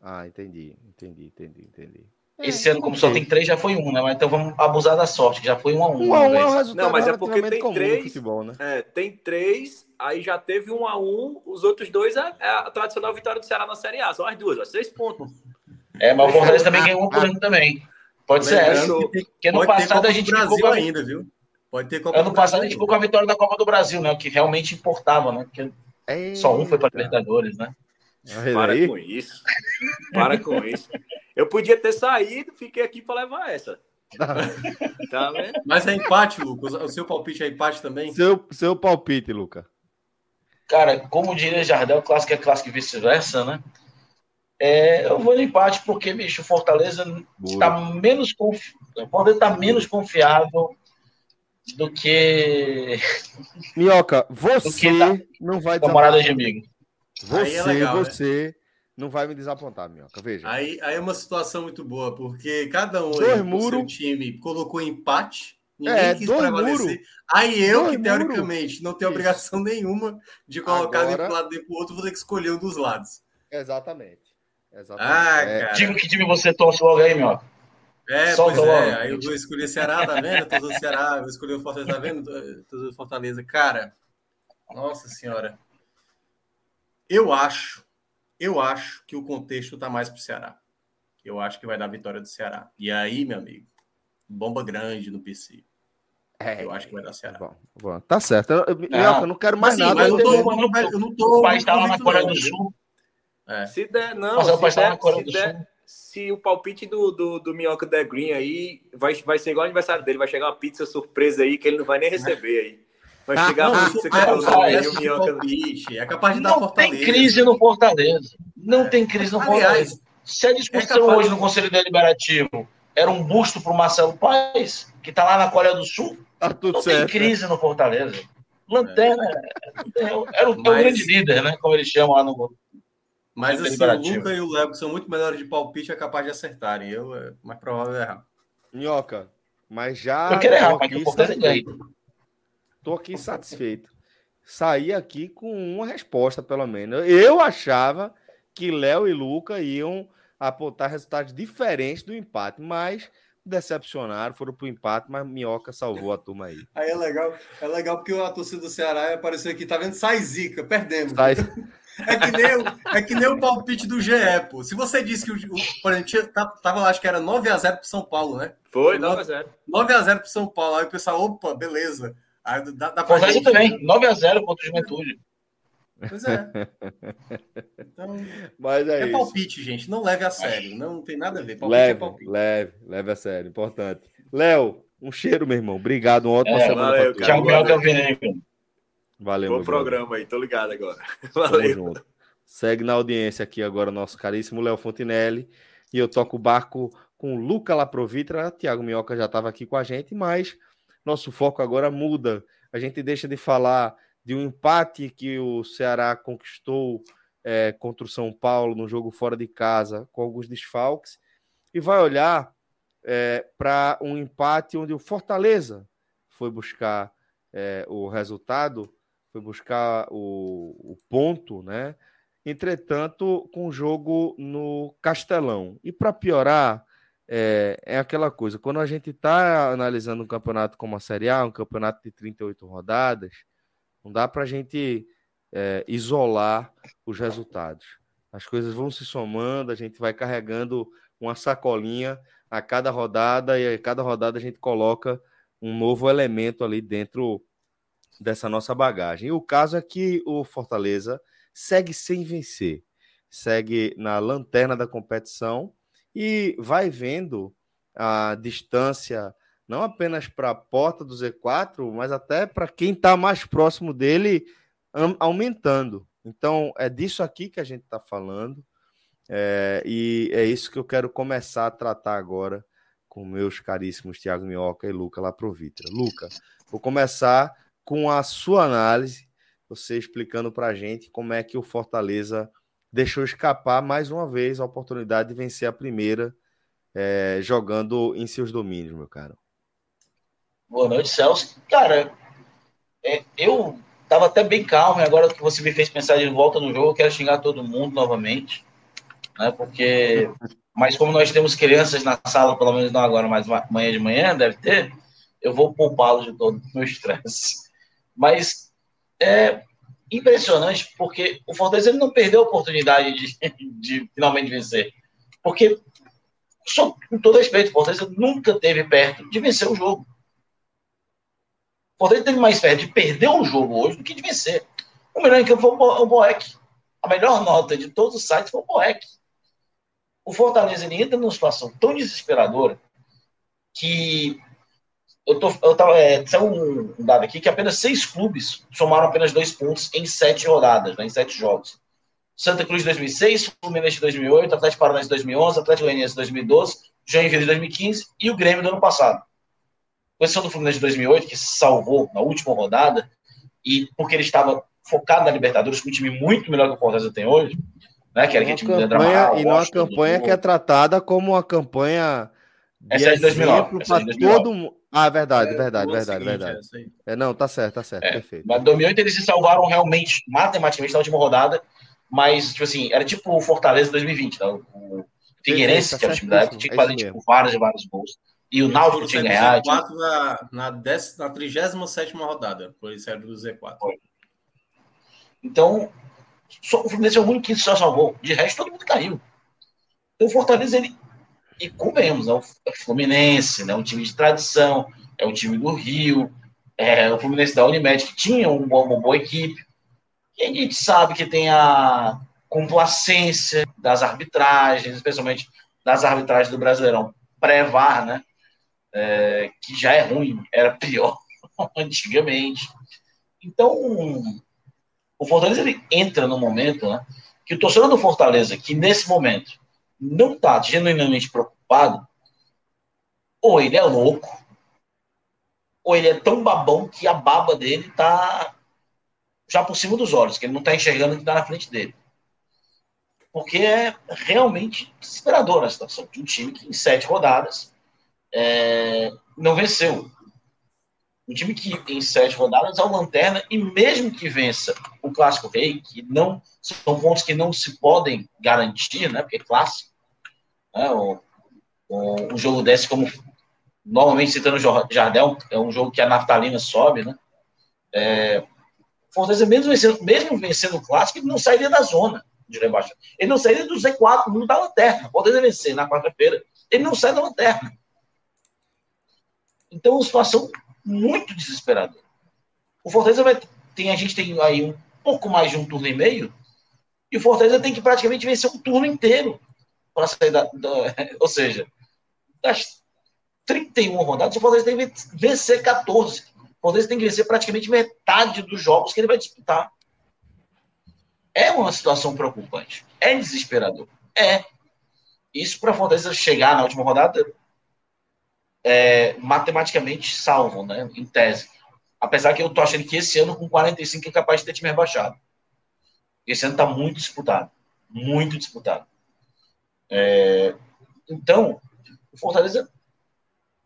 Ah, entendi, entendi, entendi, entendi. Esse é, ano, como só tem três, já foi um, né? Mas então vamos abusar da sorte, que já foi um a um. Um a um é um resultado Não, mas é porque tem três. Futebol, né? é, tem três, aí já teve um a um, os oututros dois é, é a tradicional vitória do Ceará na Série A. São as duas, ó, seis pontos. É, mas o Fortaleza também ganhou um por ano também. Pode ser essa. Porque no passado a gente Brasil ficou ainda, viu? Pode ter Copa Ano passado a gente ficou com a vitória da Copa do Brasil, né? O que realmente importava, né? Porque só um foi para Libertadores, né? Para aí? com isso. Para com isso. Eu podia ter saído, fiquei aqui para levar essa. *laughs* tá vendo? Mas é empate, Lucas. O seu palpite é empate também? Seu, seu palpite, Luca. Cara, como diria Jardel, clássico é clássico e vice-versa, né? É, eu vou no empate porque, bicho, o Fortaleza está menos Fortaleza está menos confiável do que. Minhoca, você não vai desapontar. de amigo. Você, é legal, você né? não vai me desapontar, Minhoca. Veja. Aí, aí é uma situação muito boa, porque cada um aí, muro... seu time colocou empate. Ninguém é, quis prevalecer. Muro. Aí eu, dois que teoricamente muro. não tenho Isso. obrigação nenhuma de colocar Agora... nem para lado nem para o outro, vou ter que escolher um dos lados. Exatamente. Exatamente. Ah, é. Diga que time você torce logo aí, Minhoca. É, Solta pois é. Aí eu vou escolher Ceará, tá vendo? Tô do Ceará, vou escolher o Fortaleza, tá vendo? Tô do Fortaleza. Cara, nossa senhora. Eu acho, eu acho que o contexto tá mais pro Ceará. Eu acho que vai dar vitória do Ceará. E aí, meu amigo, bomba grande no PC. É, eu acho que vai dar Ceará. Bom, bom tá certo. Eu, eu, não. eu não quero mais assim, nada. Mas eu, tô, eu, não, eu não tô. O país tá lá na Coreia do Sul. É. Se der, não. Mas o país tá na Coreia do der, Sul se o palpite do, do, do Minhoca The Green aí vai, vai ser igual o aniversário dele, vai chegar uma pizza surpresa aí que ele não vai nem receber aí. Vai ah, chegar uma pizza que é, o Minhoca. Palpite, é capaz de dar não Fortaleza. Não tem crise no Fortaleza. Não é. tem crise no Fortaleza. Se a discussão é hoje no Conselho Deliberativo era um busto para o Marcelo Paes, que está lá na Coreia do Sul, tá não certo. tem crise no Fortaleza. Lanterna é. era o, Mas... o grande líder, né? Como eles chamam lá no mas assim, o Luca e o Léo, que são muito melhores de palpite, é capaz de acertarem. Eu é mais provável é errar. Minhoca, mas já. Eu quero errar, mas o é Tô aqui satisfeito. Saí aqui com uma resposta, pelo menos. Eu achava que Léo e Luca iam apontar resultados diferentes do empate, mas decepcionaram, foram pro empate, mas Minhoca salvou a turma aí. Aí é legal, é legal porque a torcida do Ceará apareceu aqui, tá vendo? Sai zica, perdemos. Sai... É que, nem o, é que nem o palpite do GE, pô. Se você disse que o, por exemplo, tava lá, acho que era 9x0 pro São Paulo, né? Foi, 9x0. 9x0 pro São Paulo. Aí o pessoal, opa, beleza. Aí dá, dá pra gente... também, 9x0 contra o Juventude. Pois é. Então, Mas é, é palpite, gente. Não leve a sério. Não tem nada a ver. Palpite é leve, é palpite. leve, leve a sério. Importante. Léo, um cheiro, meu irmão. Obrigado. Uma ótima é, semana. Valeu, Tchau, meu Valeu, Bom programa aí. Tô ligado agora. *laughs* Valeu. Segue na audiência aqui agora nosso caríssimo Léo Fontinelli. E eu toco o barco com Luca Laprovitra. Tiago Minhoca já estava aqui com a gente, mas nosso foco agora muda. A gente deixa de falar de um empate que o Ceará conquistou é, contra o São Paulo no jogo fora de casa, com alguns desfalques, e vai olhar é, para um empate onde o Fortaleza foi buscar é, o resultado, foi buscar o, o ponto, né? Entretanto, com o jogo no Castelão. E para piorar, é, é, aquela coisa: quando a gente está analisando um campeonato como a Série A, um campeonato de 38 rodadas, não dá para a gente é, isolar os resultados. As coisas vão se somando, a gente vai carregando uma sacolinha a cada rodada e a cada rodada a gente coloca um novo elemento ali dentro dessa nossa bagagem. E o caso é que o Fortaleza segue sem vencer, segue na lanterna da competição e vai vendo a distância não apenas para a porta do Z4, mas até para quem está mais próximo dele aumentando. Então, é disso aqui que a gente está falando, é, e é isso que eu quero começar a tratar agora com meus caríssimos Tiago Minhoca e Luca Laprovitra. Luca, vou começar com a sua análise, você explicando para a gente como é que o Fortaleza deixou escapar mais uma vez a oportunidade de vencer a primeira, é, jogando em seus domínios, meu caro. Boa noite, Celso. Cara, é, eu tava até bem calmo e agora que você me fez pensar de volta no jogo, eu quero xingar todo mundo novamente, né? Porque, mas como nós temos crianças na sala, pelo menos não agora, mas amanhã de manhã deve ter, eu vou poupá-los de todo o meu estresse. Mas é impressionante porque o Fortaleza ele não perdeu a oportunidade de, *laughs* de finalmente vencer, porque só, com todo respeito, o Fortaleza nunca teve perto de vencer o jogo. O Fortaleza teve mais fé de perder o jogo hoje do que de vencer. O melhor em campo foi o Boeck. A melhor nota de todos os sites foi o Boeck. O Fortaleza ele entra numa situação tão desesperadora que eu tô, eu tava, é, um dado aqui que apenas seis clubes somaram apenas dois pontos em sete rodadas, né, em sete jogos. Santa Cruz 2006, Fluminense 2008, Atlético Paranaense 2011, Atlético Goianiense 2012, Joinville 2015 e o Grêmio do ano passado com exceção do Fluminense de 2008, que se salvou na última rodada, e porque ele estava focado na Libertadores, com um time muito melhor que o Fortaleza tem hoje, né? Que era aquele time campanha, E numa campanha que é tratada como uma campanha de Essa é de 2009. Para é todo mundo. Ah, verdade, é, verdade, verdade, seguinte, verdade. É, é, não, tá certo, tá certo, é, perfeito. Mas em 2008 eles se salvaram realmente, matematicamente, na última rodada, mas, tipo assim, era tipo o Fortaleza 2020, né? o Figueirense, tá que era o time da época, tinha que fazer, tipo, vários e vários gols. E o Náutico tinha ganhado. Z4 na, na, na 37 rodada, foi sair do Z4. Foi. Então, só o Fluminense é o único que só salvou. De resto, todo mundo caiu. Então, o Fortaleza, ele. E comemos, né? O Fluminense, né? um time de tradição, é um time do Rio, é o Fluminense da Unimed, que tinha um bom, uma boa equipe. E a gente sabe que tem a complacência das arbitragens, especialmente das arbitragens do Brasileirão pré-VAR, né? é, que já é ruim, era pior *laughs* antigamente. Então, o Fortaleza ele entra no momento né, que o torcedor do Fortaleza, que nesse momento não está genuinamente preocupado, ou ele é louco, ou ele é tão babão que a baba dele está já por cima dos olhos, que ele não está enxergando o que está na frente dele. Porque é realmente desesperadora a situação de um time que em sete rodadas é, não venceu. Um time que em sete rodadas é o lanterna e mesmo que vença o clássico rei, que não são pontos que não se podem garantir, né? Porque é clássico. Né? Um, um, jogo desse, como normalmente citando o Jardel, é um jogo que a naftalina sobe, né? É, Fortaleza, mesmo vencendo, mesmo vencendo o clássico, ele não sairia da zona de rebaixamento. Ele não sairia do Z4, não da lanterna. Fortaleza vencer na quarta-feira, ele não sai da lanterna. Então, situação muito desesperadora. O Fortaleza vai. Tem, a gente tem aí um pouco mais de um turno e meio, e o Fortaleza tem que praticamente vencer um turno inteiro para sair da, da. *laughs* Ou seja, das 31 rodadas, o Fortaleza tem que vencer 14. O Fortaleza tem que vencer praticamente metade dos jogos que ele vai disputar. É uma situação preocupante. É desesperador. É. Isso para a Fortaleza chegar na última rodada é, matematicamente salvo, né? Em tese. Apesar que eu tô achando que esse ano, com 45, é capaz de ter time rebaixado. Esse ano está muito disputado. Muito disputado. É, então, o Fortaleza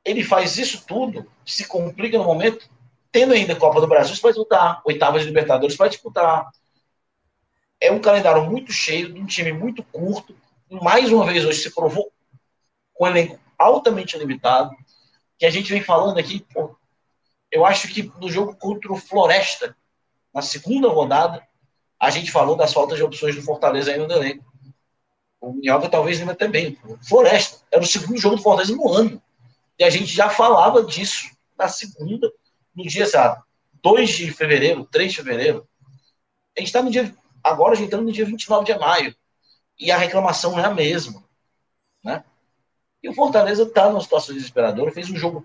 ele faz isso tudo, se complica no momento, tendo ainda Copa do Brasil para disputar, oitavas de Libertadores para disputar, é um calendário muito cheio, de um time muito curto. Mais uma vez, hoje se provou com um elenco altamente limitado. Que a gente vem falando aqui, pô, eu acho que no jogo contra o Floresta, na segunda rodada, a gente falou das faltas de opções do Fortaleza aí no elenco. O Minhoca talvez lembra também. Floresta, era o segundo jogo do Fortaleza no ano. E a gente já falava disso na segunda, no dia, sabe, 2 de fevereiro, 3 de fevereiro. A gente está no dia Agora a gente entrando no dia 29 de maio. E a reclamação é a mesma. Né? E o Fortaleza está numa situação desesperadora, fez um jogo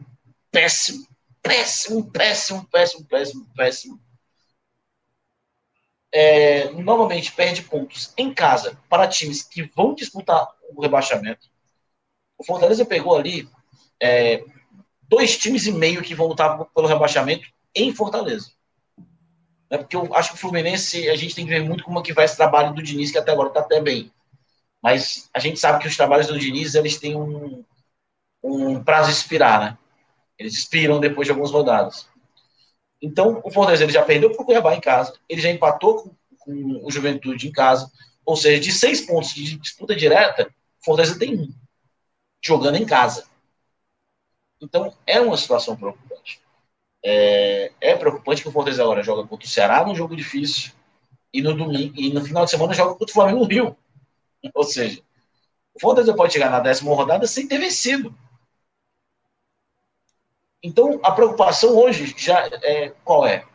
péssimo, péssimo, péssimo, péssimo, péssimo, péssimo. É, normalmente perde pontos em casa para times que vão disputar o rebaixamento. O Fortaleza pegou ali é, dois times e meio que vão lutar pelo rebaixamento em Fortaleza. Né? Porque eu acho que o Fluminense, a gente tem que ver muito como é que vai esse trabalho do Diniz, que até agora está até bem. Mas a gente sabe que os trabalhos do Diniz, eles têm um, um prazo de expirar, né? Eles expiram depois de algumas rodadas. Então, o Fortaleza ele já perdeu para o Cuiabá em casa, ele já empatou com, com, o Juventude em casa, ou seja, de seis pontos de disputa direta, o Fortaleza tem um, jogando em casa. Então, é uma situação preocupante. É, é preocupante que o Fortaleza agora joga contra o Ceará num jogo difícil e no domingo e no final de semana joga contra o Flamengo no Rio. Ou seja, o Fortaleza pode chegar na décima rodada sem ter vencido. Então, a preocupação hoje já é qual é?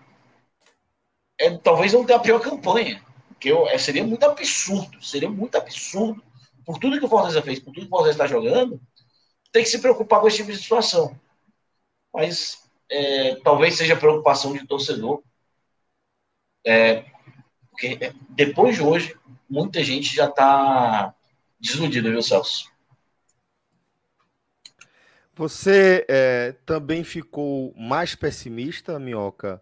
É talvez não ter a pior campanha, porque eu, é, seria muito absurdo, seria muito absurdo por tudo que o Fortaleza fez, por tudo que o Fortaleza está jogando, ter que se preocupar com esse tipo de situação. Mas é, talvez seja preocupação de torcedor. É, porque é, depois de hoje, muita gente já está desiludida, viu, Celso? Você é, também ficou mais pessimista, Minhoca,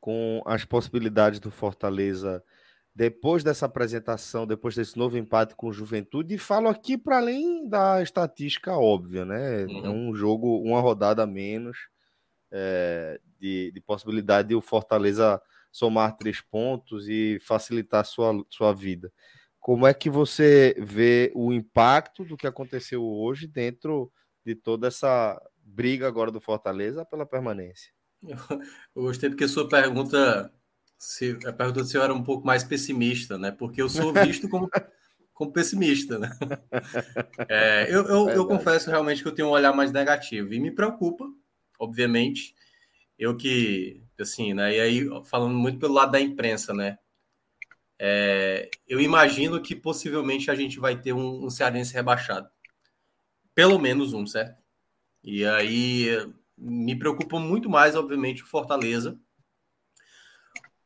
com as possibilidades do Fortaleza depois dessa apresentação, depois desse novo empate com o Juventude, e falo aqui para além da estatística óbvia, né? Uhum. É um jogo, uma rodada a menos é, de, de, possibilidade de o Fortaleza somar três pontos e facilitar sua, sua vida. Como é que você vê o impacto do que aconteceu hoje dentro de toda essa briga agora do Fortaleza pela permanência? Eu gostei porque sua pergunta, se, a pergunta do senhor era um pouco mais pessimista, né? Porque eu sou visto como, *laughs* como pessimista, né? É, eu, eu, eu confesso realmente que eu tenho um olhar mais negativo e me preocupa obviamente. Eu que, assim, né? E aí, falando muito pelo lado da imprensa, né? É, eu imagino que possivelmente a gente vai ter um, um cearense rebaixado. Pelo menos um, certo? E aí me preocupa muito mais, obviamente, o Fortaleza.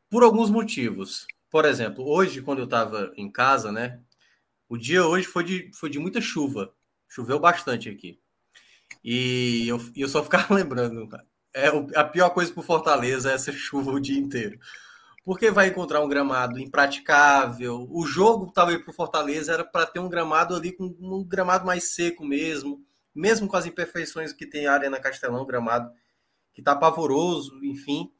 Por alguns motivos. Por exemplo, hoje, quando eu estava em casa, né? O dia hoje foi de, foi de muita chuva. Choveu bastante aqui. E eu, eu só ficava *laughs* lembrando, é a pior coisa para o Fortaleza é essa *laughs* chuva o dia inteiro. Porque vai encontrar um gramado impraticável. O jogo talvez para o Fortaleza era para ter um gramado ali com um gramado mais seco mesmo, mesmo com as imperfeições que tem a Arena Castelão, gramado que está pavoroso, enfim.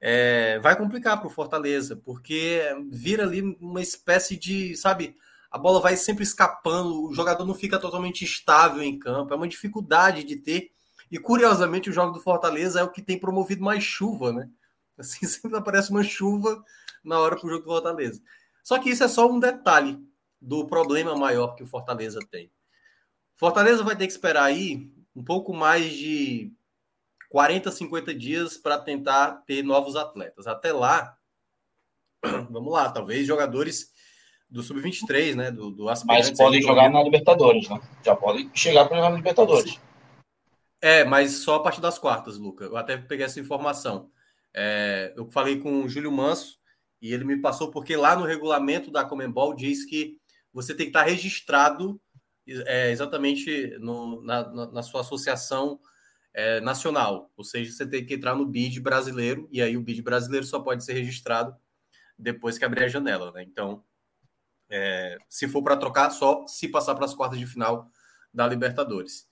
É, vai complicar para o Fortaleza, porque vira ali uma espécie de, sabe, a bola vai sempre escapando, o jogador não fica totalmente estável em campo, é uma dificuldade de ter. E curiosamente, o jogo do Fortaleza é o que tem promovido mais chuva, né? *laughs* Assim, sempre aparece uma chuva na hora para o jogo do Fortaleza. Só que isso é só um detalhe do problema maior que o Fortaleza tem. Fortaleza vai ter que esperar aí um pouco mais de 40, 50 dias para tentar ter novos atletas. Até lá, *clears throat* vamos lá, talvez jogadores do Sub-23, né? Do, do Mas podem jogar na Libertadores, né? Já podem chegar para jogar na Libertadores. É, mas só a partir das quartas, Luca. Eu até peguei essa informação. É, eu falei com o Júlio Manso e ele me passou porque lá no regulamento da Comembol diz que você tem que estar registrado é, exatamente no, na, na, sua associação é, nacional. Ou seja, você tem que entrar no BID brasileiro e aí o BID brasileiro só pode ser registrado depois que abrir a janela. Né? Então, é, se for para trocar, só se passar para as quartas de final da Libertadores.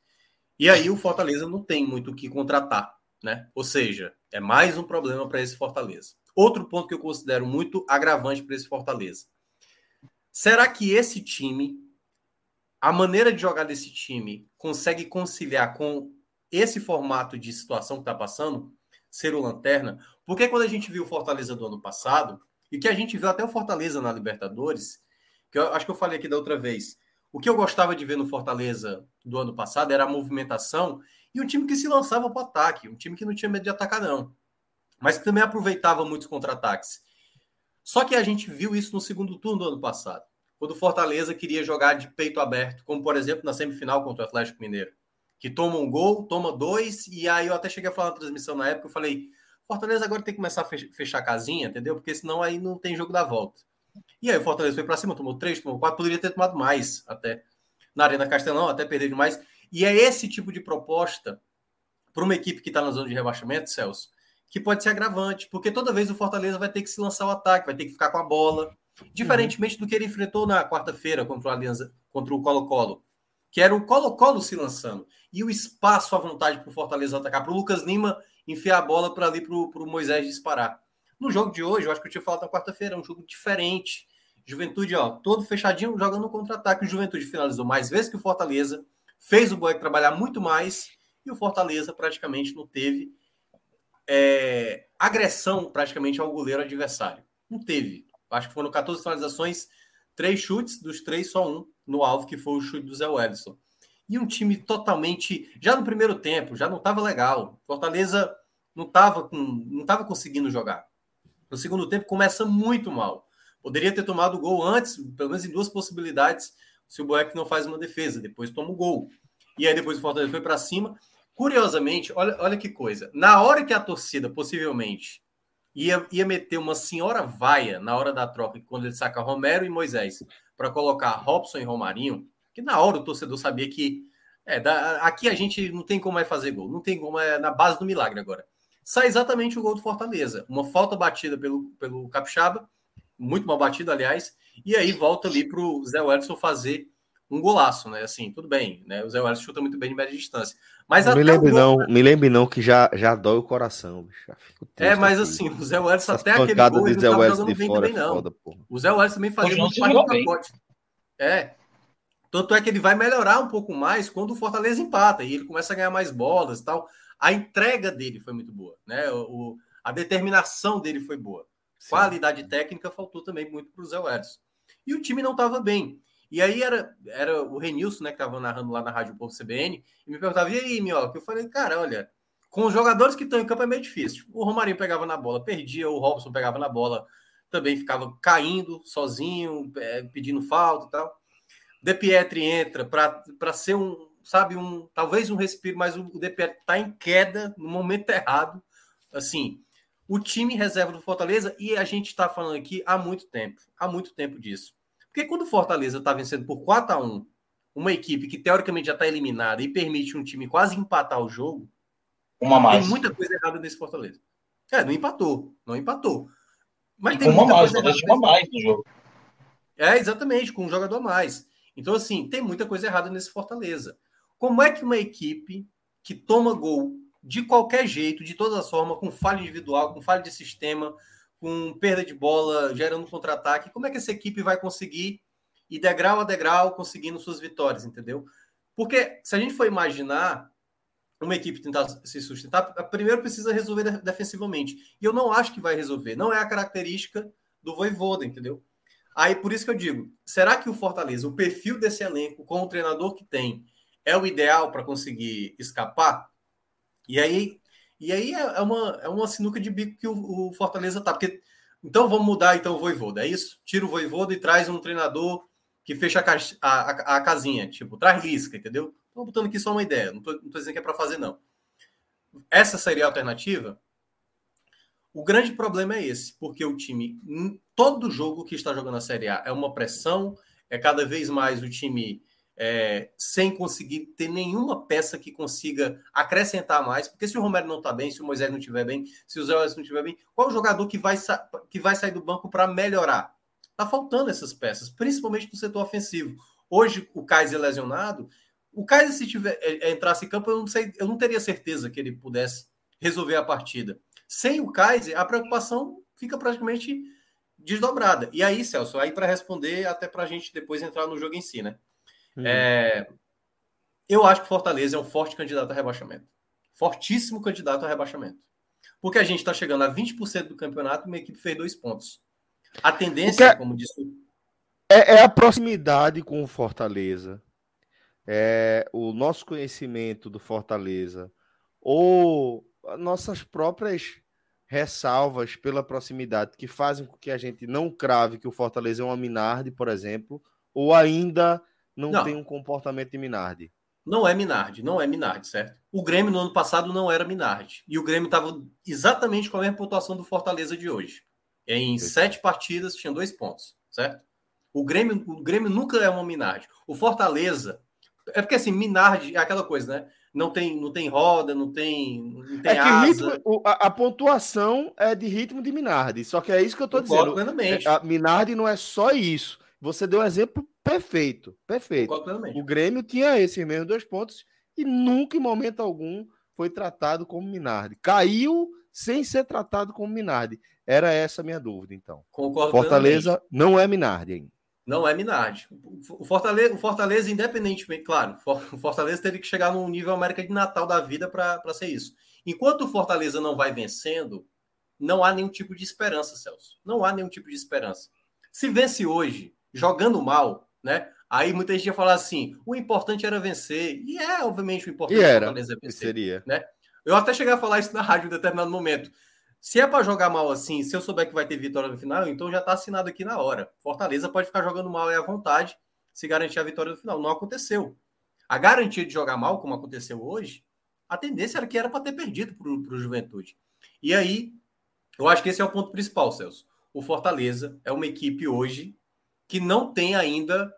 E aí o Fortaleza não tem muito o que contratar, né? Ou seja, é mais um problema para esse Fortaleza. Outro ponto que eu considero muito agravante para esse Fortaleza. Será que esse time, a maneira de jogar desse time, consegue conciliar com esse formato de situação que está passando, ser o lanterna? Porque quando a gente viu o Fortaleza do ano passado, e que a gente viu até o Fortaleza na Libertadores, que eu acho que eu falei aqui da outra vez. O que eu gostava de ver no Fortaleza do ano passado era a movimentação e um time que se lançava para o ataque, um time que não tinha medo de atacar, não, mas que também aproveitava muitos contra-ataques. Só que a gente viu isso no segundo turno do ano passado, quando o Fortaleza queria jogar de peito aberto, como por exemplo na semifinal contra o Atlético Mineiro, que toma um gol, toma dois, e aí eu até cheguei a falar na transmissão na época, eu falei, Fortaleza agora tem que começar a fechar a casinha, entendeu? Porque senão aí não tem jogo da volta. E aí o Fortaleza foi para cima, tomou três, tomou quatro, poderia ter tomado mais até. Na Arena Castelão, até perder demais. E é esse tipo de proposta para uma equipe que está na zona de rebaixamento, Celso, que pode ser agravante, porque toda vez o Fortaleza vai ter que se lançar o ataque, vai ter que ficar com a bola, diferentemente uhum. do que ele enfrentou na quarta-feira contra contra o Colo-Colo, que era o Colo-Colo se lançando e o espaço à vontade para o Fortaleza atacar, para o Lucas Lima enfiar a bola para ali para o Moisés disparar. No jogo de hoje, eu acho que eu tinha falado na quarta-feira, é um jogo diferente. Juventude, ó, todo fechadinho, jogando no contra-ataque. O Juventude finalizou mais vezes que o Fortaleza, fez o Boeck trabalhar muito mais e o Fortaleza praticamente não teve é, agressão praticamente ao goleiro adversário. Não teve. Acho que foram 14 finalizações, três chutes, dos três, só um no alvo, que foi o chute do Zé Wellison. E um time totalmente. Já no primeiro tempo, já não estava legal. Fortaleza não estava não tava conseguindo jogar. No segundo tempo começa muito mal. Poderia ter tomado o gol antes, pelo menos em duas possibilidades, se o Boeck não faz uma defesa, depois toma o gol. E aí depois o Fortaleza foi para cima. Curiosamente, olha, olha que coisa. Na hora que a torcida possivelmente ia, ia meter uma senhora vaia na hora da troca, quando ele saca Romero e Moisés, para colocar Robson e Romarinho, que na hora o torcedor sabia que é, da, aqui a gente não tem como é fazer gol, não tem como é na base do milagre agora sai exatamente o gol do Fortaleza. Uma falta batida pelo, pelo Capixaba, muito mal batida, aliás, e aí volta ali para o Zé Wellison fazer um golaço, né? Assim, tudo bem, né? O Zé Wellison chuta muito bem de média distância. Mas não me lembre não, me lembre não que já, já dói o coração. é, mas aqui. assim, o Zé Wellison até aquele gol ele não estava jogando bem fora, também, não. Foda, o Zé Wellison também fazia muito parte do pacote. É. Tanto é que ele vai melhorar um pouco mais quando o Fortaleza empata e ele começa a ganhar mais bolas e tal a entrega dele foi muito boa, né? O, a determinação dele foi boa. Sim. Qualidade técnica faltou também muito para o Zé Edson. E o time não estava bem. E aí era, era o Renilson, né, que estava narrando lá na Rádio Povo CBN, e me perguntava, e aí, Minhoca? Eu falei, cara, olha, com os jogadores que estão em campo é meio difícil. O Romarinho pegava na bola, perdia, o Robson pegava na bola, também ficava caindo sozinho, é, pedindo falta e tal. De Pietri entra para ser um, sabe, um talvez um respiro, mas o DPR está em queda no momento *laughs* errado. Assim, o time reserva do Fortaleza, e a gente está falando aqui há muito tempo, há muito tempo disso. Porque quando o Fortaleza está vencendo por 4 a 1 uma equipe que teoricamente já está eliminada e permite um time quase empatar o jogo, uma mais. tem muita coisa errada nesse Fortaleza. É, não empatou, não empatou. Mas e tem uma mais, talvez uma mais no jogo. É, exatamente, com um jogador a mais. Então, assim, tem muita coisa errada nesse Fortaleza. Como é que uma equipe que toma gol de qualquer jeito, de todas as formas, com falha individual, com falha de sistema, com perda de bola, gerando contra-ataque, como é que essa equipe vai conseguir e degrau a degrau conseguindo suas vitórias, entendeu? Porque se a gente for imaginar uma equipe tentar se sustentar, primeiro precisa resolver defensivamente. E eu não acho que vai resolver. Não é a característica do Voivoda, entendeu? Aí por isso que eu digo, será que o Fortaleza, o perfil desse elenco com o treinador que tem, é o ideal para conseguir escapar? E aí, e aí é, é uma, é uma sinuca de bico que o, o Fortaleza tá, porque então vamos mudar então o Voivoda, é isso? Tira o Voivoda e traz um treinador que fecha a, a, a casinha, tipo, traz Lisca, entendeu? Estou botando aqui só uma ideia, não estou dizendo que é para fazer, não. Essa seria a alternativa? O grande problema é esse, porque o time, todo jogo que está jogando a Série A é uma pressão, é cada vez mais o time é, sem conseguir ter nenhuma peça que consiga acrescentar mais, porque se o Romero não está bem, se o Moisés não estiver bem, se o Zé não estiver bem, qual o jogador que vai, que vai sair do banco para melhorar? Está faltando essas peças, principalmente no setor ofensivo. Hoje, o Kaiser lesionado, o Kaiser, se tiver, é, é, entrasse em campo, eu não, sei, eu não teria certeza que ele pudesse resolver a partida. Sem o Kaiser, a preocupação fica praticamente desdobrada. E aí, Celso, aí para responder, até para a gente depois entrar no jogo em si, né? Uhum. É, eu acho que Fortaleza é um forte candidato a rebaixamento. Fortíssimo candidato a rebaixamento. Porque a gente está chegando a 20% do campeonato e uma equipe fez dois pontos. A tendência, Porque como disse. É, é a proximidade com o Fortaleza é, o nosso conhecimento do Fortaleza ou nossas próprias ressalvas pela proximidade que fazem com que a gente não crave que o Fortaleza é uma Minardi, por exemplo, ou ainda não, não. tem um comportamento de Minardi? Não é Minardi, não é Minardi, certo? O Grêmio no ano passado não era Minardi. E o Grêmio estava exatamente com a mesma pontuação do Fortaleza de hoje. Em sete partidas tinha dois pontos, certo? O Grêmio, o Grêmio nunca é uma Minardi. O Fortaleza é porque assim, Minardi é aquela coisa, né? Não tem, não tem roda, não tem, não tem é que asa. Ritmo, a, a, pontuação é de ritmo de Minardi. Só que é isso que eu tô dizendo. Plenamente. É, a Minardi não é só isso. Você deu um exemplo perfeito, perfeito. O Grêmio tinha esses mesmos dois pontos e nunca em momento algum foi tratado como Minardi. Caiu sem ser tratado como Minardi. Era essa a minha dúvida, então. Concordo Fortaleza plenamente. não é Minardi ainda. Não é Minardi. O Fortaleza, o Fortaleza, independentemente, claro, o Fortaleza teria que chegar num nível América de Natal da vida para ser isso. Enquanto o Fortaleza não vai vencendo, não há nenhum tipo de esperança, Celso. Não há nenhum tipo de esperança. Se vence hoje, jogando mal, né? Aí muita gente ia falar assim: o importante era vencer. E é, obviamente, o importante e era, Fortaleza vencer. Seria. Né? Eu até cheguei a falar isso na rádio em determinado momento. Se é para jogar mal assim, se eu souber que vai ter vitória no final, então já está assinado aqui na hora. Fortaleza pode ficar jogando mal aí à vontade, se garantir a vitória no final. Não aconteceu. A garantia de jogar mal, como aconteceu hoje, a tendência era que era para ter perdido para o Juventude. E aí, eu acho que esse é o ponto principal, Celso. O Fortaleza é uma equipe hoje que não tem ainda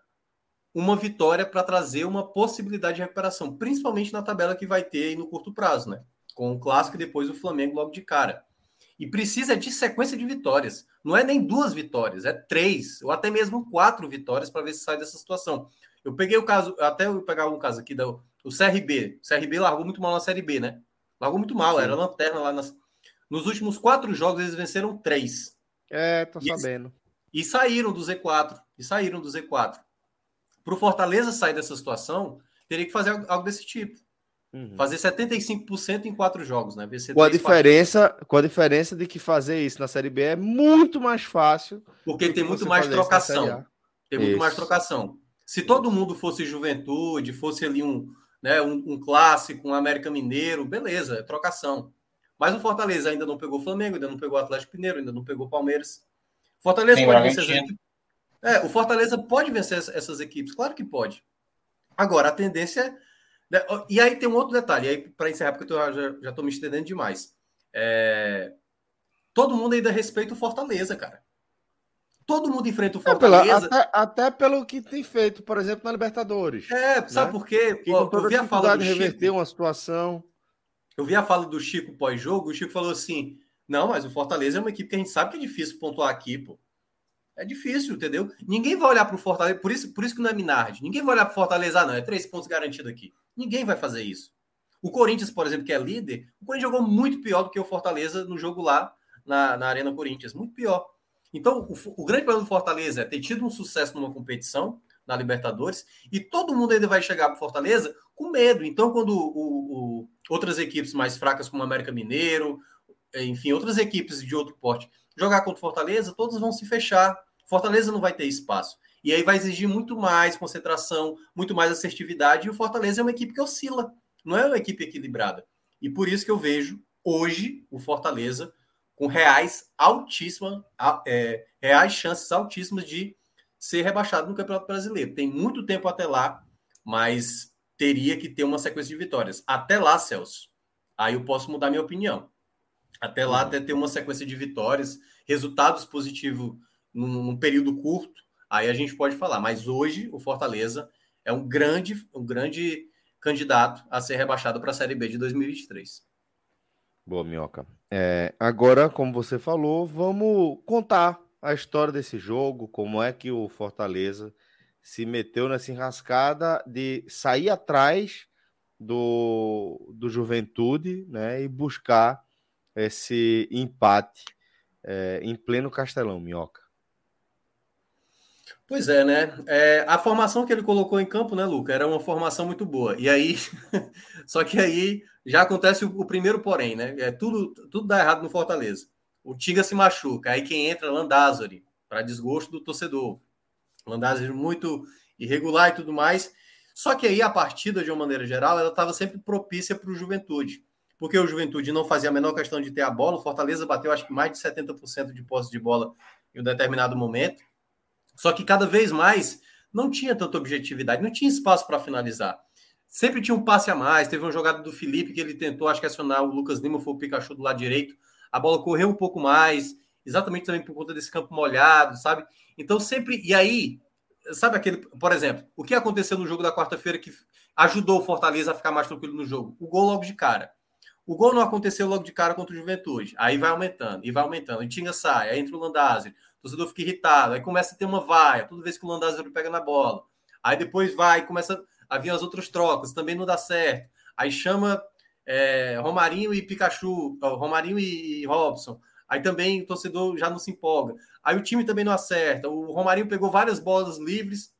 uma vitória para trazer uma possibilidade de recuperação, principalmente na tabela que vai ter no curto prazo, né? Com o clássico e depois o Flamengo logo de cara. E precisa de sequência de vitórias. Não é nem duas vitórias, é três, ou até mesmo quatro vitórias para ver se sai dessa situação. Eu peguei o caso, até eu pegar um caso aqui do o CRB. O CRB largou muito mal na Série B, né? Largou muito mal, Sim. era lanterna lá nas. Nos últimos quatro jogos, eles venceram três. É, tô e sabendo. E saíram do Z4. E saíram do Z4. Para o Fortaleza sair dessa situação, teria que fazer algo desse tipo. Uhum. Fazer 75% em quatro jogos, né? Vencer com, a diferença, com a diferença de que fazer isso na Série B é muito mais fácil. Porque tem muito mais trocação. Tem muito isso. mais trocação. Se todo mundo fosse juventude, fosse ali um, né, um, um, clássico, um América Mineiro, beleza, é trocação. Mas o Fortaleza ainda não pegou o Flamengo, ainda não pegou o Atlético Mineiro, ainda não pegou o Palmeiras. Fortaleza tem pode vencer essas... É, o Fortaleza pode vencer essas equipes, claro que pode. Agora, a tendência é né, e aí tem um outro detalhe, aí para encerrar, porque eu já estou me estendendo demais. É... Todo mundo ainda respeita o Fortaleza, cara. Todo mundo enfrenta o Fortaleza. É, pela, até, até, pelo que tem feito, por exemplo, na Libertadores. É, sabe né? por quê? Que Pô, eu vi a fala do de reverter Chico, uma situação. Eu vi a fala do Chico pós-jogo, o Chico falou assim: não, mas o Fortaleza é uma equipe que a gente sabe que é difícil pontuar aqui, pô. É difícil, entendeu? Ninguém vai olhar para o Fortaleza, por isso, por isso que não é Minardi. Ninguém vai olhar para o Fortaleza, ah, não, é três pontos garantido aqui. Ninguém vai fazer isso. O Corinthians, por exemplo, que é líder, o Corinthians jogou muito pior do que o Fortaleza no jogo lá na, na Arena Corinthians. Muito pior. Então, o, o, grande problema do Fortaleza é ter tido um sucesso numa competição, na Libertadores, e todo mundo ainda vai chegar para Fortaleza com medo. Então, quando o, o, outras equipes mais fracas, como o América Mineiro, enfim, outras equipes de outro porte, jogar contra Fortaleza, todos vão se fechar. Fortaleza não vai ter espaço. E aí vai exigir muito mais concentração, muito mais assertividade, e o Fortaleza é uma equipe que oscila, não é uma equipe equilibrada. E por isso que eu vejo hoje o Fortaleza com reais altíssimas, é, reais chances altíssimas de ser rebaixado no Campeonato Brasileiro. Tem muito tempo até lá, mas teria que ter uma sequência de vitórias. Até lá, Celso, aí eu posso mudar minha opinião. Até lá, até ter uma sequência de vitórias, resultados positivos num, num período curto, aí a gente pode falar. Mas hoje o Fortaleza é um grande, um grande candidato a ser rebaixado para a Série B de 2023. Boa, Minhoca. É, agora, como você falou, vamos contar a história desse jogo, como é que o Fortaleza se meteu nessa enrascada de sair atrás do, do Juventude né, e buscar esse empate é, em pleno Castelão, Minhoca. Pois é, né? É, a formação que ele colocou em campo, né, Luca, era uma formação muito boa. E aí, *laughs* só que aí já acontece o, o, primeiro porém, né? É tudo, tudo dá errado no Fortaleza. O Tinga se machuca, aí quem entra é Landázuri, para desgosto do torcedor. Landázuri muito irregular e tudo mais. Só que aí a partida, de uma maneira geral, ela estava sempre propícia para o Juventude. Porque o Juventude não fazia a menor questão de ter a bola. O Fortaleza bateu, acho que mais de 70% de posse de bola em um determinado momento. Só que cada vez mais não tinha tanta objetividade, não tinha espaço para finalizar. Sempre tinha um passe a mais. Teve uma jogada do Felipe que ele tentou, acho que acionar o Lucas Lima, foi o Pikachu do lado direito. A bola correu um pouco mais, exatamente também por conta desse campo molhado, sabe? Então sempre. E aí, sabe aquele. Por exemplo, o que aconteceu no jogo da quarta-feira que ajudou o Fortaleza a ficar mais tranquilo no jogo? O gol logo de cara. O gol não aconteceu logo de cara contra o Juventude. Aí vai aumentando, e vai aumentando. E Tinga sai, aí entra o Landázuri o torcedor fica irritado, aí começa a ter uma vaia, toda vez que o Landázuri pega na bola. Aí depois vai, começa a vir as outras trocas, também não dá certo. Aí chama é, Romarinho e Pikachu, Romarinho e Robson. Aí também o torcedor já não se empolga. Aí o time também não acerta. O Romarinho pegou várias bolas livres,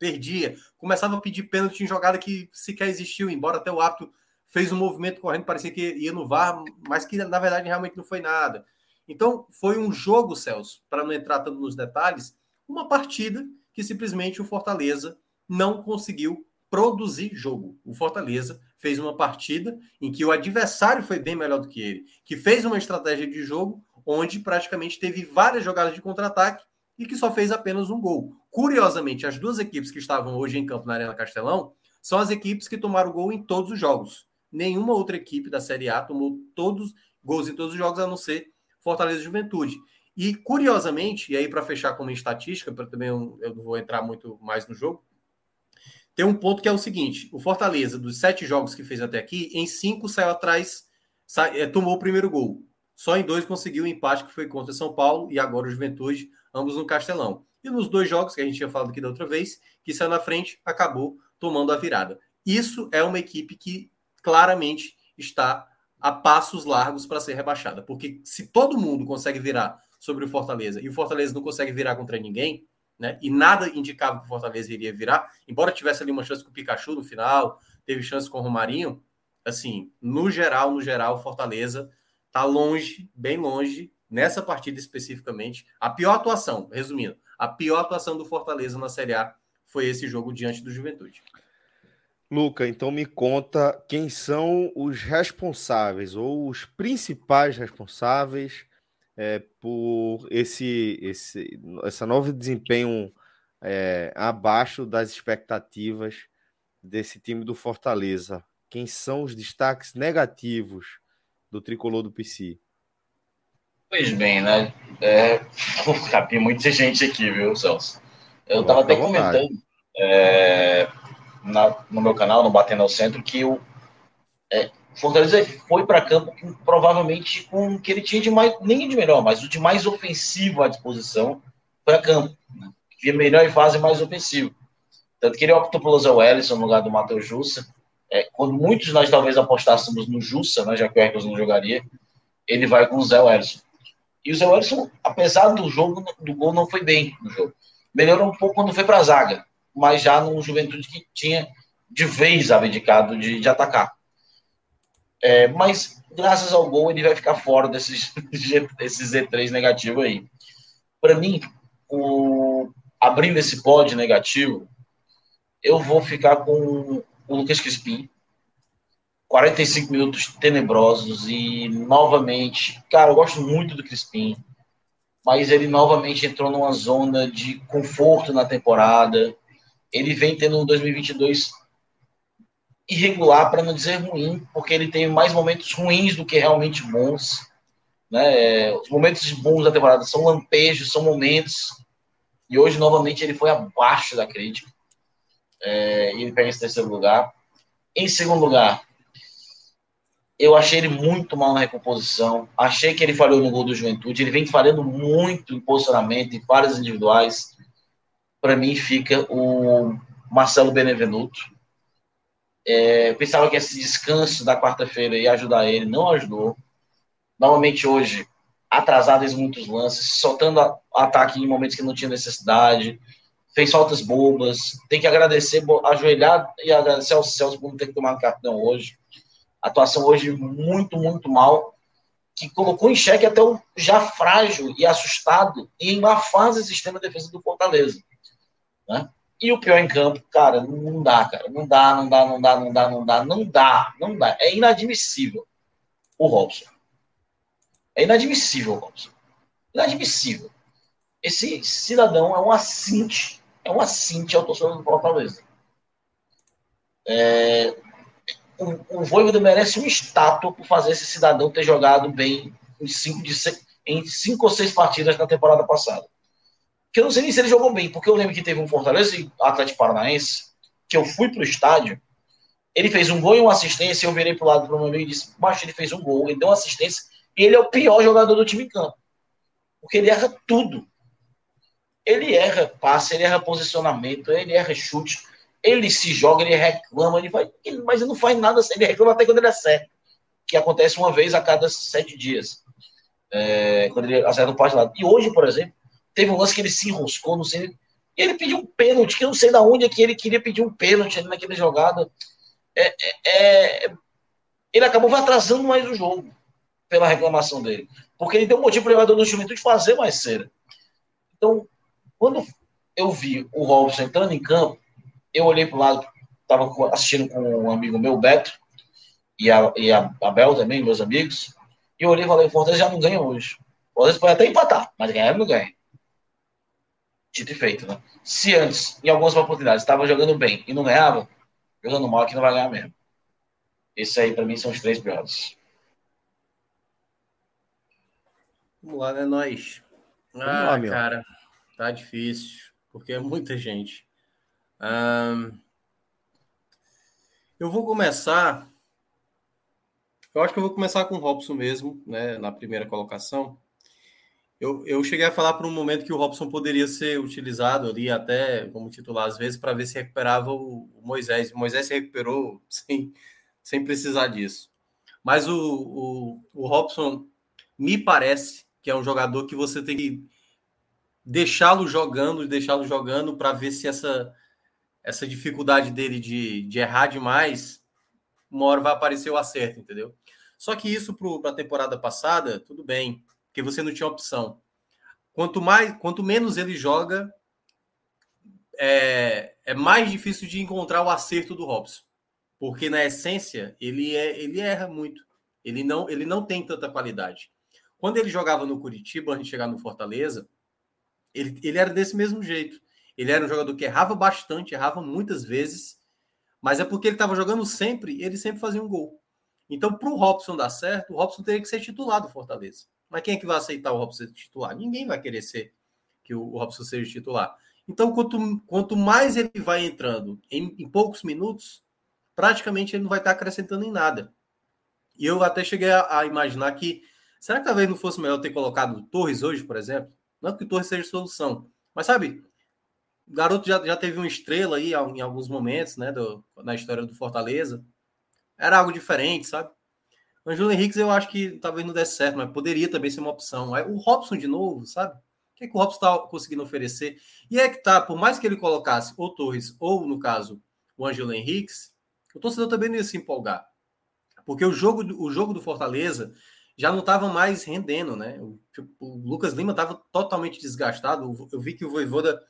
perdia. Começava a pedir pênalti em jogada que sequer existiu, embora até o árbitro fez um movimento correndo, parecia que ia no VAR, mas que na verdade realmente não foi nada. Então, foi um jogo, Celso, para não entrar tanto nos detalhes, uma partida que simplesmente o Fortaleza não conseguiu produzir jogo. O Fortaleza fez uma partida em que o adversário foi bem melhor do que ele, que fez uma estratégia de jogo onde praticamente teve várias jogadas de contra-ataque e que só fez apenas um gol. Curiosamente, as duas equipes que estavam hoje em campo na Arena Castelão são as equipes que tomaram gol em todos os jogos. Nenhuma outra equipe da Série A tomou todos gols em todos os jogos, a não ser Fortaleza e Juventude. E curiosamente, e aí para fechar com uma estatística, para também eu, não vou entrar muito mais no jogo, tem um ponto que é o seguinte: o Fortaleza, dos sete jogos que fez até aqui, em cinco saiu atrás, é, tomou o primeiro gol. Só em dois conseguiu o um empate, que foi contra São Paulo e agora o Juventude, ambos no Castelão. E nos dois jogos que a gente tinha falado aqui da outra vez, que saiu na frente, acabou tomando a virada. Isso é uma equipe que claramente está a passos largos para ser rebaixada. Porque se todo mundo consegue virar sobre o Fortaleza e o Fortaleza não consegue virar contra ninguém, né? E nada indicava que o Fortaleza iria virar, embora tivesse ali uma chance com o Pikachu no final, teve chance com o Romarinho, assim, no geral, no geral, o Fortaleza tá longe, bem longe, nessa partida especificamente. A pior atuação, resumindo, a pior atuação do Fortaleza na Série A foi esse jogo diante do Juventude. Luca, então me conta quem são os responsáveis ou os principais responsáveis é, por esse, esse essa novo desempenho é, abaixo das expectativas desse time do Fortaleza. Quem são os destaques negativos do tricolor do PC? Pois bem, né? É, *laughs* capi muita gente aqui, viu, Celso? Eu estava até comentando. É, na, no meu canal, no Batendo ao Centro, que o é, Fortaleza foi para campo com, provavelmente com o que ele tinha de mais, nem de melhor, mas o de mais ofensivo à disposição para campo. Né? É melhor em fase mais ofensivo. Tanto que ele optou pelo Zé Wellison no lugar do Matheus Jussa. É, quando muitos de nós talvez apostássemos no Jussa, né, já que o Hercules não jogaria, ele vai com o Zé Wellison. E o Zé Wellison, apesar do jogo, do gol, não foi bem no jogo. Melhorou um pouco quando foi para a zaga, mas já no Juventude que tinha de vez abdicado de, de atacar. É, mas, graças ao gol, ele vai ficar fora desses, *laughs* desses Z3 negativo aí. Para mim, o, abrindo esse pódio negativo, eu vou ficar com o Lucas Crispim. 45 minutos tenebrosos e novamente, cara, eu gosto muito do Crispim, mas ele novamente entrou numa zona de conforto na temporada. Ele vem tendo um 2022 irregular, para não dizer ruim, porque ele tem mais momentos ruins do que realmente bons. Né? Os momentos bons da temporada são lampejos, são momentos. E hoje, novamente, ele foi abaixo da crítica. É, ele pega esse terceiro lugar. Em segundo lugar, eu achei ele muito mal na recomposição. Achei que ele falhou no gol do Juventude. Ele vem falhando muito em posicionamento, em falhas individuais. Para mim, fica o Marcelo Benevenuto. É, pensava que esse descanso da quarta-feira ia ajudar ele, não ajudou. Novamente hoje, atrasado em muitos lances, soltando ataque em momentos que não tinha necessidade, fez faltas bobas. Tem que agradecer, ajoelhar e agradecer ao Celso por não ter que tomar cartão hoje. Atuação hoje muito, muito mal, que colocou em xeque até o já frágil e assustado e em uma fase sistema de defesa do Fortaleza. Né? E o pior em campo, cara, não dá, cara. Não dá, não dá, não dá, não dá, não dá, não dá, não dá. É inadmissível o Robson. É inadmissível o Robson. Inadmissível. Esse cidadão é um assinte, é um assinte ao torcedor do Fortaleza. É, o, o Voivoda merece uma estátua por fazer esse cidadão ter jogado bem em cinco, de, em cinco ou seis partidas na temporada passada que eu não sei nem se ele jogou bem, porque eu lembro que teve um Fortaleza e Atlético Paranaense, que eu fui pro estádio, ele fez um gol e uma assistência, eu virei pro lado do meu amigo e disse, mas ele fez um gol, ele deu uma assistência, e ele é o pior jogador do time em campo. Porque ele erra tudo. Ele erra passe, ele erra posicionamento, ele erra chute, ele se joga, ele reclama, ele vai, ele, mas ele não faz nada, ele reclama até quando ele acerta, que acontece uma vez a cada sete dias, é, quando ele acerta o passe lá. E hoje, por exemplo, Teve um lance que ele se enroscou, não sei. E ele pediu um pênalti, que eu não sei de onde é que ele queria pedir um pênalti naquela jogada. É, é, é, ele acabou atrasando mais o jogo pela reclamação dele. Porque ele deu um motivo para o jogador do Juventude fazer mais cera. Então, quando eu vi o Robson entrando em campo, eu olhei para o lado, estava assistindo com um amigo meu, Beto, e a, e a Abel também, meus amigos, e eu olhei e falei, o Fortaleza já não ganha hoje. O Fortaleza pode até empatar, mas ganhar não ganha dito e feito, né? Se antes, em algumas oportunidades, estava jogando bem e não ganhava, jogando mal aqui não vai ganhar mesmo. Esses aí, para mim, são os três piores. Vamos lá, né, nós? Ah, lá, cara, tá difícil, porque é muita gente. Um... Eu vou começar. Eu acho que eu vou começar com o Robson mesmo, né, na primeira colocação. Eu, eu cheguei a falar por um momento que o Robson poderia ser utilizado ali até como titular às vezes para ver se recuperava o, Moisés. O Moisés se recuperou sem, sem precisar disso. Mas o, o, o Robson me parece que é um jogador que você tem que deixá-lo jogando, deixá-lo jogando para ver se essa, essa dificuldade dele de, de errar demais, uma hora vai aparecer o acerto, entendeu? Só que isso para a temporada passada, tudo bem porque você não tinha opção. Quanto mais, quanto menos ele joga, é, é mais difícil de encontrar o acerto do Robson, porque na essência ele é, ele erra muito. Ele não, ele não tem tanta qualidade. Quando ele jogava no Curitiba, antes de chegar no Fortaleza, ele, ele era desse mesmo jeito. Ele era um jogador que errava bastante, errava muitas vezes, mas é porque ele estava jogando sempre, ele sempre fazia um gol. Então, para o Robson dar certo, o Robson teria que ser titular do Fortaleza. Mas quem é que vai aceitar o Robson titular? Ninguém vai querer ser que o Robson seja titular. Então, quanto, quanto mais ele vai entrando em, em poucos minutos, praticamente ele não vai estar acrescentando em nada. E eu até cheguei a, a, imaginar que será que talvez não fosse melhor ter colocado o Torres hoje, por exemplo? Não que o Torres seja solução, mas sabe, o garoto já, já teve uma estrela aí em alguns momentos, né, do, na história do Fortaleza. Era algo diferente, sabe? Angelo Henrique eu acho que talvez não desse certo, mas poderia também ser uma opção. O Robson de novo, sabe? O que, é que o Robson está conseguindo oferecer? E é que tá, por mais que ele colocasse o Torres ou, no caso, o Angelo Henrique, o torcedor também não ia se empolgar. Porque o jogo, o jogo do Fortaleza já não estava mais rendendo, né? O, o Lucas Lima estava totalmente desgastado. Eu vi que o Voivoda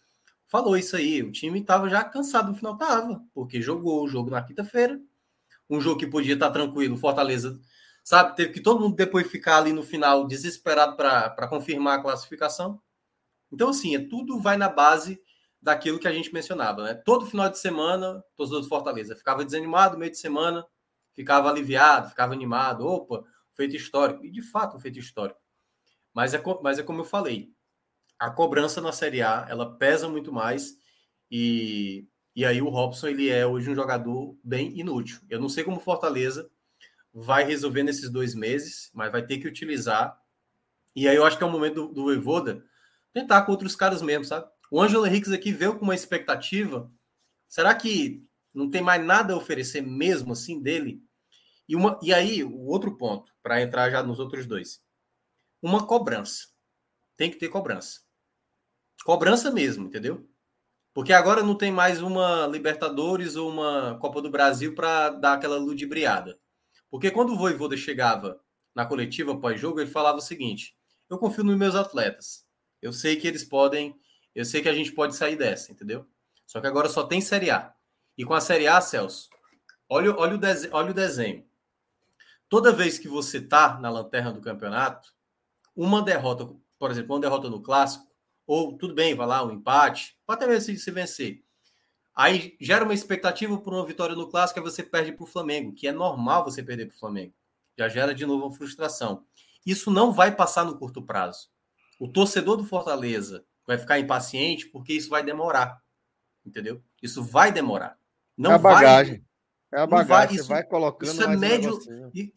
falou isso aí. O time estava já cansado no final, tava, porque jogou o jogo na quinta-feira, um jogo que podia estar tranquilo. Fortaleza sabe? Teve que todo mundo depois ficar ali no final desesperado para confirmar a classificação. Então, assim, é, tudo vai na base daquilo que a gente mencionava, né? Todo final de semana, torcedor do Fortaleza ficava desanimado, meio de semana, ficava aliviado, ficava animado, opa, feito histórico. E de fato, feito histórico. Mas é, mas é como eu falei, a cobrança na Série A, ela pesa muito mais e, e aí o Robson, ele é hoje um jogador bem inútil. Eu não sei como Fortaleza vai resolver nesses dois meses, mas vai ter que utilizar. E aí eu acho que é o momento do, do tentar com outros caras mesmo, sabe? O Ângelo Henrique aqui veio com uma expectativa. Será que não tem mais nada a oferecer mesmo assim dele? E, uma, e aí, o outro ponto, para entrar já nos outros dois. Uma cobrança. Tem que ter cobrança. Cobrança mesmo, entendeu? Porque agora não tem mais uma Libertadores ou uma Copa do Brasil para dar aquela ludibriada. Porque quando o Voivoda chegava na coletiva pós-jogo, ele falava o seguinte: eu confio nos meus atletas. Eu sei que eles podem, eu sei que a gente pode sair dessa, entendeu? Só que agora só tem Série A. E com a Série A, Celso, olha, olha, o, desenho, olha o desenho. Toda vez que você tá na lanterna do campeonato, uma derrota, por exemplo, uma derrota no clássico, ou tudo bem, vai lá, um empate, pode até mesmo se vencer. Aí gera uma expectativa por uma vitória no clássico e você perde para o Flamengo, que é normal você perder para o Flamengo. Já gera de novo uma frustração. Isso não vai passar no curto prazo. O torcedor do Fortaleza vai ficar impaciente porque isso vai demorar. Entendeu? Isso vai demorar. Não é a bagagem. Vai, é a bagagem. Vai, isso, vai colocando isso é médio,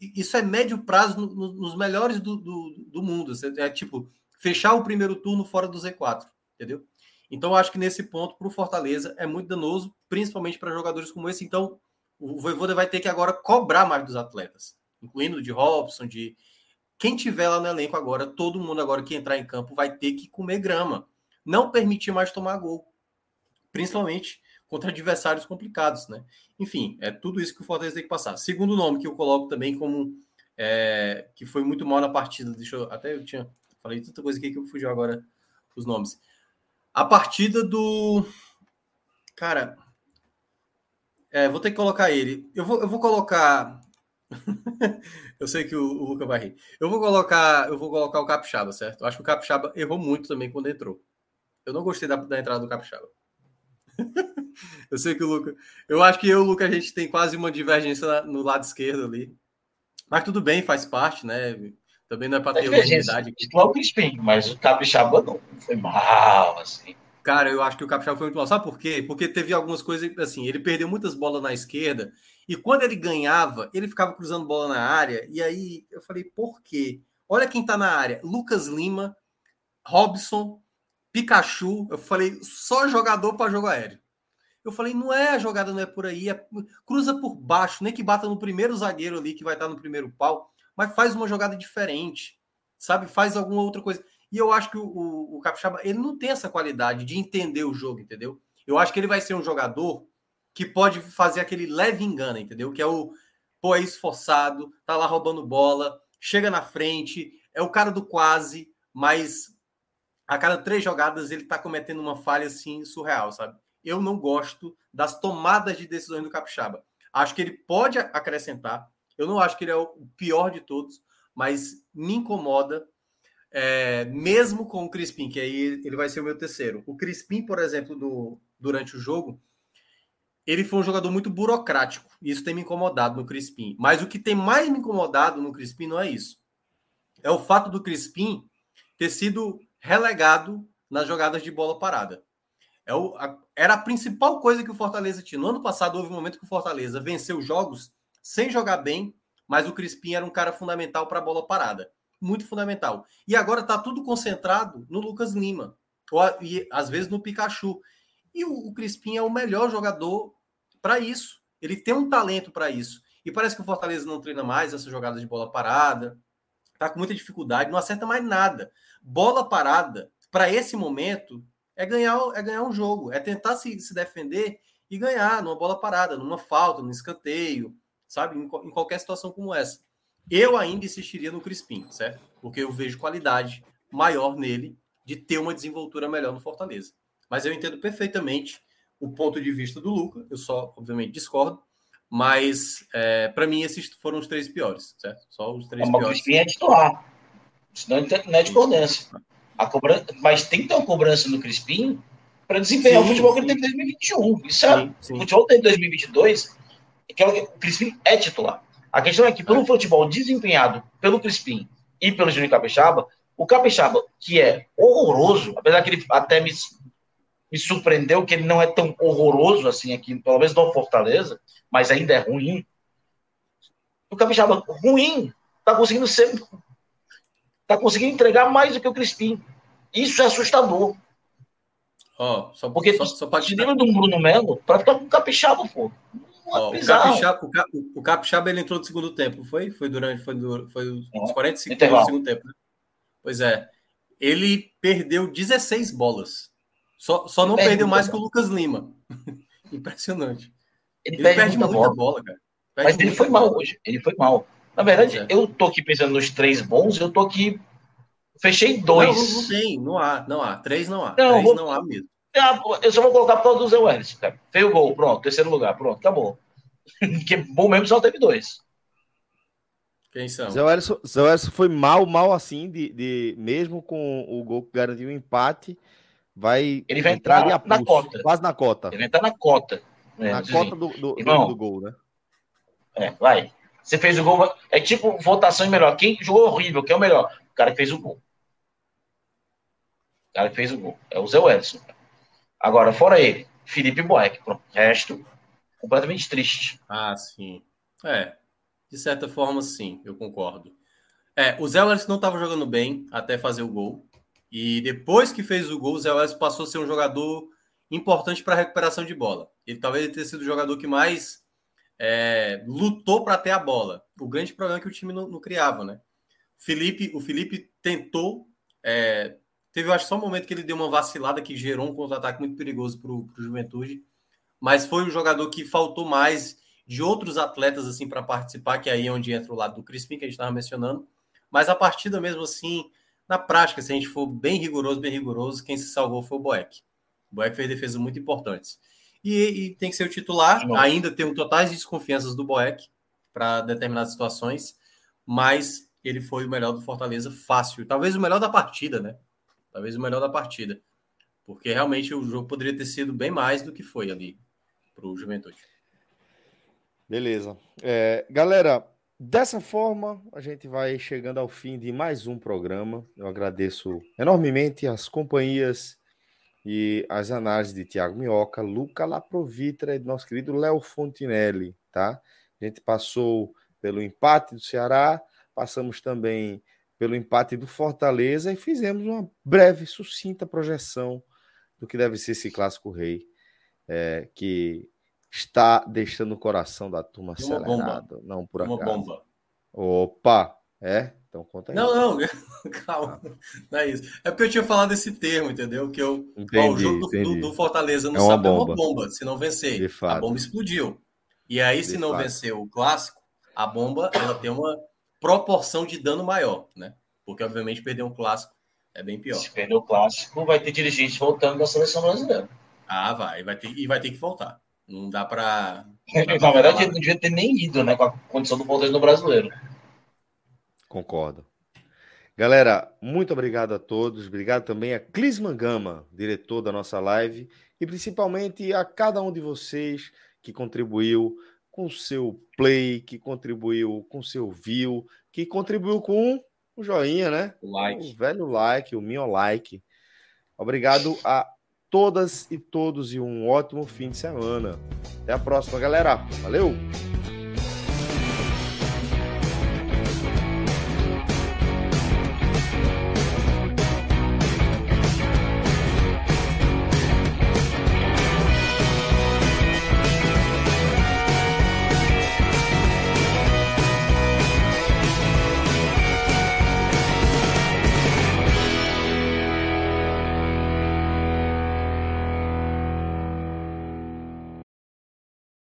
Isso é médio prazo no, no, nos melhores do, do, do mundo. É tipo fechar o primeiro turno fora do Z4. Entendeu? Então, eu acho que nesse ponto, para o Fortaleza, é muito danoso, principalmente para jogadores como esse. Então, o Voivoda vai ter que agora cobrar mais dos atletas, incluindo de Robson, de quem tiver lá no elenco agora, todo mundo agora que entrar em campo vai ter que comer grama. Não permitir mais tomar gol, principalmente contra adversários complicados, né? Enfim, é tudo isso que o Fortaleza tem que passar. Segundo nome que eu coloco também como é, que foi muito mal na partida, deixa eu até eu tinha falei tanta coisa aqui que eu fugiu agora os nomes. A partida do. Cara. É, vou ter que colocar ele. Eu vou, eu vou colocar. *laughs* eu sei que o, o Luca vai rir. Eu vou colocar, eu vou colocar o Capixaba, certo? Eu acho que o Capixaba errou muito também quando entrou. Eu não gostei da, da entrada do Capixaba. *laughs* eu sei que o Luca. Eu acho que eu e o Luca a gente tem quase uma divergência no lado esquerdo ali. Mas tudo bem, faz parte, né? Também não é para ter unanimidade. Titular o Crispim, mas o Capixaba não foi mal, assim. Cara, eu acho que o Capixaba foi muito mal. Sabe por quê? Porque teve algumas coisas, assim, ele perdeu muitas bolas na esquerda, e quando ele ganhava, ele ficava cruzando bola na área, e aí eu falei, por quê? Olha quem tá na área, Lucas Lima, Robson, Pikachu, eu falei, só jogador para jogo aéreo. Eu falei, não é a jogada, não é por aí, é, cruza por baixo, nem que bata no primeiro zagueiro ali, que vai estar no primeiro pau mas faz uma jogada diferente, sabe? Faz alguma outra coisa. E eu acho que o, o, o Capixaba, ele não tem essa qualidade de entender o jogo, entendeu? Eu acho que ele vai ser um jogador que pode fazer aquele leve engano, entendeu? Que é o, pô, é esforçado, tá lá roubando bola, chega na frente, é o cara do quase, mas a cada três jogadas ele tá cometendo uma falha assim surreal, sabe? Eu não gosto das tomadas de decisões do Capixaba. Acho que ele pode acrescentar, eu não acho que ele é o pior de todos, mas me incomoda, é, mesmo com o Crispim, que aí ele vai ser o meu terceiro. O Crispim, por exemplo, do, durante o jogo, ele foi um jogador muito burocrático. E isso tem me incomodado no Crispim. Mas o que tem mais me incomodado no Crispim não é isso. É o fato do Crispim ter sido relegado nas jogadas de bola parada. É o, a, era a principal coisa que o Fortaleza tinha. No ano passado, houve um momento que o Fortaleza venceu jogos sem jogar bem, mas o Crispim era um cara fundamental para a bola parada. Muito fundamental. E agora está tudo concentrado no Lucas Lima, ou, e às vezes no Pikachu. E o, o Crispim é o melhor jogador para isso. Ele tem um talento para isso. E parece que o Fortaleza não treina mais essa jogada de bola parada. Tá com muita dificuldade, não acerta mais nada. Bola parada, para esse momento, é ganhar, é ganhar um jogo, é tentar se, se defender e ganhar numa bola parada, numa falta, num escanteio, sabe? Em, em qualquer situação como essa. Eu ainda insistiria no Crispim, certo? Porque eu vejo qualidade maior nele de ter uma desenvoltura melhor no Fortaleza. Mas eu entendo perfeitamente o ponto de vista do Luca, eu só, obviamente, discordo, mas é, para mim esses foram os três piores, certo? Só os três piores. O Crispim é titular, senão não é discordância. A cobrança, mas tem que ter uma cobrança no Crispim para desempenhar sim, o futebol que ele teve em 2021. Isso é, sim, o futebol tem em 2022, que é o Crispim é titular. A questão é que pelo futebol desempenhado pelo Crispim e pelo Júnior Capixaba, o Capixaba, que é horroroso, apesar que ele até me, me surpreendeu que ele não é tão horroroso assim aqui, pelo menos no Fortaleza, mas ainda é ruim. O Capixaba ruim tá conseguindo ser tá conseguindo entregar mais do que o Crispim. Isso é assustador. Oh, só, Porque só, só pode de um Bruno Melo para ficar com o Capixaba, pô. Oh, o, Capixaba, o, Cap, o Capixaba ele entrou no segundo tempo, foi? Foi durante foi, foi os 45 do segundo tempo, né? Pois é. Ele perdeu 16 bolas. Só, só não perdeu mais que o Lucas Lima. *laughs* Impressionante. Ele, ele perde, perde muita, muita bola, cara. Perde Mas ele foi bola. mal hoje. Ele foi mal. Na verdade, é. eu tô aqui pensando nos três bons, eu tô aqui. Fechei dois. Não, não tem, não há, não há. Três não há. Não, três vou... não há mesmo. Ah, eu só vou colocar por causa do Zé Welles, cara. Feio gol, pronto, terceiro lugar, pronto, acabou. *laughs* Porque bom mesmo só teve dois. Quem são? Zé Welles, Zé Welles foi mal, mal assim, de, de, mesmo com o gol que garantiu o empate, vai, ele vai entrar, entrar na, pulso, cota. Quase na cota. Ele vai entrar na cota. Né? Na cota do, do, Irmão, do, gol, né? É, vai. Você fez o gol. É tipo votação melhor. Quem jogou horrível, quem é o melhor? O cara que fez o gol. O cara que fez o gol. É o Zé Edson. Agora, fora ele, Felipe Boeck. Pronto. Resto, completamente triste. Ah, sim. É. De certa forma, sim, eu concordo. É, o Zé Welles não estava jogando bem até fazer o gol. E depois que fez o gol, o Zé Welles passou a ser um jogador importante para a recuperação de bola. Ele talvez tenha sido o jogador que mais é, lutou para ter a bola. O grande problema é que o time não, não criava, né? Felipe, o Felipe tentou. É, teve, eu acho, só um momento que ele deu uma vacilada que gerou um contra-ataque muito perigoso para o Juventude. Mas foi o jogador que faltou mais de outros atletas assim para participar, que aí é onde entra o lado do Crispim, que a gente estava mencionando. Mas a partida mesmo assim, na prática, se a gente for bem rigoroso, bem rigoroso, quem se salvou foi o Boeck. O Boeck fez defesas muito importantes e, e tem que ser o titular. Ainda tem um totais desconfianças do Boeck para determinadas situações, mas ele foi o melhor do Fortaleza fácil. Talvez o melhor da partida, né? Talvez o melhor da partida. Porque realmente o jogo poderia ter sido bem mais do que foi ali para o Juventude. Beleza. É, galera, dessa forma a gente vai chegando ao fim de mais um programa. Eu agradeço enormemente as companhias e as análises de Tiago Minhoca, Luca Laprovitra e do nosso querido Léo Fontinelli, tá? A gente passou pelo empate do Ceará, passamos também pelo empate do Fortaleza e fizemos uma breve, sucinta projeção do que deve ser esse clássico rei, é, que está deixando o coração da turma acelerado, não por acaso. Uma bomba. Opa, é? Então conta aí. Não, não, *laughs* calma. Não é isso. É porque eu tinha falado esse termo, entendeu? Que eu, entendi, ó, o jogo do, do, Fortaleza não é sabe bomba. é uma bomba. Se não vencer, a bomba explodiu. E aí, se de não fato. vencer o clássico, a bomba ela tem uma proporção de dano maior, né? Porque, obviamente, perder um clássico é bem pior. Se perder o clássico, vai ter dirigente voltando da seleção brasileira. Ah, vai. vai ter, e vai ter que voltar. Não dá para. *laughs* Na verdade, ele não devia ter nem ido, né? Com a condição do Fortaleza no brasileiro. Concordo. Galera, muito obrigado a todos. Obrigado também a Clisman Gama, diretor da nossa live, e principalmente a cada um de vocês que contribuiu com o seu play, que contribuiu com o seu view, que contribuiu com o joinha, né? O like. O velho like, o meu like. Obrigado a todas e todos e um ótimo fim de semana. Até a próxima, galera. Valeu!